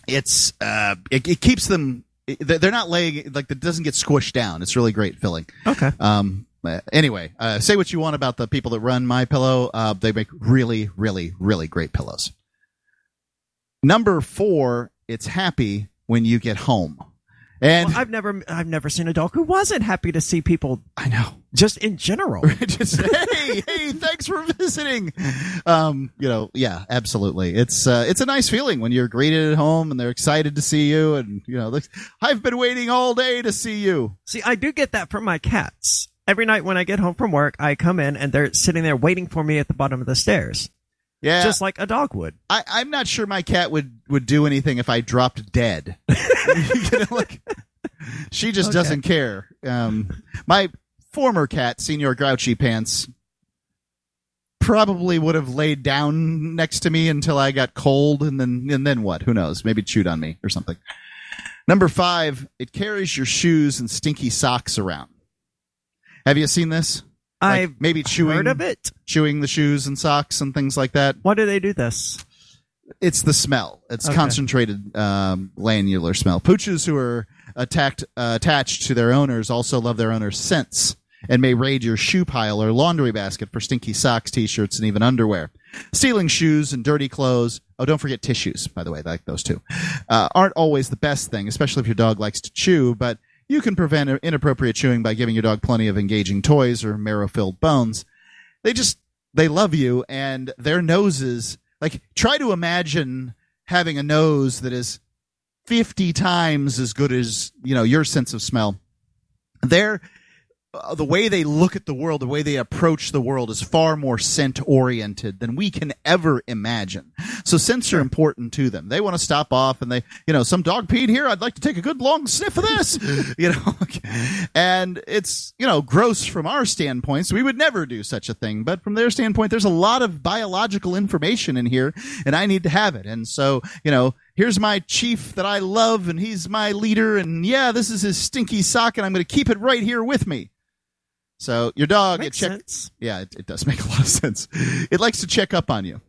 it's uh, it, it keeps them. they're not laying like it doesn't get squished down. It's really great filling. Okay. Um. uh, Anyway, uh, say what you want about the people that run My Pillow. Uh, they make really, really, really great pillows. Number four, it's happy when you get home, and Well, I've never, I've never seen a dog who wasn't happy to see people. I know. Just in general. just hey, hey, thanks for visiting. Um, you know, yeah, absolutely. It's uh, it's a nice feeling when you're greeted at home and they're excited to see you, and you know, I've been waiting all day to see you. See, I do get that from my cats. Every night when I get home from work, I come in and they're sitting there waiting for me at the bottom of the stairs, Yeah, just like a dog would. I, I'm not sure my cat would would do anything if I dropped dead. You know, like, she just Okay. doesn't care. Um, my former cat, Senior Grouchy Pants, probably would have laid down next to me until I got cold, and then and then what? Who knows? Maybe chewed on me or something. Number five, it carries your shoes and stinky socks around. Have you seen this? Like I've maybe chewing heard of it. chewing the shoes and socks and things like that. Why do they do this? It's the smell. It's Okay. concentrated um, granular smell. Pooches who are attacked, uh, attached to their owners also love their owner's scents and may raid your shoe pile or laundry basket for stinky socks, t-shirts, and even underwear. Stealing shoes and dirty clothes. Oh, don't forget tissues, by the way. Like those too. Uh, aren't always the best thing, especially if your dog likes to chew, but you can prevent inappropriate chewing by giving your dog plenty of engaging toys or marrow-filled bones. They just they love you and their noses like try to imagine having a nose that is 50 times as good as you know your sense of smell. Their uh, the way they look at the world the way they approach the world is far more scent oriented than we can ever imagine. So scents are important to them. They want to stop off and they you know some dog peed here. I'd like to take a good long sniff of this. You know and it's you know gross from our standpoint so we would never do such a thing but from their standpoint there's a lot of biological information in here and i need to have it. And so you know here's my chief that i love and he's my leader and yeah this is his stinky sock and i'm going to keep it right here with me so your dog Makes it check- sense. yeah it, it does make a lot of sense it likes to check up on you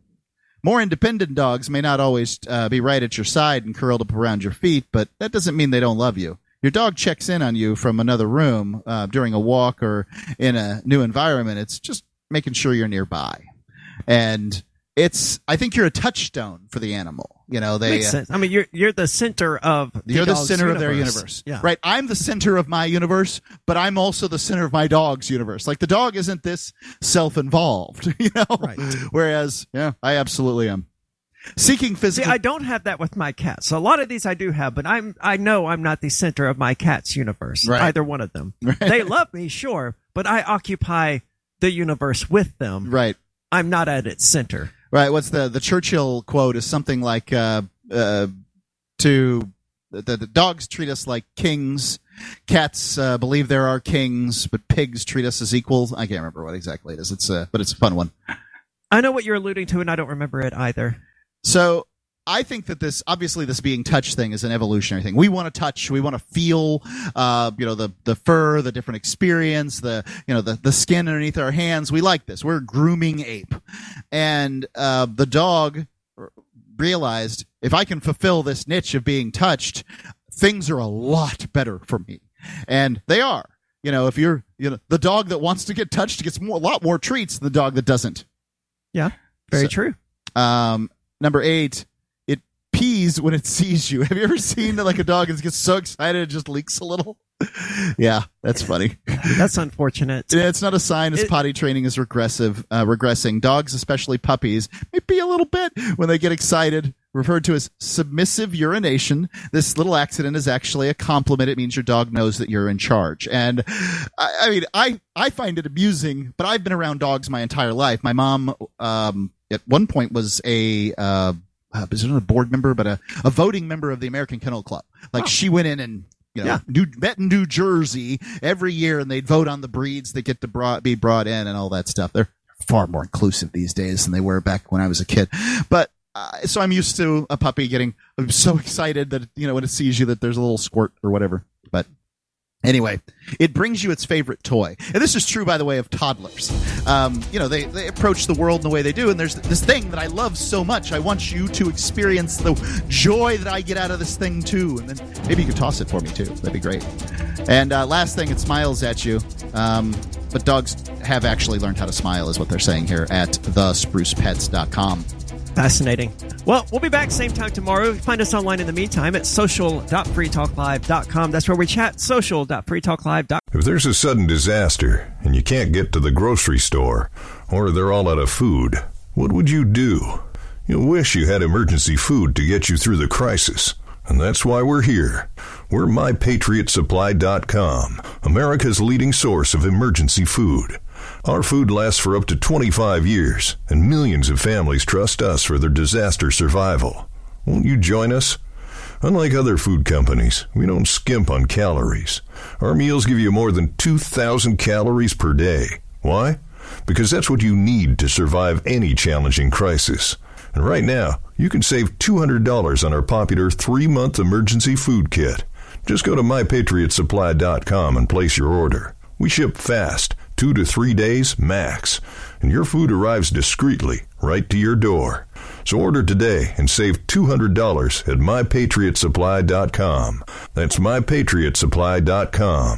more independent dogs may not always uh, be right at your side and curled up around your feet, but that doesn't mean they don't love you. Your dog checks in on you from another room uh, during a walk or in a new environment. It's just making sure you're nearby, and it's. I think you're a touchstone for the animal. You know, they. Makes uh, sense. I mean, you're you're the center of the you're the center of their universe. Yeah. Right. I'm the center of my universe, but I'm also the center of my dog's universe. Like the dog isn't this self involved, you know? Right. Whereas, yeah, I absolutely am. Seeking physical. See. I don't have that with my cats. A lot of these I do have, but I'm I know I'm not the center of my cat's universe. Right. Either one of them. They love me, sure, but I occupy the universe with them. right. I'm not at its center. Right. What's the the Churchill quote is something like uh, uh, to the, the dogs treat us like kings, cats uh, believe there are kings, but pigs treat us as equals. I can't remember what exactly it is. It's uh, but it's a fun one. I know what you're alluding to, and I don't remember it either. So I think that this obviously this being touch thing is an evolutionary thing. We want to touch, we want to feel, uh, you know, the the fur, the different experience, the you know the the skin underneath our hands. We like this. We're a grooming ape, and uh, the dog realized if I can fulfill this niche of being touched, things are a lot better for me, and they are. You know, if you're you know the dog that wants to get touched gets more, a lot more treats than the dog that doesn't. Yeah, very So- true. Um, number eight, pees when it sees you. Have you ever seen like a dog that gets so excited it just leaks a little? yeah, that's funny. That's unfortunate. Yeah, It's not a sign as potty training is regressive, uh, regressing. Dogs, especially puppies, may pee a little bit when they get excited. Referred to as submissive urination. This little accident is actually a compliment. It means your dog knows that you're in charge. And I, I mean, I, I find it amusing, but I've been around dogs my entire life. My mom, um, at one point was a, uh, uh, was it a board member, but a, a voting member of the American Kennel Club. Like she went in and you know, Yeah. New, met in New Jersey every year, and they'd vote on the breeds that get to brought, be brought in and all that stuff. They're far more inclusive these days than they were back when I was a kid. But uh, so I'm used to a puppy getting I'm so excited that you know when it sees you that there's a little squirt or whatever. But Anyway, it brings you its favorite toy. And this is true, by the way, of toddlers. Um, you know, they, they approach the world in the way they do, and there's this thing that I love so much. I want you to experience the joy that I get out of this thing, too. And then maybe you could toss it for me, too. That'd be great. And uh, last thing, it smiles at you. Um, but dogs have actually learned how to smile, is what they're saying here at thesprucepets.com. Fascinating. Well, we'll be back same time tomorrow. Find us online in the meantime at social.freetalklive.com. That's where we chat, social.freetalklive.com. If there's a sudden disaster and you can't get to the grocery store, or they're all out of food, what would you do? You'll wish you had emergency food to get you through the crisis. And that's why we're here. We're MyPatriotSupply.com, America's leading source of emergency food. Our food lasts for up to 25 years, and millions of families trust us for their disaster survival. Won't you join us? Unlike other food companies, we don't skimp on calories. Our meals give you more than 2,000 calories per day. Why? Because that's what you need to survive any challenging crisis. And right now, you can save $200 on our popular three month emergency food kit. Just go to mypatriotsupply.com and place your order. We ship fast, two to three days max, and your food arrives discreetly right to your door. So order today and save $200 at mypatriotsupply.com. That's mypatriotsupply.com.